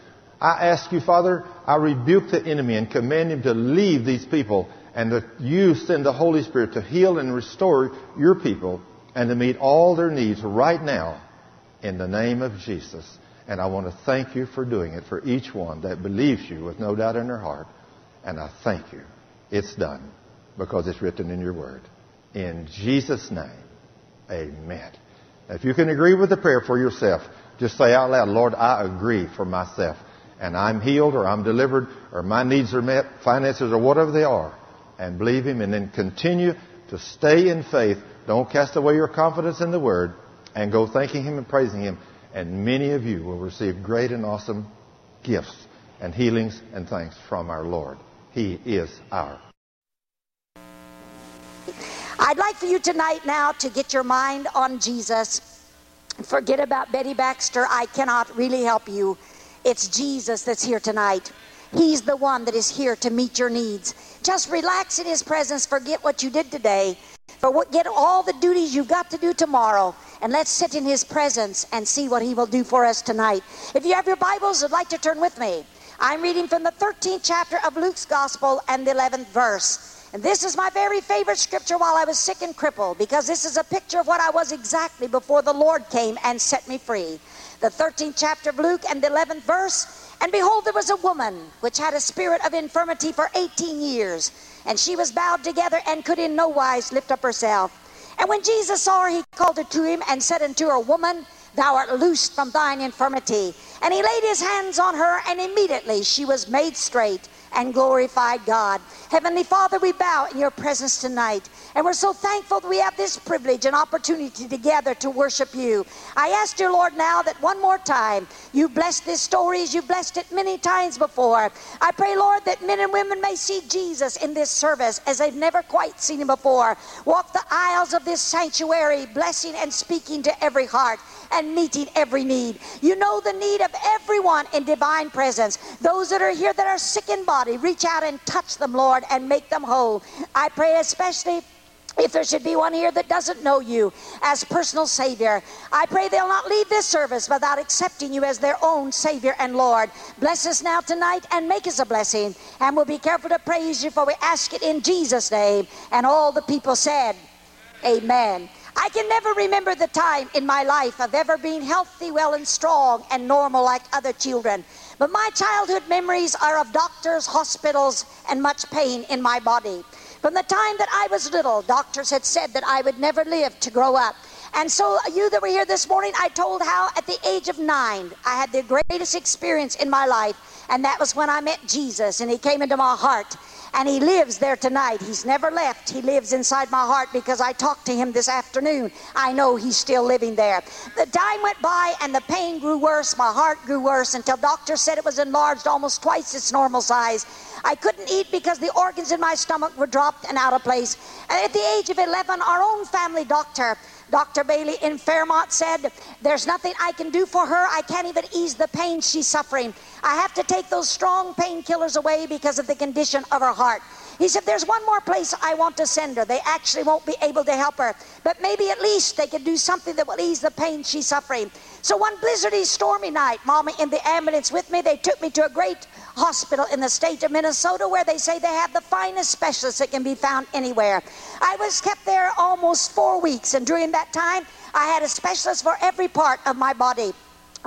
I ask you, Father, I rebuke the enemy and command him to leave these people and that you send the Holy Spirit to heal and restore your people and to meet all their needs right now in the name of Jesus. And I want to thank you for doing it for each one that believes you with no doubt in their heart. And I thank you. It's done because it's written in your word. In Jesus' name, amen. If you can agree with the prayer for yourself, just say out loud, Lord, I agree for myself and I'm healed or I'm delivered or my needs are met, finances or whatever they are, and believe Him and then continue to stay in faith. Don't cast away your confidence in the Word and go thanking Him and praising Him. And many of you will receive great and awesome gifts and healings and thanks from our Lord. He is our. I'd like for you tonight now to get your mind on Jesus. Forget about Betty Baxter. I cannot really help you. It's Jesus that's here tonight. He's the one that is here to meet your needs. Just relax in His presence. Forget what you did today. Forget all the duties you've got to do tomorrow. And let's sit in His presence and see what He will do for us tonight. If you have your Bibles, I'd like to turn with me. I'm reading from the 13th chapter of Luke's Gospel and the 11th verse. And this is my very favorite scripture while I was sick and crippled because this is a picture of what I was exactly before the Lord came and set me free the 13th chapter of Luke and the 11th verse. And behold, there was a woman which had a spirit of infirmity for 18 years, and she was bowed together and could in no wise lift up herself. And when Jesus saw her, he called her to him and said unto her, Woman, thou art loosed from thine infirmity. And he laid his hands on her, and immediately she was made straight and glorified God. Heavenly Father, we bow in your presence tonight. And we're so thankful that we have this privilege and opportunity together to worship you. I ask dear Lord now that one more time you bless this story as you've blessed it many times before. I pray, Lord, that men and women may see Jesus in this service as they've never quite seen him before. Walk the aisles of this sanctuary, blessing and speaking to every heart and meeting every need. You know the need of everyone in divine presence. Those that are here that are sick in body, reach out and touch them, Lord, and make them whole. I pray especially if there should be one here that doesn't know you as personal Savior, I pray they'll not leave this service without accepting you as their own Savior and Lord. Bless us now tonight and make us a blessing. And we'll be careful to praise you, for we ask it in Jesus' name. And all the people said, Amen. I can never remember the time in my life of ever being healthy, well, and strong and normal like other children. But my childhood memories are of doctors, hospitals, and much pain in my body. From the time that I was little, doctors had said that I would never live to grow up. And so, uh, you that were here this morning, I told how at the age of nine, I had the greatest experience in my life, and that was when I met Jesus, and He came into my heart. And he lives there tonight. He's never left. He lives inside my heart because I talked to him this afternoon. I know he's still living there. The time went by and the pain grew worse. My heart grew worse until doctors said it was enlarged almost twice its normal size. I couldn't eat because the organs in my stomach were dropped and out of place. And at the age of 11, our own family doctor Dr. Bailey in Fairmont said, There's nothing I can do for her. I can't even ease the pain she's suffering. I have to take those strong painkillers away because of the condition of her heart. He said, There's one more place I want to send her. They actually won't be able to help her, but maybe at least they can do something that will ease the pain she's suffering. So one blizzardy, stormy night, Mama in the ambulance with me, they took me to a great hospital in the state of Minnesota where they say they have the finest specialists that can be found anywhere. I was kept there almost four weeks, and during that time, I had a specialist for every part of my body.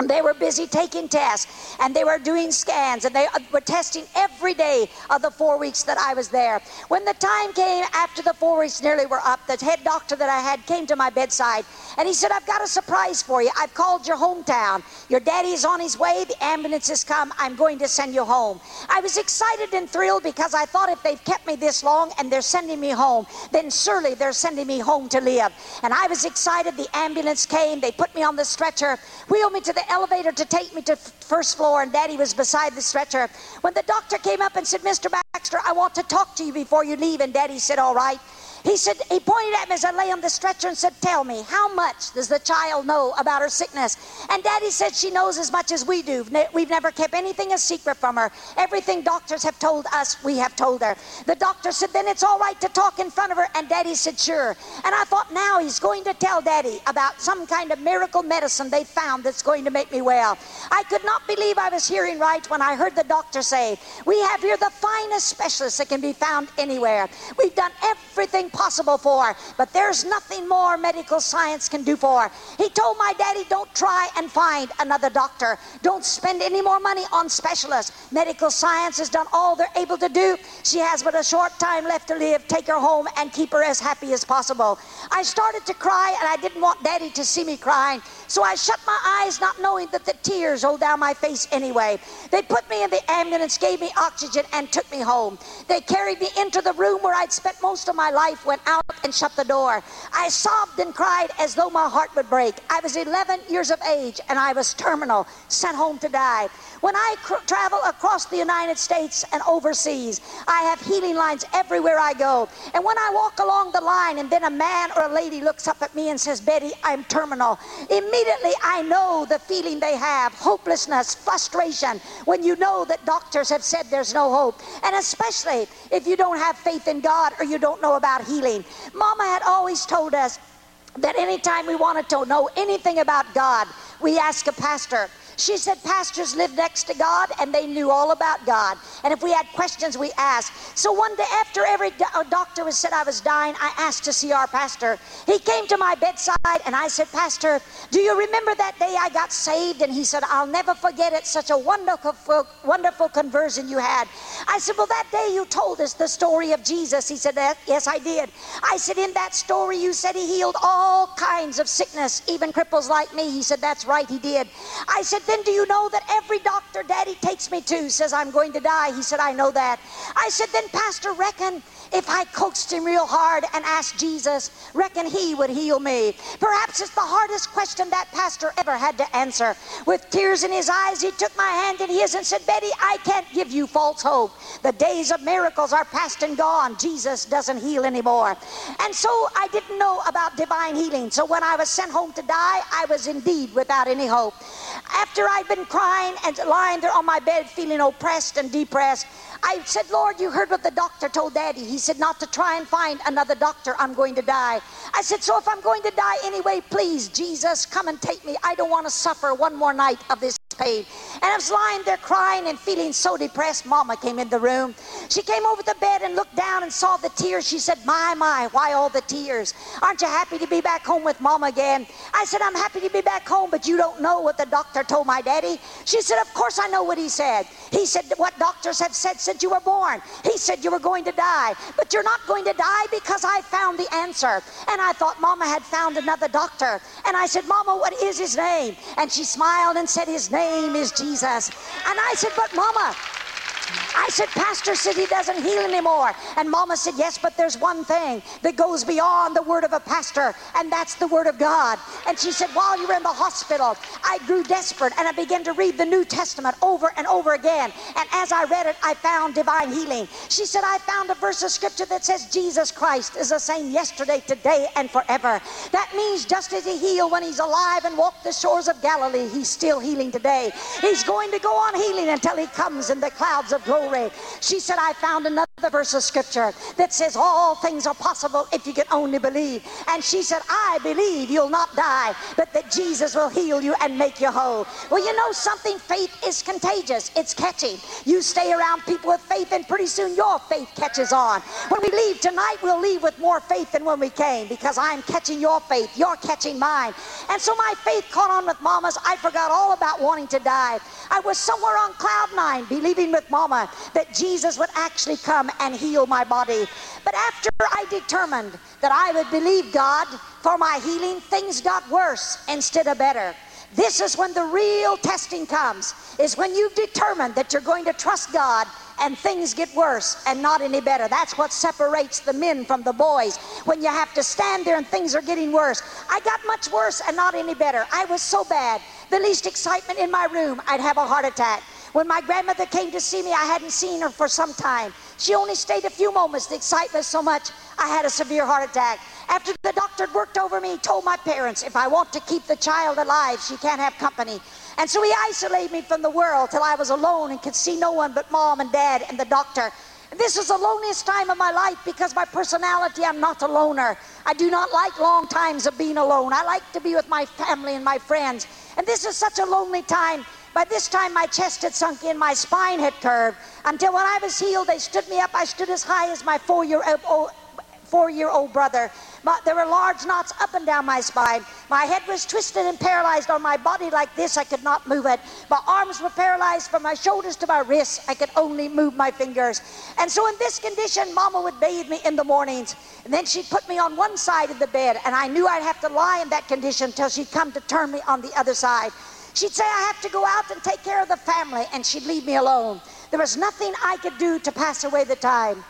They were busy taking tests and they were doing scans and they uh, were testing every day of the four weeks that I was there. When the time came after the four weeks nearly were up, the head doctor that I had came to my bedside and he said, I've got a surprise for you. I've called your hometown. Your daddy is on his way. The ambulance has come. I'm going to send you home. I was excited and thrilled because I thought if they've kept me this long and they're sending me home, then surely they're sending me home to live. And I was excited. The ambulance came. They put me on the stretcher, wheeled me to the elevator to take me to first floor, and Daddy was beside the stretcher. When the doctor came up and said, Mr. Baxter, I want to talk to you before you leave, and Daddy said, All right. He said, he pointed at me as I lay on the stretcher and said, Tell me, how much does the child know about her sickness? And Daddy said she knows as much as we do. We've never kept anything a secret from her. Everything doctors have told us, we have told her. The doctor said, Then it's all right to talk in front of her. And Daddy said, Sure. And I thought, now he's going to tell Daddy about some kind of miracle medicine they found that's going to make me well. I could not believe I was hearing right when I heard the doctor say, We have here the finest specialist that can be found anywhere. We've done everything impossible for, but there's nothing more medical science can do for. He told my daddy, don't try and find another doctor. Don't spend any more money on specialists. Medical science has done all they're able to do. She has but a short time left to live. Take her home and keep her as happy as possible. I started to cry, and I didn't want daddy to see me crying. So I shut my eyes, not knowing that the tears rolled down my face anyway. They put me in the ambulance, gave me oxygen, and took me home. They carried me into the room where I'd spent most of my life, went out and shut the door. I sobbed and cried as though my heart would break. I was 11 years of age, and I was terminal, sent home to die. When I cr- travel across the United States and overseas, I have healing lines everywhere I go. And when I walk along the line, and then a man or a lady looks up at me and says, Betty, I'm terminal, immediately I know the feeling they have hopelessness, frustration, when you know that doctors have said there's no hope. And especially if you don't have faith in God or you don't know about healing. Mama had always told us that anytime we wanted to know anything about God, we ask a pastor. She said pastors lived next to God and they knew all about God. And if we had questions, we asked. So one day, after every do- uh, doctor was said I was dying, I asked to see our pastor. He came to my bedside and I said, Pastor, do you remember that day I got saved? And he said, I'll never forget it. Such a wonderful, wonderful conversion you had. I said, Well, that day you told us the story of Jesus. He said, Yes, I did. I said, In that story, you said he healed all kinds of sickness, even cripples like me. He said, That's right, he did. I said, then do you know that every doctor daddy takes me to says I'm going to die? He said, I know that. I said, then Pastor, reckon if I coaxed him real hard and asked Jesus, reckon he would heal me. Perhaps it's the hardest question that pastor ever had to answer. With tears in his eyes, he took my hand in his and said, Betty, I can't give you false hope. The days of miracles are past and gone. Jesus doesn't heal anymore. And so I didn't know about divine healing. So when I was sent home to die, I was indeed without any hope. After I'd been crying and lying there on my bed feeling oppressed and depressed, I said, Lord, you heard what the doctor told Daddy. He said, not to try and find another doctor. I'm going to die. I said, so if I'm going to die anyway, please, Jesus, come and take me. I don't want to suffer one more night of this pain. And I was lying there crying and feeling so depressed. Mama came in the room. She came over the bed and looked down and saw the tears. She said, My, my, why all the tears? Aren't you happy to be back home with Mama again? I said, I'm happy to be back home, but you don't know what the doctor told my daddy. She said, Of course I know what he said. He said, What doctors have said since you were born. He said you were going to die, but you're not going to die because I found the answer. And I thought Mama had found another doctor. And I said, Mama, what is his name? And she smiled and said, His name is Jesus. And I said, But Mama, I said, Pastor said he doesn't heal anymore. And Mama said, Yes, but there's one thing that goes beyond the word of a pastor, and that's the word of God. And she said, While you were in the hospital, I grew desperate and I began to read the New Testament over and over again. And as I read it, I found divine healing. She said, I found a verse of scripture that says Jesus Christ is the same yesterday, today, and forever. That means just as he healed when he's alive and walked the shores of Galilee, he's still healing today. He's going to go on healing until he comes in the clouds of glory. She said, I found another verse of scripture that says all things are possible if you can only believe. And she said, I believe you'll not die, but that Jesus will heal you and make you whole. Well, you know something? Faith is contagious. It's catching. You stay around people with faith, and pretty soon your faith catches on. When we leave tonight, we'll leave with more faith than when we came because I'm catching your faith. You're catching mine. And so my faith caught on with mama's. I forgot all about wanting to die. I was somewhere on cloud nine, believing with that Jesus would actually come and heal my body. But after I determined that I would believe God for my healing, things got worse instead of better. This is when the real testing comes, is when you've determined that you're going to trust God and things get worse and not any better. That's what separates the men from the boys. When you have to stand there and things are getting worse. I got much worse and not any better. I was so bad. The least excitement in my room, I'd have a heart attack. When my grandmother came to see me, I hadn't seen her for some time. She only stayed a few moments. The excitement so much, I had a severe heart attack. After the doctor worked over me, he told my parents, if I want to keep the child alive, she can't have company. And so he isolated me from the world till I was alone and could see no one but mom and dad and the doctor. This is the loneliest time of my life because my personality, I'm not a loner. I do not like long times of being alone. I like to be with my family and my friends. And this is such a lonely time. By this time, my chest had sunk in, my spine had curved. Until when I was healed, they stood me up. I stood as high as my four year uh, old, oh, four year old brother. There were large knots up and down my spine. My head was twisted and paralyzed on my body like this. I could not move it. My arms were paralyzed from my shoulders to my wrists. I could only move my fingers. And so, in this condition, Mama would bathe me in the mornings. And then she'd put me on one side of the bed. And I knew I'd have to lie in that condition till she'd come to turn me on the other side. She'd say, I have to go out and take care of the family, and she'd leave me alone. There was nothing I could do to pass away the time.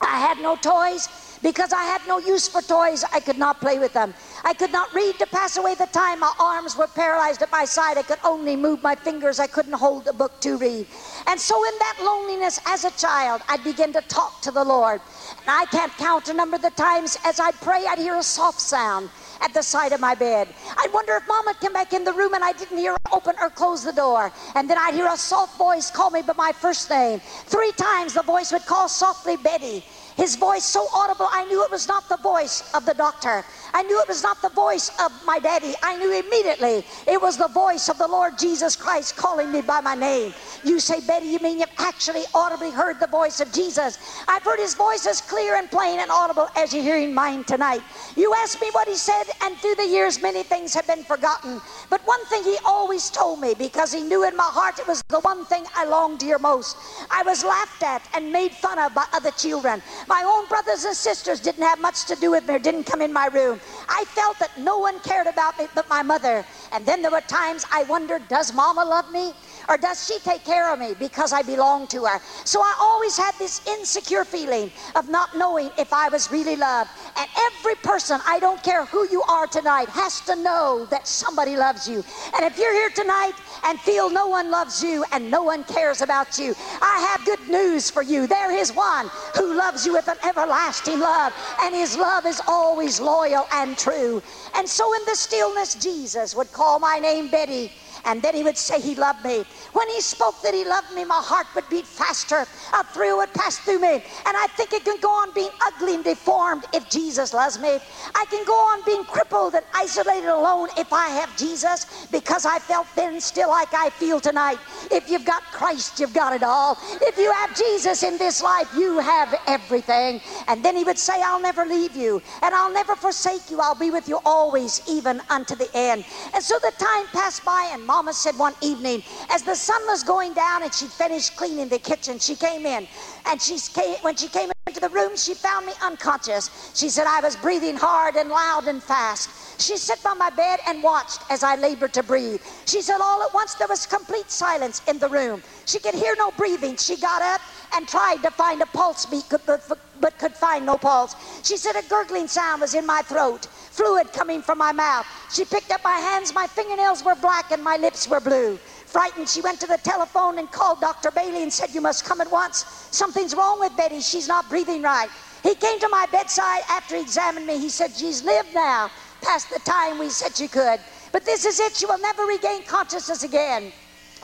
I had no toys because I had no use for toys. I could not play with them. I could not read to pass away the time. My arms were paralyzed at my side. I could only move my fingers. I couldn't hold a book to read. And so, in that loneliness as a child, I began to talk to the Lord. And I can't count a number of the times as I'd pray, I'd hear a soft sound at the side of my bed. I'd wonder if would come back in the room and I didn't hear her open or close the door. And then I'd hear a soft voice call me by my first name. Three times the voice would call softly Betty. His voice so audible, I knew it was not the voice of the doctor. I knew it was not the voice of my daddy. I knew immediately it was the voice of the Lord Jesus Christ calling me by my name. You say, Betty, you mean you've actually audibly heard the voice of Jesus? I've heard his voice as clear and plain and audible as you're hearing mine tonight. You asked me what he said, and through the years, many things have been forgotten. But one thing he always told me, because he knew in my heart it was the one thing I longed to hear most. I was laughed at and made fun of by other children. My own brothers and sisters didn't have much to do with me or didn't come in my room. I felt that no one cared about me but my mother. And then there were times I wondered, does mama love me? Or does she take care of me because I belong to her? So I always had this insecure feeling of not knowing if I was really loved. And every person, I don't care who you are tonight, has to know that somebody loves you. And if you're here tonight and feel no one loves you and no one cares about you, I have good news for you. There is one who loves you with an everlasting love, and his love is always loyal and true. And so in the stillness, Jesus would call my name Betty And then he would say he loved me. When he spoke that he loved me, my heart would beat faster. A thrill would pass through me. And I think it can go on being ugly and deformed if Jesus loves me. I can go on being crippled and isolated alone if I have Jesus because I felt then still like I feel tonight. If you've got Christ, you've got it all. If you have Jesus in this life, you have everything. And then he would say, I'll never leave you and I'll never forsake you. I'll be with you always, even unto the end. And so the time passed by, and Mama said one evening, as the sun was going down and she finished cleaning the kitchen, she came in. And she came, when she came into the room, she found me unconscious. She said, I was breathing hard and loud and fast. She sat by my bed and watched as I labored to breathe. She said, All at once there was complete silence in the room. She could hear no breathing. She got up and tried to find a pulse beat, but, but could find no pulse. She said, A gurgling sound was in my throat, fluid coming from my mouth. She picked up my hands, my fingernails were black, and my lips were blue. Frightened, she went to the telephone and called Dr. Bailey and said, You must come at once. Something's wrong with Betty. She's not breathing right. He came to my bedside after he examined me. He said, She's lived now past the time we said she could. But this is it. She will never regain consciousness again.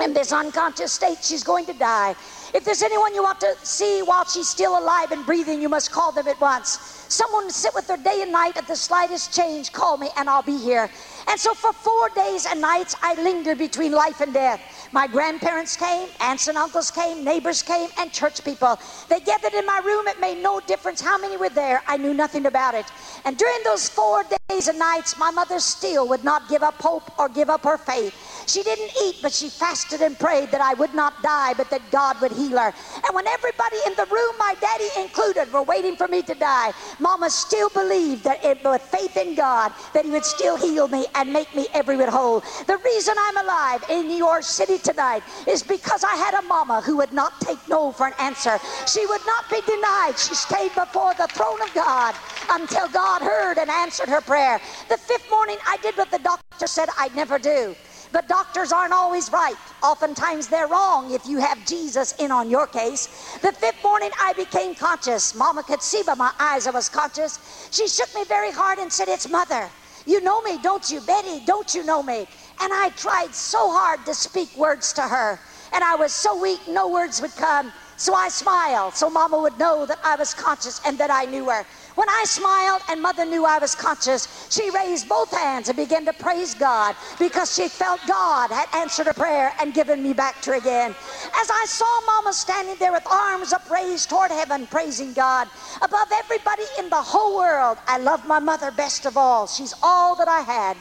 In this unconscious state, she's going to die. If there's anyone you want to see while she's still alive and breathing, you must call them at once. Someone to sit with her day and night at the slightest change, call me and I'll be here. And so for four days and nights, I lingered between life and death. My grandparents came, aunts and uncles came, neighbors came, and church people. They gathered in my room. It made no difference how many were there. I knew nothing about it. And during those four days and nights, my mother still would not give up hope or give up her faith. She didn't eat, but she fasted and prayed that I would not die, but that God would heal her. And when everybody in the room, my daddy included, were waiting for me to die, Mama still believed that it, with faith in God, that He would still heal me and make me every bit whole. The reason I'm alive in York City tonight is because I had a mama who would not take no for an answer. She would not be denied. She stayed before the throne of God until God heard and answered her prayer. The fifth morning, I did what the doctor said I'd never do. But doctors aren't always right. Oftentimes they're wrong if you have Jesus in on your case. The fifth morning I became conscious. Mama could see by my eyes I was conscious. She shook me very hard and said, It's mother. You know me, don't you? Betty, don't you know me? And I tried so hard to speak words to her. And I was so weak, no words would come. So I smiled so Mama would know that I was conscious and that I knew her. When I smiled and Mother knew I was conscious, she raised both hands and began to praise God because she felt God had answered her prayer and given me back to her again. As I saw Mama standing there with arms upraised toward heaven, praising God, above everybody in the whole world, I love my mother best of all. She's all that I had.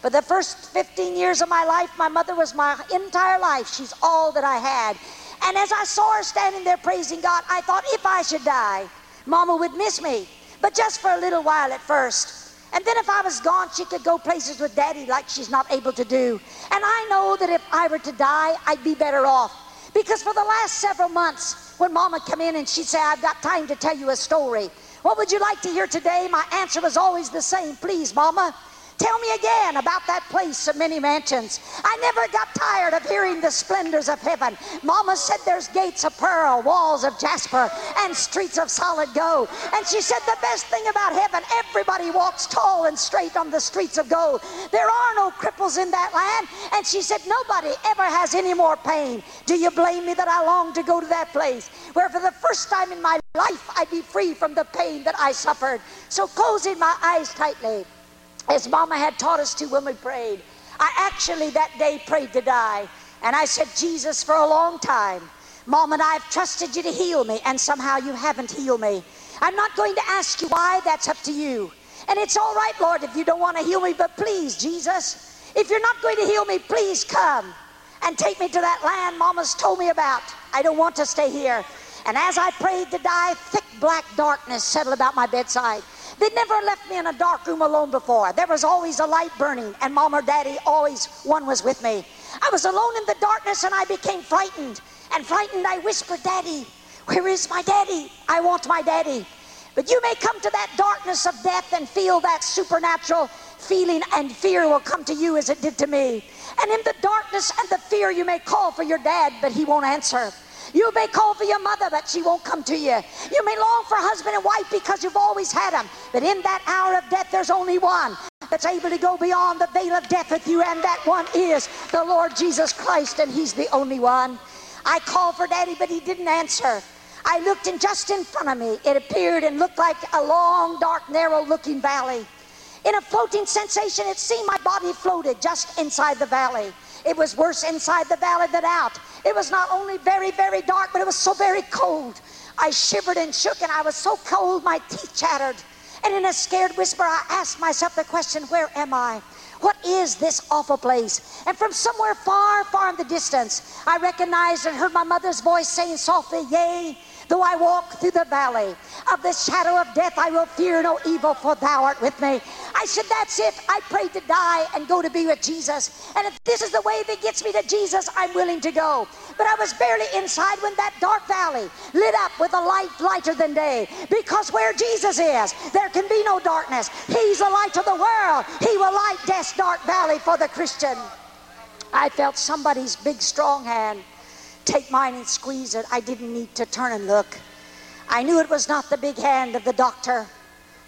For the first 15 years of my life, my mother was my entire life. She's all that I had. And as I saw her standing there praising God, I thought if I should die, Mama would miss me but just for a little while at first. And then if I was gone, she could go places with daddy like she's not able to do. And I know that if I were to die, I'd be better off. Because for the last several months, when mama come in and she'd say, I've got time to tell you a story. What would you like to hear today? My answer was always the same. Please, mama. Tell me again about that place of many mansions. I never got tired of hearing the splendors of heaven. Mama said there's gates of pearl, walls of jasper, and streets of solid gold. And she said the best thing about heaven, everybody walks tall and straight on the streets of gold. There are no cripples in that land. And she said nobody ever has any more pain. Do you blame me that I long to go to that place where for the first time in my life I'd be free from the pain that I suffered? So closing my eyes tightly as Mama had taught us to when we prayed. I actually that day prayed to die. And I said, Jesus, for a long time, Mom and I have trusted you to heal me, and somehow you haven't healed me. I'm not going to ask you why, that's up to you. And it's all right, Lord, if you don't want to heal me, but please, Jesus, if you're not going to heal me, please come and take me to that land Mama's told me about. I don't want to stay here. And as I prayed to die, thick black darkness settled about my bedside. They never left me in a dark room alone before. There was always a light burning, and mom or daddy, always one was with me. I was alone in the darkness and I became frightened. And frightened, I whispered, Daddy, where is my daddy? I want my daddy. But you may come to that darkness of death and feel that supernatural feeling, and fear will come to you as it did to me. And in the darkness and the fear, you may call for your dad, but he won't answer. You may call for your mother, but she won't come to you. You may long for husband and wife because you've always had them. But in that hour of death, there's only one. that's able to go beyond the veil of death with you, and that one is the Lord Jesus Christ, and He's the only one. I called for Daddy, but he didn't answer. I looked, and just in front of me, it appeared and looked like a long, dark, narrow looking valley. In a floating sensation, it seemed my body floated just inside the valley. It was worse inside the valley than out. It was not only very, very dark, but it was so very cold. I shivered and shook, and I was so cold my teeth chattered. And in a scared whisper, I asked myself the question, Where am I? What is this awful place? And from somewhere far, far in the distance, I recognized and heard my mother's voice saying softly, Yea, though I walk through the valley of the shadow of death, I will fear no evil, for thou art with me. I said, That's it. I prayed to die and go to be with Jesus. And if this is the way that gets me to Jesus, I'm willing to go. But I was barely inside when that dark valley lit up with a light lighter than day. Because where Jesus is, there can be no darkness. He's the light of the world. He will light death's dark valley for the Christian. I felt somebody's big, strong hand take mine and squeeze it. I didn't need to turn and look. I knew it was not the big hand of the doctor,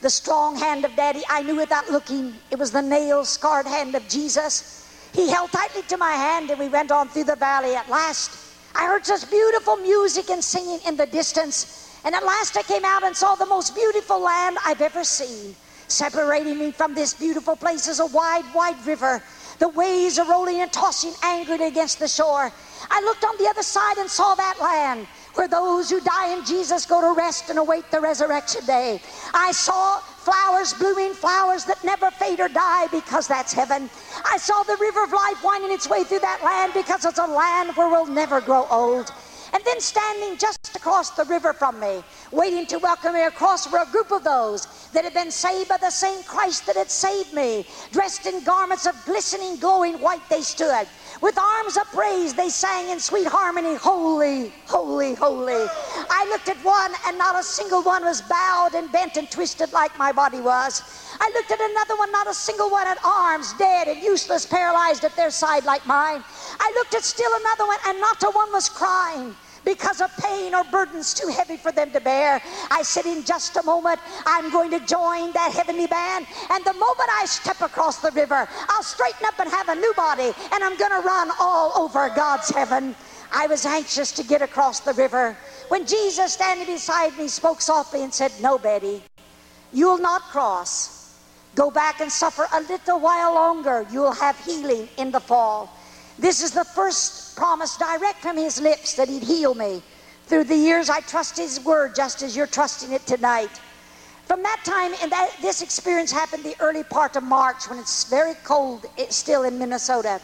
the strong hand of Daddy. I knew without looking. It was the nail scarred hand of Jesus. He held tightly to my hand and we went on through the valley. At last, I heard such beautiful music and singing in the distance. And at last, I came out and saw the most beautiful land I've ever seen. Separating me from this beautiful place is a wide, wide river. The waves are rolling and tossing angrily against the shore. I looked on the other side and saw that land where those who die in Jesus go to rest and await the resurrection day. I saw flowers blooming, flowers that never fade or die because that's heaven. I saw the river of life winding its way through that land because it's a land where we'll never grow old. And then standing just across the river from me, waiting to welcome me across were a group of those that had been saved by the same Christ that had saved me. Dressed in garments of glistening, glowing white, they stood. With arms upraised, they sang in sweet harmony, Holy, holy, holy. I looked at one, and not a single one was bowed and bent and twisted like my body was. I looked at another one, not a single one had arms, dead and useless, paralyzed at their side like mine. I looked at still another one, and not a one was crying because of pain or burdens too heavy for them to bear. I said, in just a moment, I'm going to join that heavenly band. And the moment I step across the river, I'll straighten up and have a new body, and I'm going to run all over God's heaven. I was anxious to get across the river when Jesus, standing beside me, spoke softly and said, No, Betty, you'll not cross. Go back and suffer a little while longer. You'll have healing in the fall. This is the first promise direct from his lips that he'd heal me. Through the years, I trust his word just as you're trusting it tonight. From that time, and that this experience happened the early part of March when it's very cold it's still in Minnesota.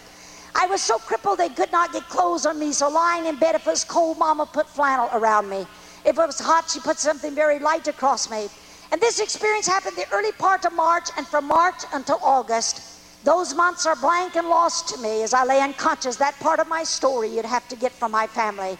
I was so crippled they could not get clothes on me, so lying in bed, if it was cold, Mama put flannel around me. If it was hot, she put something very light across me. And this experience happened the early part of March, and from March until August. Those months are blank and lost to me as I lay unconscious. That part of my story you'd have to get from my family.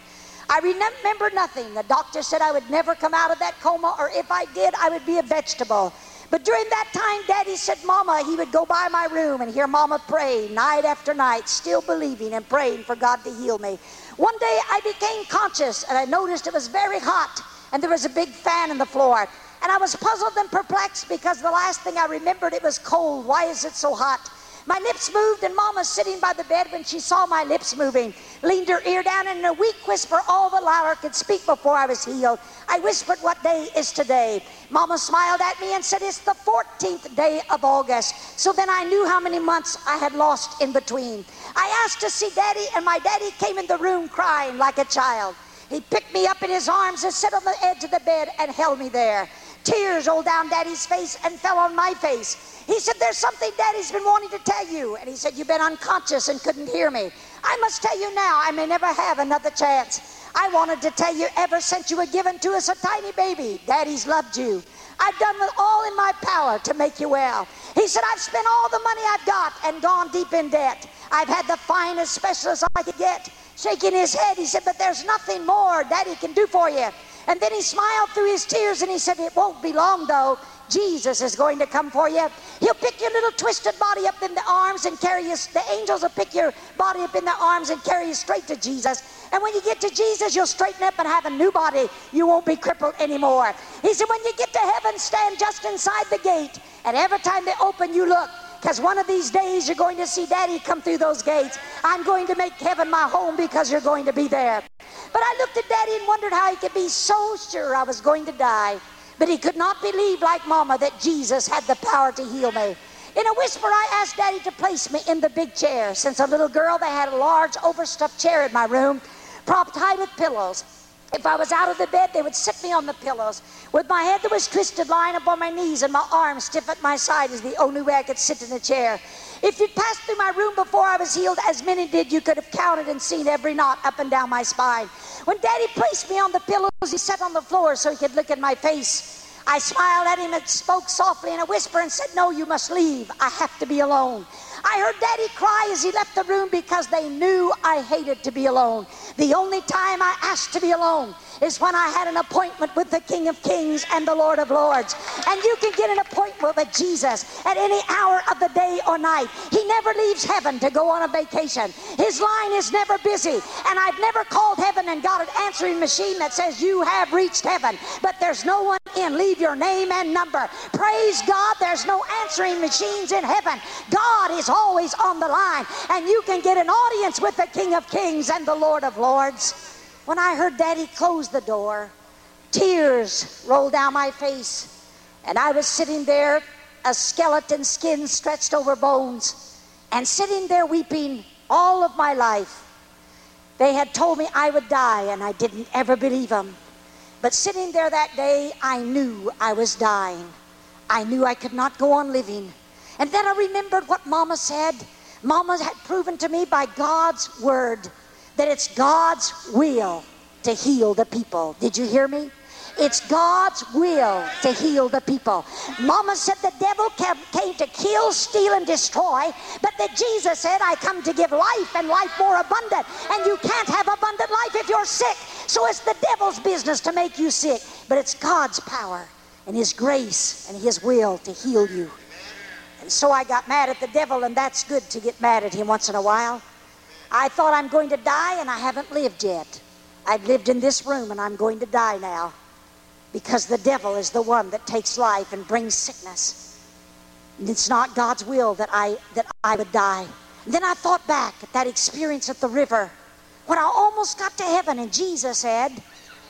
I remember nothing. The doctor said I would never come out of that coma, or if I did, I would be a vegetable. But during that time, Daddy said, Mama, he would go by my room and hear Mama pray night after night, still believing and praying for God to heal me. One day I became conscious and I noticed it was very hot and there was a big fan in the floor. And I was puzzled and perplexed because the last thing I remembered, it was cold. Why is it so hot? My lips moved, and Mama, sitting by the bed when she saw my lips moving, leaned her ear down and in a weak whisper, all the louder could speak before I was healed. I whispered, What day is today? Mama smiled at me and said, It's the 14th day of August. So then I knew how many months I had lost in between. I asked to see Daddy, and my daddy came in the room crying like a child. He picked me up in his arms and sat on the edge of the bed and held me there. Tears rolled down Daddy's face and fell on my face. He said, There's something Daddy's been wanting to tell you. And he said, You've been unconscious and couldn't hear me. I must tell you now, I may never have another chance. I wanted to tell you ever since you were given to us a tiny baby, Daddy's loved you. I've done all in my power to make you well. He said, I've spent all the money I've got and gone deep in debt. I've had the finest specialist I could get. Shaking his head, he said, But there's nothing more Daddy can do for you. And then he smiled through his tears and he said, It won't be long though. Jesus is going to come for you. He'll pick your little twisted body up in the arms and carry you. The angels will pick your body up in their arms and carry you straight to Jesus. And when you get to Jesus, you'll straighten up and have a new body. You won't be crippled anymore. He said, when you get to heaven, stand just inside the gate. And every time they open, you look. Because one of these days you're going to see Daddy come through those gates. I'm going to make heaven my home because you're going to be there. But I looked at Daddy and wondered how he could be so sure I was going to die. But he could not believe, like Mama, that Jesus had the power to heal me. In a whisper, I asked Daddy to place me in the big chair. Since a little girl, they had a large overstuffed chair in my room, propped high with pillows. If I was out of the bed, they would sit me on the pillows. With my head that was twisted, lying upon my knees, and my arms stiff at my side is the only way I could sit in a chair. If you'd passed through my room before I was healed, as many did, you could have counted and seen every knot up and down my spine. When Daddy placed me on the pillows, he sat on the floor so he could look at my face. I smiled at him and spoke softly in a whisper and said, No, you must leave. I have to be alone. I heard Daddy cry as he left the room because they knew I hated to be alone. The only time I asked to be alone is when I had an appointment with the King of Kings and the Lord of Lords. And you can get an appointment with Jesus at any hour of the day or night. He never leaves heaven to go on a vacation. His line is never busy. And I've never called heaven and got an answering machine that says you have reached heaven. But there's no one in. Leave your name and number. Praise God, there's no answering machines in heaven. God is always on the line. And you can get an audience with the King of Kings and the Lord of Lords. When I heard Daddy close the door, tears rolled down my face, and I was sitting there, a skeleton skin stretched over bones, and sitting there weeping all of my life. They had told me I would die, and I didn't ever believe them. But sitting there that day, I knew I was dying. I knew I could not go on living. And then I remembered what Mama said. Mama had proven to me by God's word that it's God's will to heal the people. Did you hear me? It's God's will to heal the people. Mama said the devil came to kill, steal, and destroy, but that Jesus said, I come to give life and life more abundant. And you can't have abundant life if you're sick. So it's the devil's business to make you sick, but it's God's power and His grace and His will to heal you. And so I got mad at the devil, and that's good to get mad at him once in a while. I thought I'm going to die, and I haven't lived yet. I've lived in this room, and I'm going to die now because the devil is the one that takes life and brings sickness. And it's not God's will that I, that I would die. And then I thought back at that experience at the river when I almost got to heaven, and Jesus said,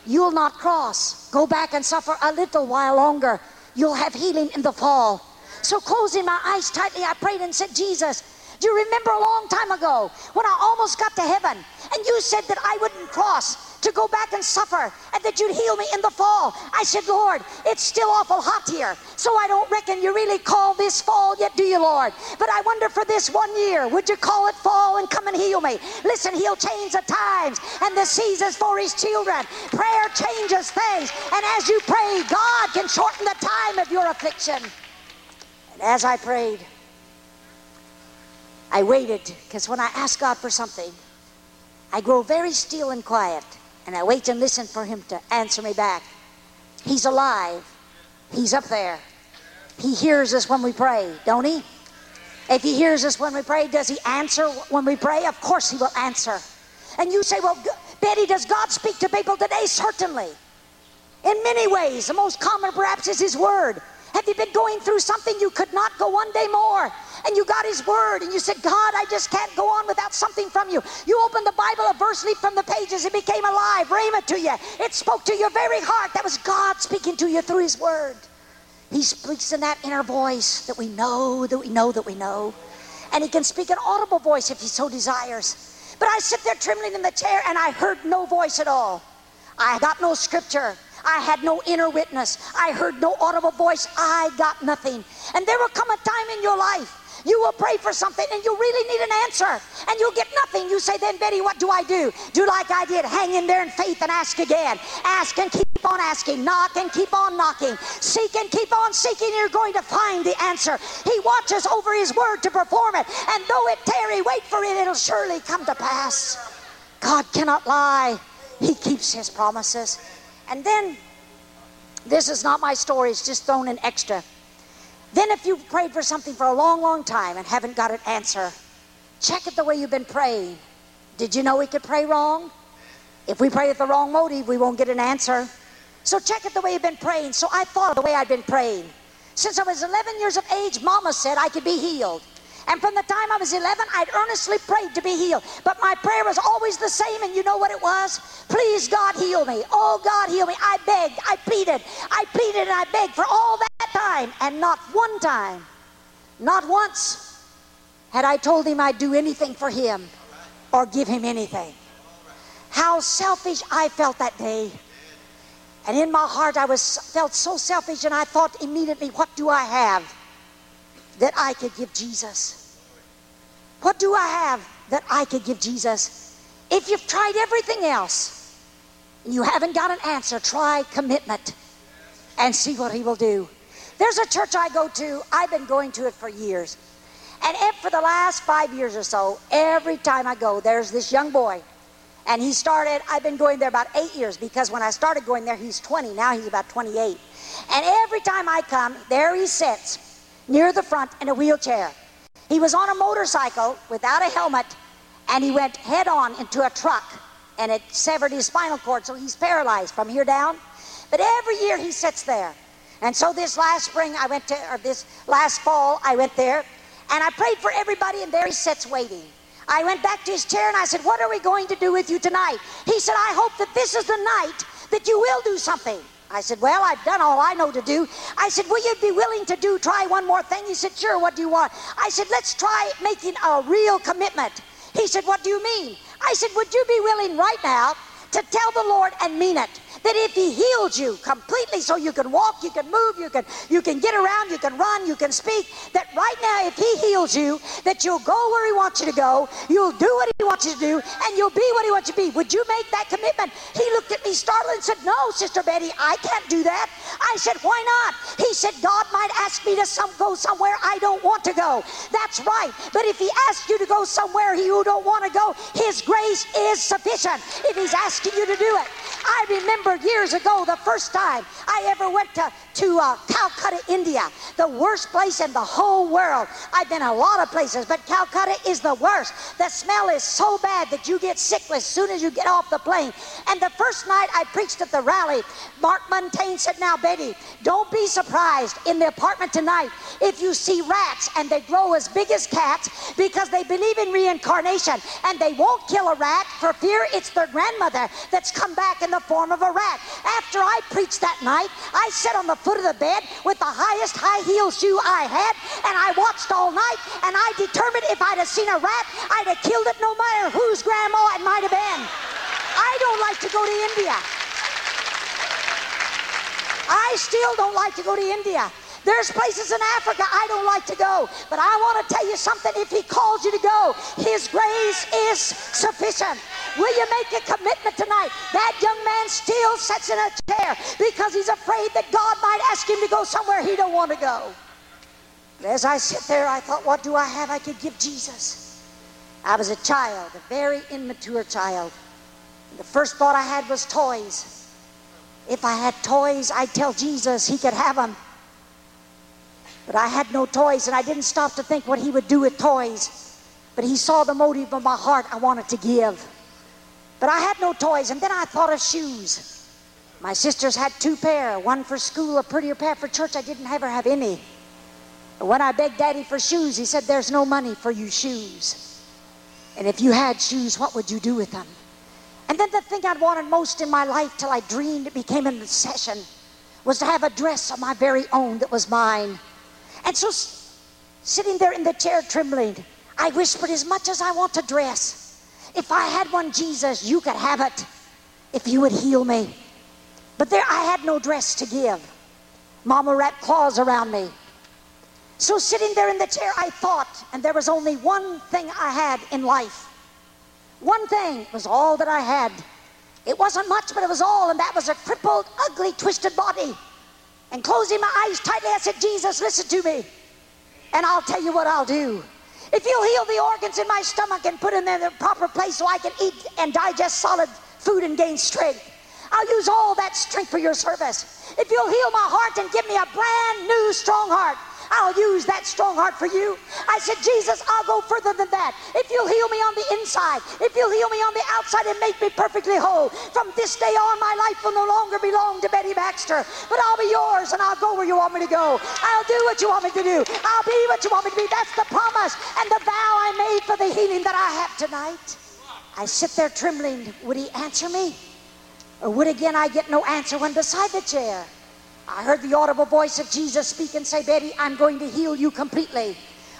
You'll not cross. Go back and suffer a little while longer. You'll have healing in the fall. So, closing my eyes tightly, I prayed and said, Jesus, do you remember a long time ago when I almost got to heaven and you said that I wouldn't cross to go back and suffer and that you'd heal me in the fall? I said, Lord, it's still awful hot here, so I don't reckon you really call this fall yet, do you, Lord? But I wonder for this one year, would you call it fall and come and heal me? Listen, He'll change the times and the seasons for His children. Prayer changes things, and as you pray, God can shorten the time of your affliction. And as I prayed, I waited because when I ask God for something, I grow very still and quiet and I wait and listen for Him to answer me back. He's alive, He's up there. He hears us when we pray, don't He? If He hears us when we pray, does He answer when we pray? Of course He will answer. And you say, Well, Betty, does God speak to people today? Certainly. In many ways. The most common, perhaps, is His Word. Have you been going through something you could not go one day more? And you got His Word and you said, God, I just can't go on without something from you. You opened the Bible, a verse leaped from the pages, it became alive, rhema to you. It spoke to your very heart. That was God speaking to you through His Word. He speaks in that inner voice that we know, that we know, that we know. And He can speak an audible voice if He so desires. But I sit there trembling in the chair and I heard no voice at all. I got no scripture. I had no inner witness. I heard no audible voice. I got nothing. And there will come a time in your life you will pray for something and you really need an answer and you'll get nothing. You say, then Betty, what do I do? Do like I did. Hang in there in faith and ask again. Ask and keep on asking. Knock and keep on knocking. Seek and keep on seeking. You're going to find the answer. He watches over his word to perform it. And though it tarry, wait for it. It'll surely come to pass. God cannot lie. He keeps his promises. And then, this is not my story, it's just thrown in extra. Then, if you've prayed for something for a long, long time and haven't got an answer, check it the way you've been praying. Did you know we could pray wrong? If we pray with the wrong motive, we won't get an answer. So check it the way you've been praying. So I thought of the way I'd been praying. Since I was 11 years of age, Mama said I could be healed. And from the time I was 11, I'd earnestly prayed to be healed. But my prayer was always the same, and you know what it was? Please, God, heal me. Oh, God, heal me. I begged, I pleaded, I pleaded, and I begged for all that time, and not one time, not once, had I told him I'd do anything for him or give him anything. How selfish I felt that day. And in my heart, I was felt so selfish, and I thought immediately, what do I have that I could give Jesus? What do I have that I could give Jesus? If you've tried everything else and you haven't got an answer, try commitment and see what He will do. There's a church I go to, I've been going to it for years. And for the last five years or so, every time I go, there's this young boy. And he started, I've been going there about eight years because when I started going there, he's 20. Now he's about 28. And every time I come, there he sits near the front in a wheelchair. He was on a motorcycle without a helmet and he went head on into a truck and it severed his spinal cord, so he's paralyzed from here down. But every year he sits there. And so this last spring, I went to, or this last fall, I went there and I prayed for everybody, and there he sits waiting. I went back to his chair and I said, What are we going to do with you tonight? He said, I hope that this is the night that you will do something. I said, Well, I've done all I know to do. I said, Will you be willing to do, try one more thing? He said, Sure, what do you want? I said, Let's try making a real commitment. He said, What do you mean? I said, Would you be willing right now to tell the Lord and mean it? that if he healed you completely so you can walk you can move you can you can get around you can run you can speak that right now if he heals you that you'll go where he wants you to go you'll do what he wants you to do and you'll be what he wants you to be. Would you make that commitment? He looked at me startled and said no sister betty i can't do that. I said why not? He said god might ask me to some, go somewhere i don't want to go. That's right. But if he asks you to go somewhere you don't want to go his grace is sufficient. If he's asking you to do it i remember years ago, the first time I ever went to, to uh, Calcutta, India, the worst place in the whole world. I've been a lot of places, but Calcutta is the worst. The smell is so bad that you get sick as soon as you get off the plane. And the first night I preached at the rally, Mark Buntain said, Now, Betty, don't be surprised in the apartment tonight if you see rats and they grow as big as cats because they believe in reincarnation and they won't kill a rat for fear it's their grandmother that's come back in the form of a rat. After I preached that night, I sat on the foot of the bed with the highest high heel shoe I had, and I watched all night, and I determined if I'd have seen a rat, I'd have killed it no matter whose grandma it might have been. I don't like to go to India. I still don't like to go to India. There's places in Africa I don't like to go, but I want to tell you something. If He calls you to go, His grace is sufficient. Will you make a commitment tonight? That young man still sits in a chair because he's afraid that God might ask him to go somewhere he don't want to go. But as I sit there, I thought, what do I have I could give Jesus? I was a child, a very immature child. The first thought I had was toys. If I had toys, I'd tell Jesus he could have them. But I had no toys, and I didn't stop to think what he would do with toys. But he saw the motive of my heart I wanted to give. But I had no toys, and then I thought of shoes. My sisters had two pair, one for school, a prettier pair for church. I didn't ever have any. But when I begged Daddy for shoes, he said, There's no money for you shoes. And if you had shoes, what would you do with them? And then the thing I'd wanted most in my life till I dreamed it became an obsession was to have a dress of my very own that was mine. And so, sitting there in the chair trembling, I whispered, As much as I want to dress, if I had one, Jesus, you could have it if you would heal me. But there, I had no dress to give. Mama wrapped claws around me. So, sitting there in the chair, I thought, and there was only one thing I had in life. One thing was all that I had. It wasn't much, but it was all, and that was a crippled, ugly, twisted body. And closing my eyes tightly, I said, Jesus, listen to me. And I'll tell you what I'll do. If you'll heal the organs in my stomach and put them in the proper place so I can eat and digest solid food and gain strength, I'll use all that strength for your service. If you'll heal my heart and give me a brand new strong heart, I'll use that strong heart for you. I said, Jesus, I'll go further than that. If you'll heal me on the inside, if you'll heal me on the outside and make me perfectly whole, from this day on, my life will no longer belong to Betty Baxter, but I'll be yours and I'll go where you want me to go. I'll do what you want me to do. I'll be what you want me to be. That's the promise and the vow I made for the healing that I have tonight. I sit there trembling. Would he answer me? Or would again I get no answer when beside the chair? I heard the audible voice of Jesus speak and say, Betty, I'm going to heal you completely.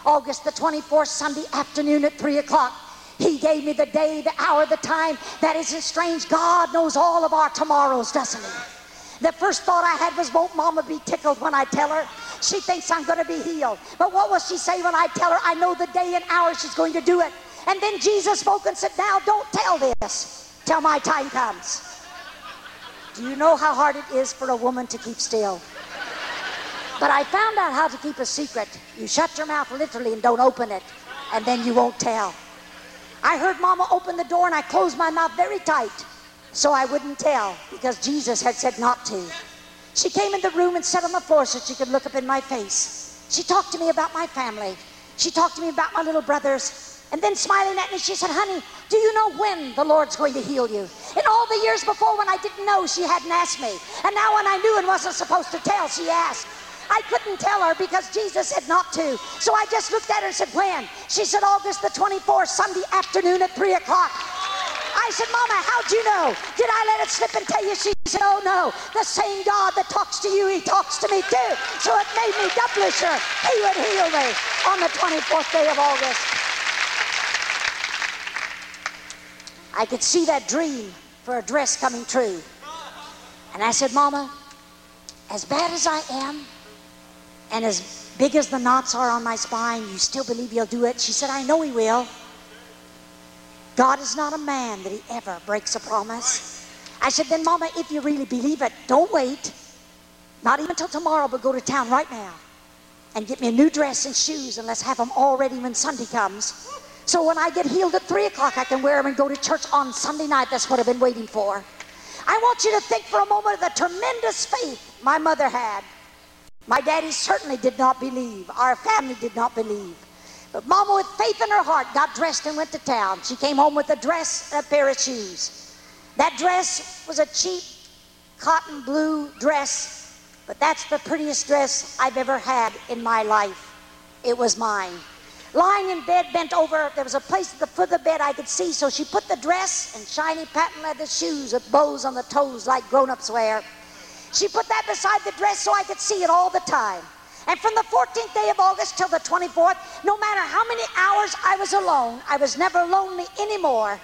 August the 24th, Sunday afternoon at 3 o'clock. He gave me the day, the hour, the time. That isn't strange. God knows all of our tomorrows, doesn't He? The first thought I had was, won't Mama be tickled when I tell her? She thinks I'm going to be healed. But what will she say when I tell her I know the day and hour she's going to do it? And then Jesus spoke and said, Now don't tell this till my time comes. Do you know how hard it is for a woman to keep still? But I found out how to keep a secret. You shut your mouth literally and don't open it, and then you won't tell. I heard Mama open the door and I closed my mouth very tight so I wouldn't tell because Jesus had said not to. She came in the room and sat on the floor so she could look up in my face. She talked to me about my family. She talked to me about my little brothers. And then smiling at me, she said, Honey, do you know when the Lord's going to heal you? In all the years before when I didn't know, she hadn't asked me. And now when I knew and wasn't supposed to tell, she asked. I couldn't tell her because Jesus said not to. So I just looked at her and said, When? She said, August the 24th, Sunday afternoon at 3 o'clock. I said, Mama, how'd you know? Did I let it slip and tell you? She said, Oh no, the same God that talks to you, He talks to me too. So it made me doubly sure He would heal me on the 24th day of August. I could see that dream for a dress coming true. And I said, Mama, as bad as I am, and as big as the knots are on my spine, you still believe he'll do it? She said, I know he will. God is not a man that he ever breaks a promise. I said, then, Mama, if you really believe it, don't wait. Not even till tomorrow, but go to town right now and get me a new dress and shoes, and let's have them all ready when Sunday comes. So when I get healed at 3 o'clock, I can wear them and go to church on Sunday night. That's what I've been waiting for. I want you to think for a moment of the tremendous faith my mother had. My daddy certainly did not believe. Our family did not believe. But Mama, with faith in her heart, got dressed and went to town. She came home with a dress and a pair of shoes. That dress was a cheap cotton blue dress, but that's the prettiest dress I've ever had in my life. It was mine. Lying in bed, bent over, there was a place at the foot of the bed I could see, so she put the dress and shiny patent leather shoes with bows on the toes like grown ups wear. She put that beside the dress so I could see it all the time. And from the 14th day of August till the 24th, no matter how many hours I was alone, I was never lonely anymore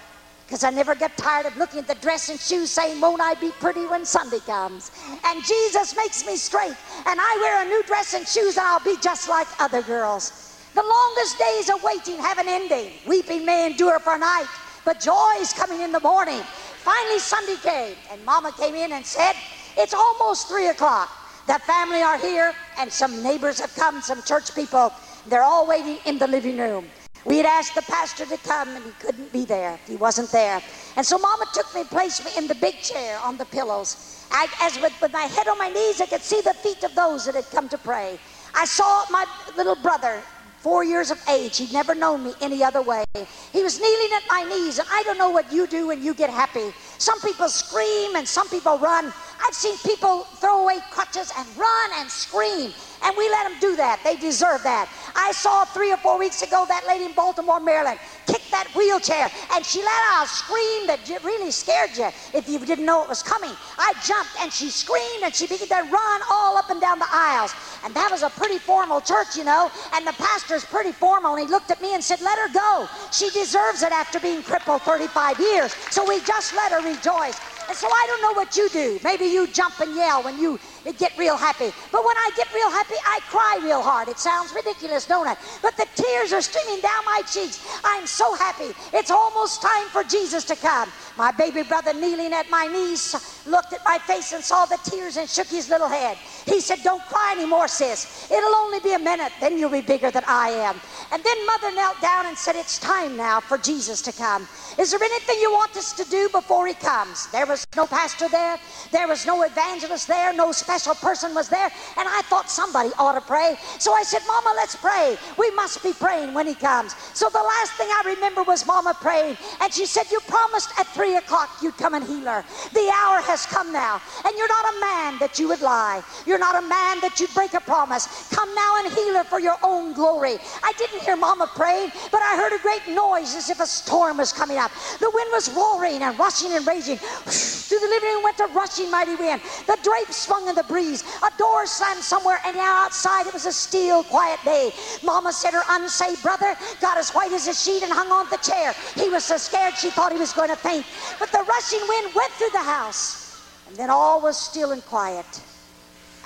because I never get tired of looking at the dress and shoes saying, Won't I be pretty when Sunday comes? And Jesus makes me straight, and I wear a new dress and shoes, and I'll be just like other girls. The longest days of waiting have an ending. Weeping may endure for a night, but joy is coming in the morning. Finally, Sunday came, and Mama came in and said, It's almost three o'clock. The family are here, and some neighbors have come, some church people. They're all waiting in the living room. We had asked the pastor to come, and he couldn't be there. He wasn't there. And so Mama took me and placed me in the big chair on the pillows. I, as with, with my head on my knees, I could see the feet of those that had come to pray. I saw my little brother four years of age. He'd never known me any other way. He was kneeling at my knees, and I don't know what you do when you get happy. Some people scream and some people run. I've seen people throw away crutches and run and scream, and we let them do that. They deserve that. I saw three or four weeks ago that lady in Baltimore, Maryland, kick that wheelchair, and she let out a scream that really scared you if you didn't know it was coming. I jumped, and she screamed, and she began to run all up and down the aisles. And that was a pretty formal church, you know, and the pastor's pretty formal, and he looked at me and said, Let her go. She deserves it after being crippled 35 years. So we just let her rejoice. So I don't know what you do. Maybe you jump and yell when you get real happy. But when I get real happy, I cry real hard. It sounds ridiculous, don't it? But the tears are streaming down my cheeks. I'm so happy. It's almost time for Jesus to come. My baby brother kneeling at my knees looked at my face and saw the tears and shook his little head. He said, Don't cry anymore, sis. It'll only be a minute, then you'll be bigger than I am. And then mother knelt down and said, It's time now for Jesus to come. Is there anything you want us to do before he comes? There was no pastor there, there was no evangelist there, no special special person was there, and I thought somebody ought to pray. So I said, Mama, let's pray. We must be praying when he comes. So the last thing I remember was Mama praying, and she said, You promised at three o'clock you'd come and heal her. The hour has come now, and you're not a man that you would lie. You're not a man that you'd break a promise. Come now and heal her for your own glory. I didn't hear Mama praying, but I heard a great noise as if a storm was coming up. The wind was roaring and rushing and raging. Through the living room went a rushing mighty wind. The drapes swung in the breeze. A door slammed somewhere, and outside it was a still, quiet day. Mama said her unsaved brother got as white as a sheet and hung on the chair. He was so scared she thought he was going to faint. But the rushing wind went through the house, and then all was still and quiet.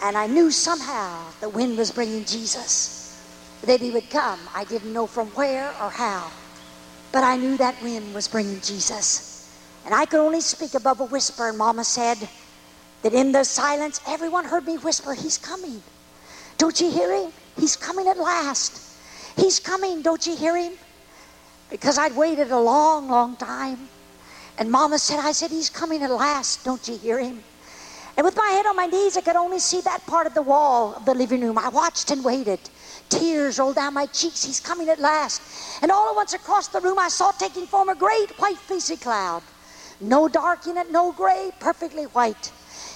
And I knew somehow the wind was bringing Jesus. That he would come. I didn't know from where or how. But I knew that wind was bringing Jesus. And I could only speak above a whisper, and Mama said that in the silence, everyone heard me whisper, He's coming. Don't you hear him? He's coming at last. He's coming. Don't you hear him? Because I'd waited a long, long time. And Mama said, I said, He's coming at last. Don't you hear him? And with my head on my knees, I could only see that part of the wall of the living room. I watched and waited. Tears rolled down my cheeks. He's coming at last. And all at once across the room, I saw taking form a great white fleecy cloud. No dark in it, no gray, perfectly white.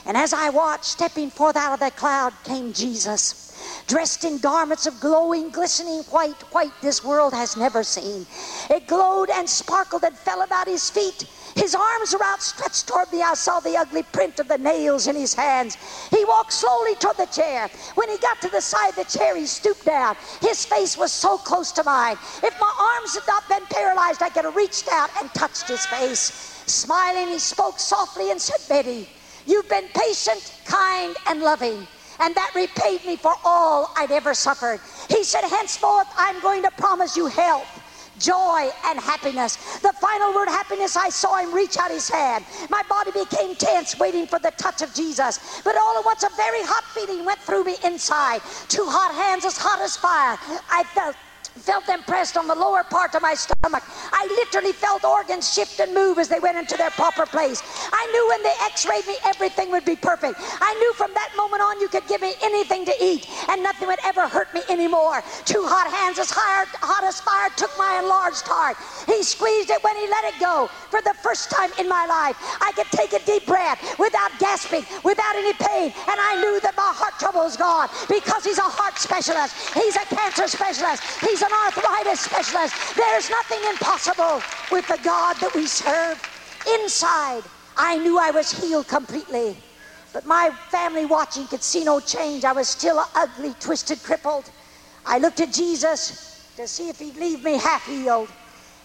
And as I watched, stepping forth out of the cloud came Jesus, dressed in garments of glowing, glistening white, white this world has never seen. It glowed and sparkled and fell about his feet. His arms were outstretched toward me. I saw the ugly print of the nails in his hands. He walked slowly toward the chair. When he got to the side of the chair, he stooped down. His face was so close to mine. If my arms had not been paralyzed, I could have reached out and touched his face. Smiling, he spoke softly and said, Betty, you've been patient, kind, and loving. And that repaid me for all I'd ever suffered. He said, Henceforth, I'm going to promise you health joy and happiness. The final word happiness, I saw him reach out his hand. My body became tense, waiting for the touch of Jesus. But all at once, a very hot feeling went through me inside. Two hot hands as hot as fire. I felt felt them pressed on the lower part of my stomach. I literally felt organs shift and move as they went into their proper place. I knew when they x-rayed me, everything would be perfect. I knew from that moment on you could give me anything to eat and nothing would ever hurt me anymore. Two hot hands as hot, hot as fire took my enlarged heart. He squeezed it when he let it go. For the first time in my life, I could take a deep breath without gasping, without any pain. And I knew that my heart trouble was gone because he's a heart specialist. He's a cancer specialist. He's an arthritis specialist. There's nothing impossible with the God that we serve. Inside, I knew I was healed completely. But my family watching could see no change. I was still ugly, twisted, crippled. I looked at Jesus to see if he'd leave me half healed.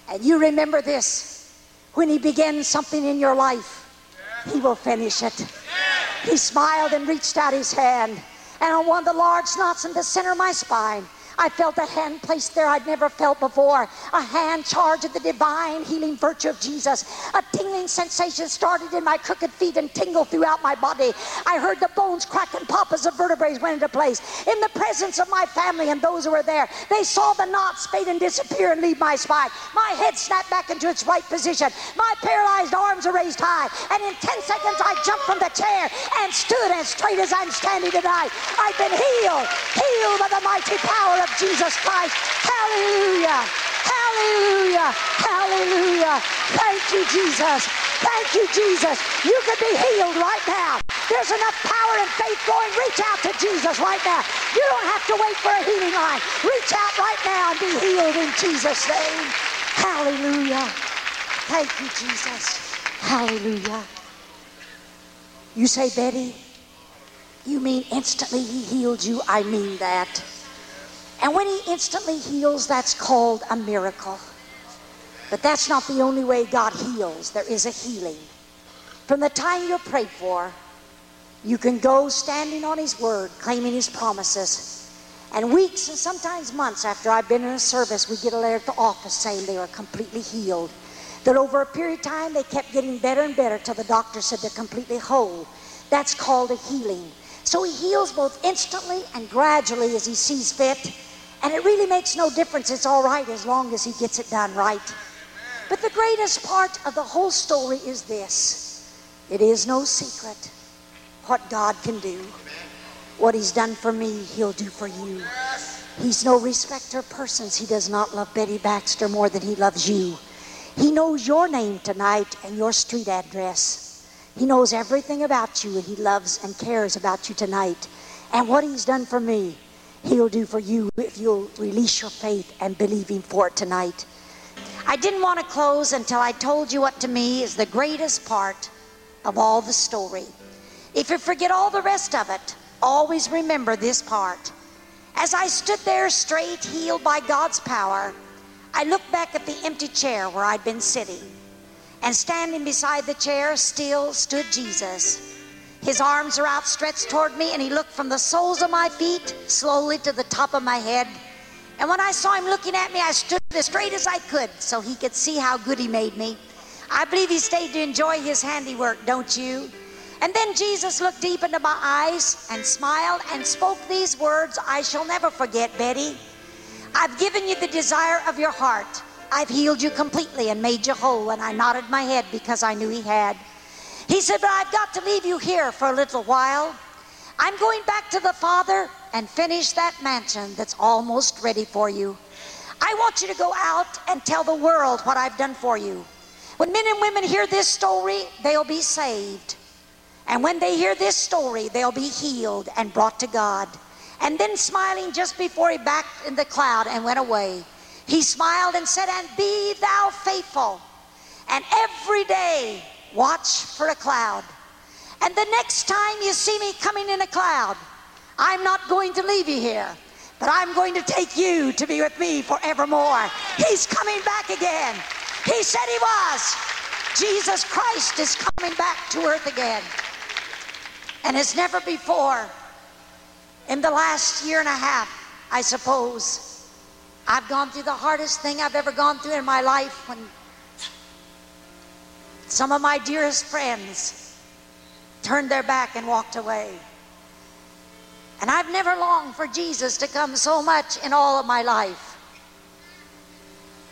And you remember this when he begins something in your life, he will finish it. He smiled and reached out his hand. And on one of the large knots in the center of my spine, I felt a hand placed there I'd never felt before. A hand charged with the divine healing virtue of Jesus. A tingling sensation started in my crooked feet and tingled throughout my body. I heard the bones crack and pop as the vertebrae went into place. In the presence of my family and those who were there, they saw the knots fade and disappear and leave my spine. My head snapped back into its right position. My paralyzed arms are raised high. And in 10 seconds, I jumped from the chair and stood as straight as I'm standing tonight. I've been healed, healed by the mighty power of Jesus Christ. Hallelujah. Hallelujah. Hallelujah. Thank you, Jesus. Thank you, Jesus. You can be healed right now. There's enough power and faith going. Reach out to Jesus right now. You don't have to wait for a healing line. Reach out right now and be healed in Jesus' name. Hallelujah. Thank you, Jesus. Hallelujah. You say, Betty, you mean instantly he healed you? I mean that. And when he instantly heals, that's called a miracle. But that's not the only way God heals. There is a healing. From the time you're prayed for, you can go standing on his word, claiming his promises. And weeks and sometimes months after I've been in a service, we get a letter at the office saying they are completely healed. That over a period of time, they kept getting better and better till the doctor said they're completely whole. That's called a healing. So he heals both instantly and gradually as he sees fit. And it really makes no difference. It's all right as long as he gets it done right. But the greatest part of the whole story is this it is no secret what God can do. What He's done for me, He'll do for you. He's no respecter of persons. He does not love Betty Baxter more than He loves you. He knows your name tonight and your street address. He knows everything about you and He loves and cares about you tonight. And what He's done for me, He'll do for you if you'll release your faith and believe Him for it tonight. I didn't want to close until I told you what to me is the greatest part of all the story. If you forget all the rest of it, always remember this part. As I stood there straight, healed by God's power, I looked back at the empty chair where I'd been sitting. And standing beside the chair still stood Jesus. His arms are outstretched toward me, and he looked from the soles of my feet slowly to the top of my head. And when I saw him looking at me, I stood as straight as I could so he could see how good he made me. I believe he stayed to enjoy his handiwork, don't you? And then Jesus looked deep into my eyes and smiled and spoke these words I shall never forget, Betty. I've given you the desire of your heart. I've healed you completely and made you whole. And I nodded my head because I knew he had. He said, But I've got to leave you here for a little while. I'm going back to the Father and finish that mansion that's almost ready for you. I want you to go out and tell the world what I've done for you. When men and women hear this story, they'll be saved. And when they hear this story, they'll be healed and brought to God. And then smiling just before he backed in the cloud and went away, he smiled and said, And be thou faithful. And every day watch for a cloud. And the next time you see me coming in a cloud, I'm not going to leave you here, but I'm going to take you to be with me forevermore. He's coming back again. He said he was. Jesus Christ is coming back to earth again. And as never before, in the last year and a half, I suppose, I've gone through the hardest thing I've ever gone through in my life when some of my dearest friends turned their back and walked away. And I've never longed for Jesus to come so much in all of my life.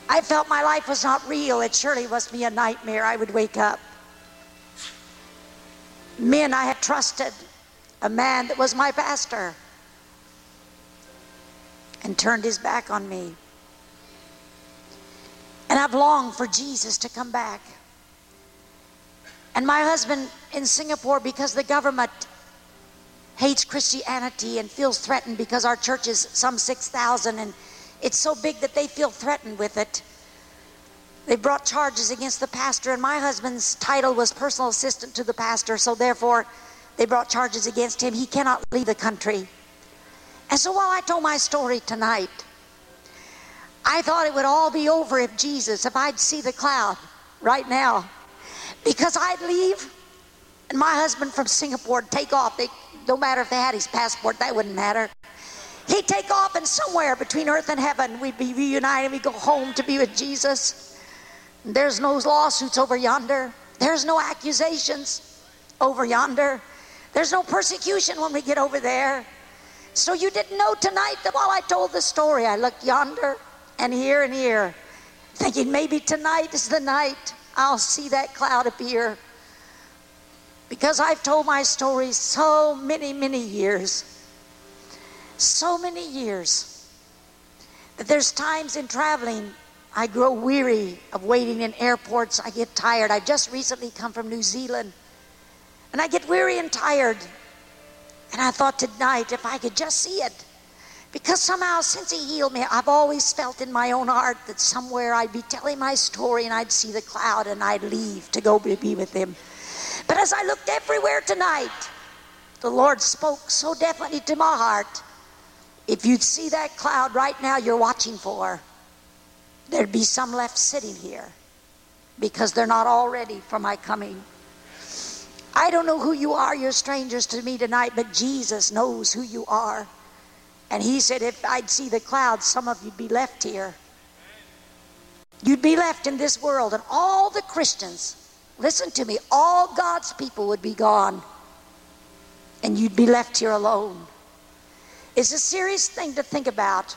I felt my life was not real. It surely must be a nightmare. I would wake up. Men I had trusted, a man that was my pastor, and turned his back on me. And I've longed for Jesus to come back. And my husband in Singapore, because the government hates Christianity and feels threatened because our church is some 6,000 and it's so big that they feel threatened with it. They brought charges against the pastor, and my husband's title was personal assistant to the pastor, so therefore they brought charges against him. He cannot leave the country. And so while I told my story tonight, I thought it would all be over if Jesus, if I'd see the cloud right now, because I'd leave and my husband from Singapore would take off. They, no matter if they had his passport, that wouldn't matter. He'd take off and somewhere between earth and heaven, we'd be reunited. We'd go home to be with Jesus. There's no lawsuits over yonder. There's no accusations over yonder. There's no persecution when we get over there. So you didn't know tonight that while I told the story, I looked yonder and here and here, thinking maybe tonight is the night I'll see that cloud appear. Because I've told my story so many, many years. So many years. That there's times in traveling I grow weary of waiting in airports. I get tired. I just recently come from New Zealand. And I get weary and tired. And I thought tonight, if I could just see it. Because somehow, since He healed me, I've always felt in my own heart that somewhere I'd be telling my story and I'd see the cloud and I'd leave to go be with Him. But as I looked everywhere tonight, the Lord spoke so definitely to my heart. If you'd see that cloud right now you're watching for, there'd be some left sitting here because they're not all ready for my coming. I don't know who you are, you're strangers to me tonight, but Jesus knows who you are. And He said, if I'd see the clouds, some of you'd be left here. You'd be left in this world, and all the Christians, listen to me, all God's people would be gone, and you'd be left here alone. It's a serious thing to think about.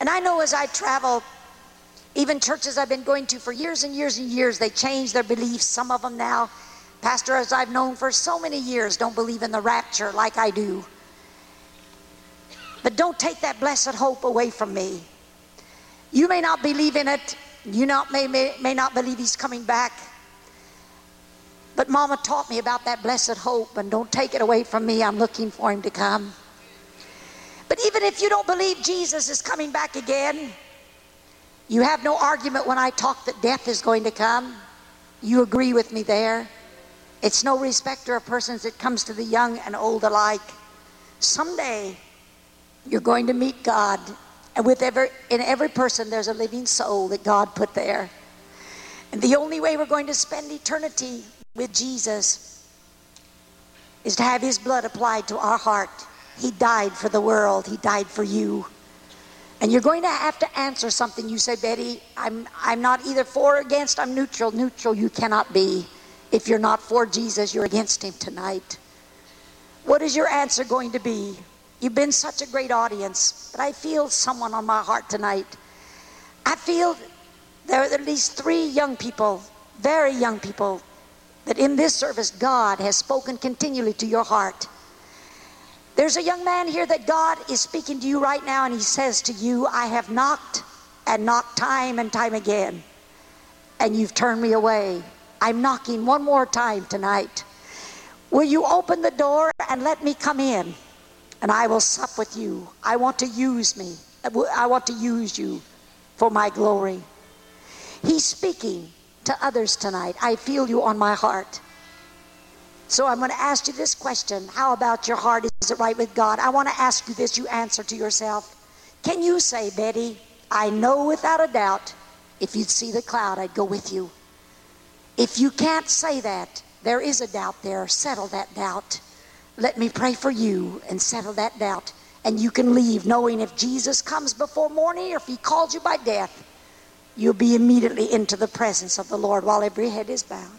And I know as I travel, even churches I've been going to for years and years and years, they change their beliefs, some of them now Pastors I've known for so many years don't believe in the rapture like I do. But don't take that blessed hope away from me. You may not believe in it. You not, may, may, may not believe he's coming back. But Mama taught me about that blessed hope, and don't take it away from me. I'm looking for him to come. But even if you don't believe Jesus is coming back again, you have no argument when I talk that death is going to come. You agree with me there. It's no respecter of persons, it comes to the young and old alike. Someday, you're going to meet God. And with every, in every person, there's a living soul that God put there. And the only way we're going to spend eternity with Jesus is to have His blood applied to our heart. He died for the world, He died for you. And you're going to have to answer something. You say, Betty, I'm, I'm not either for or against, I'm neutral. Neutral, you cannot be. If you're not for Jesus, you're against Him tonight. What is your answer going to be? You've been such a great audience, but I feel someone on my heart tonight. I feel there are at least three young people, very young people, that in this service God has spoken continually to your heart. There's a young man here that God is speaking to you right now, and he says to you, I have knocked and knocked time and time again, and you've turned me away. I'm knocking one more time tonight. Will you open the door and let me come in? And I will sup with you. I want to use me. I want to use you for my glory. He's speaking to others tonight. I feel you on my heart. So I'm going to ask you this question How about your heart? Is it right with God? I want to ask you this. You answer to yourself. Can you say, Betty, I know without a doubt if you'd see the cloud, I'd go with you? If you can't say that, there is a doubt there. Settle that doubt. Let me pray for you and settle that doubt. And you can leave knowing if Jesus comes before morning or if he calls you by death, you'll be immediately into the presence of the Lord while every head is bowed.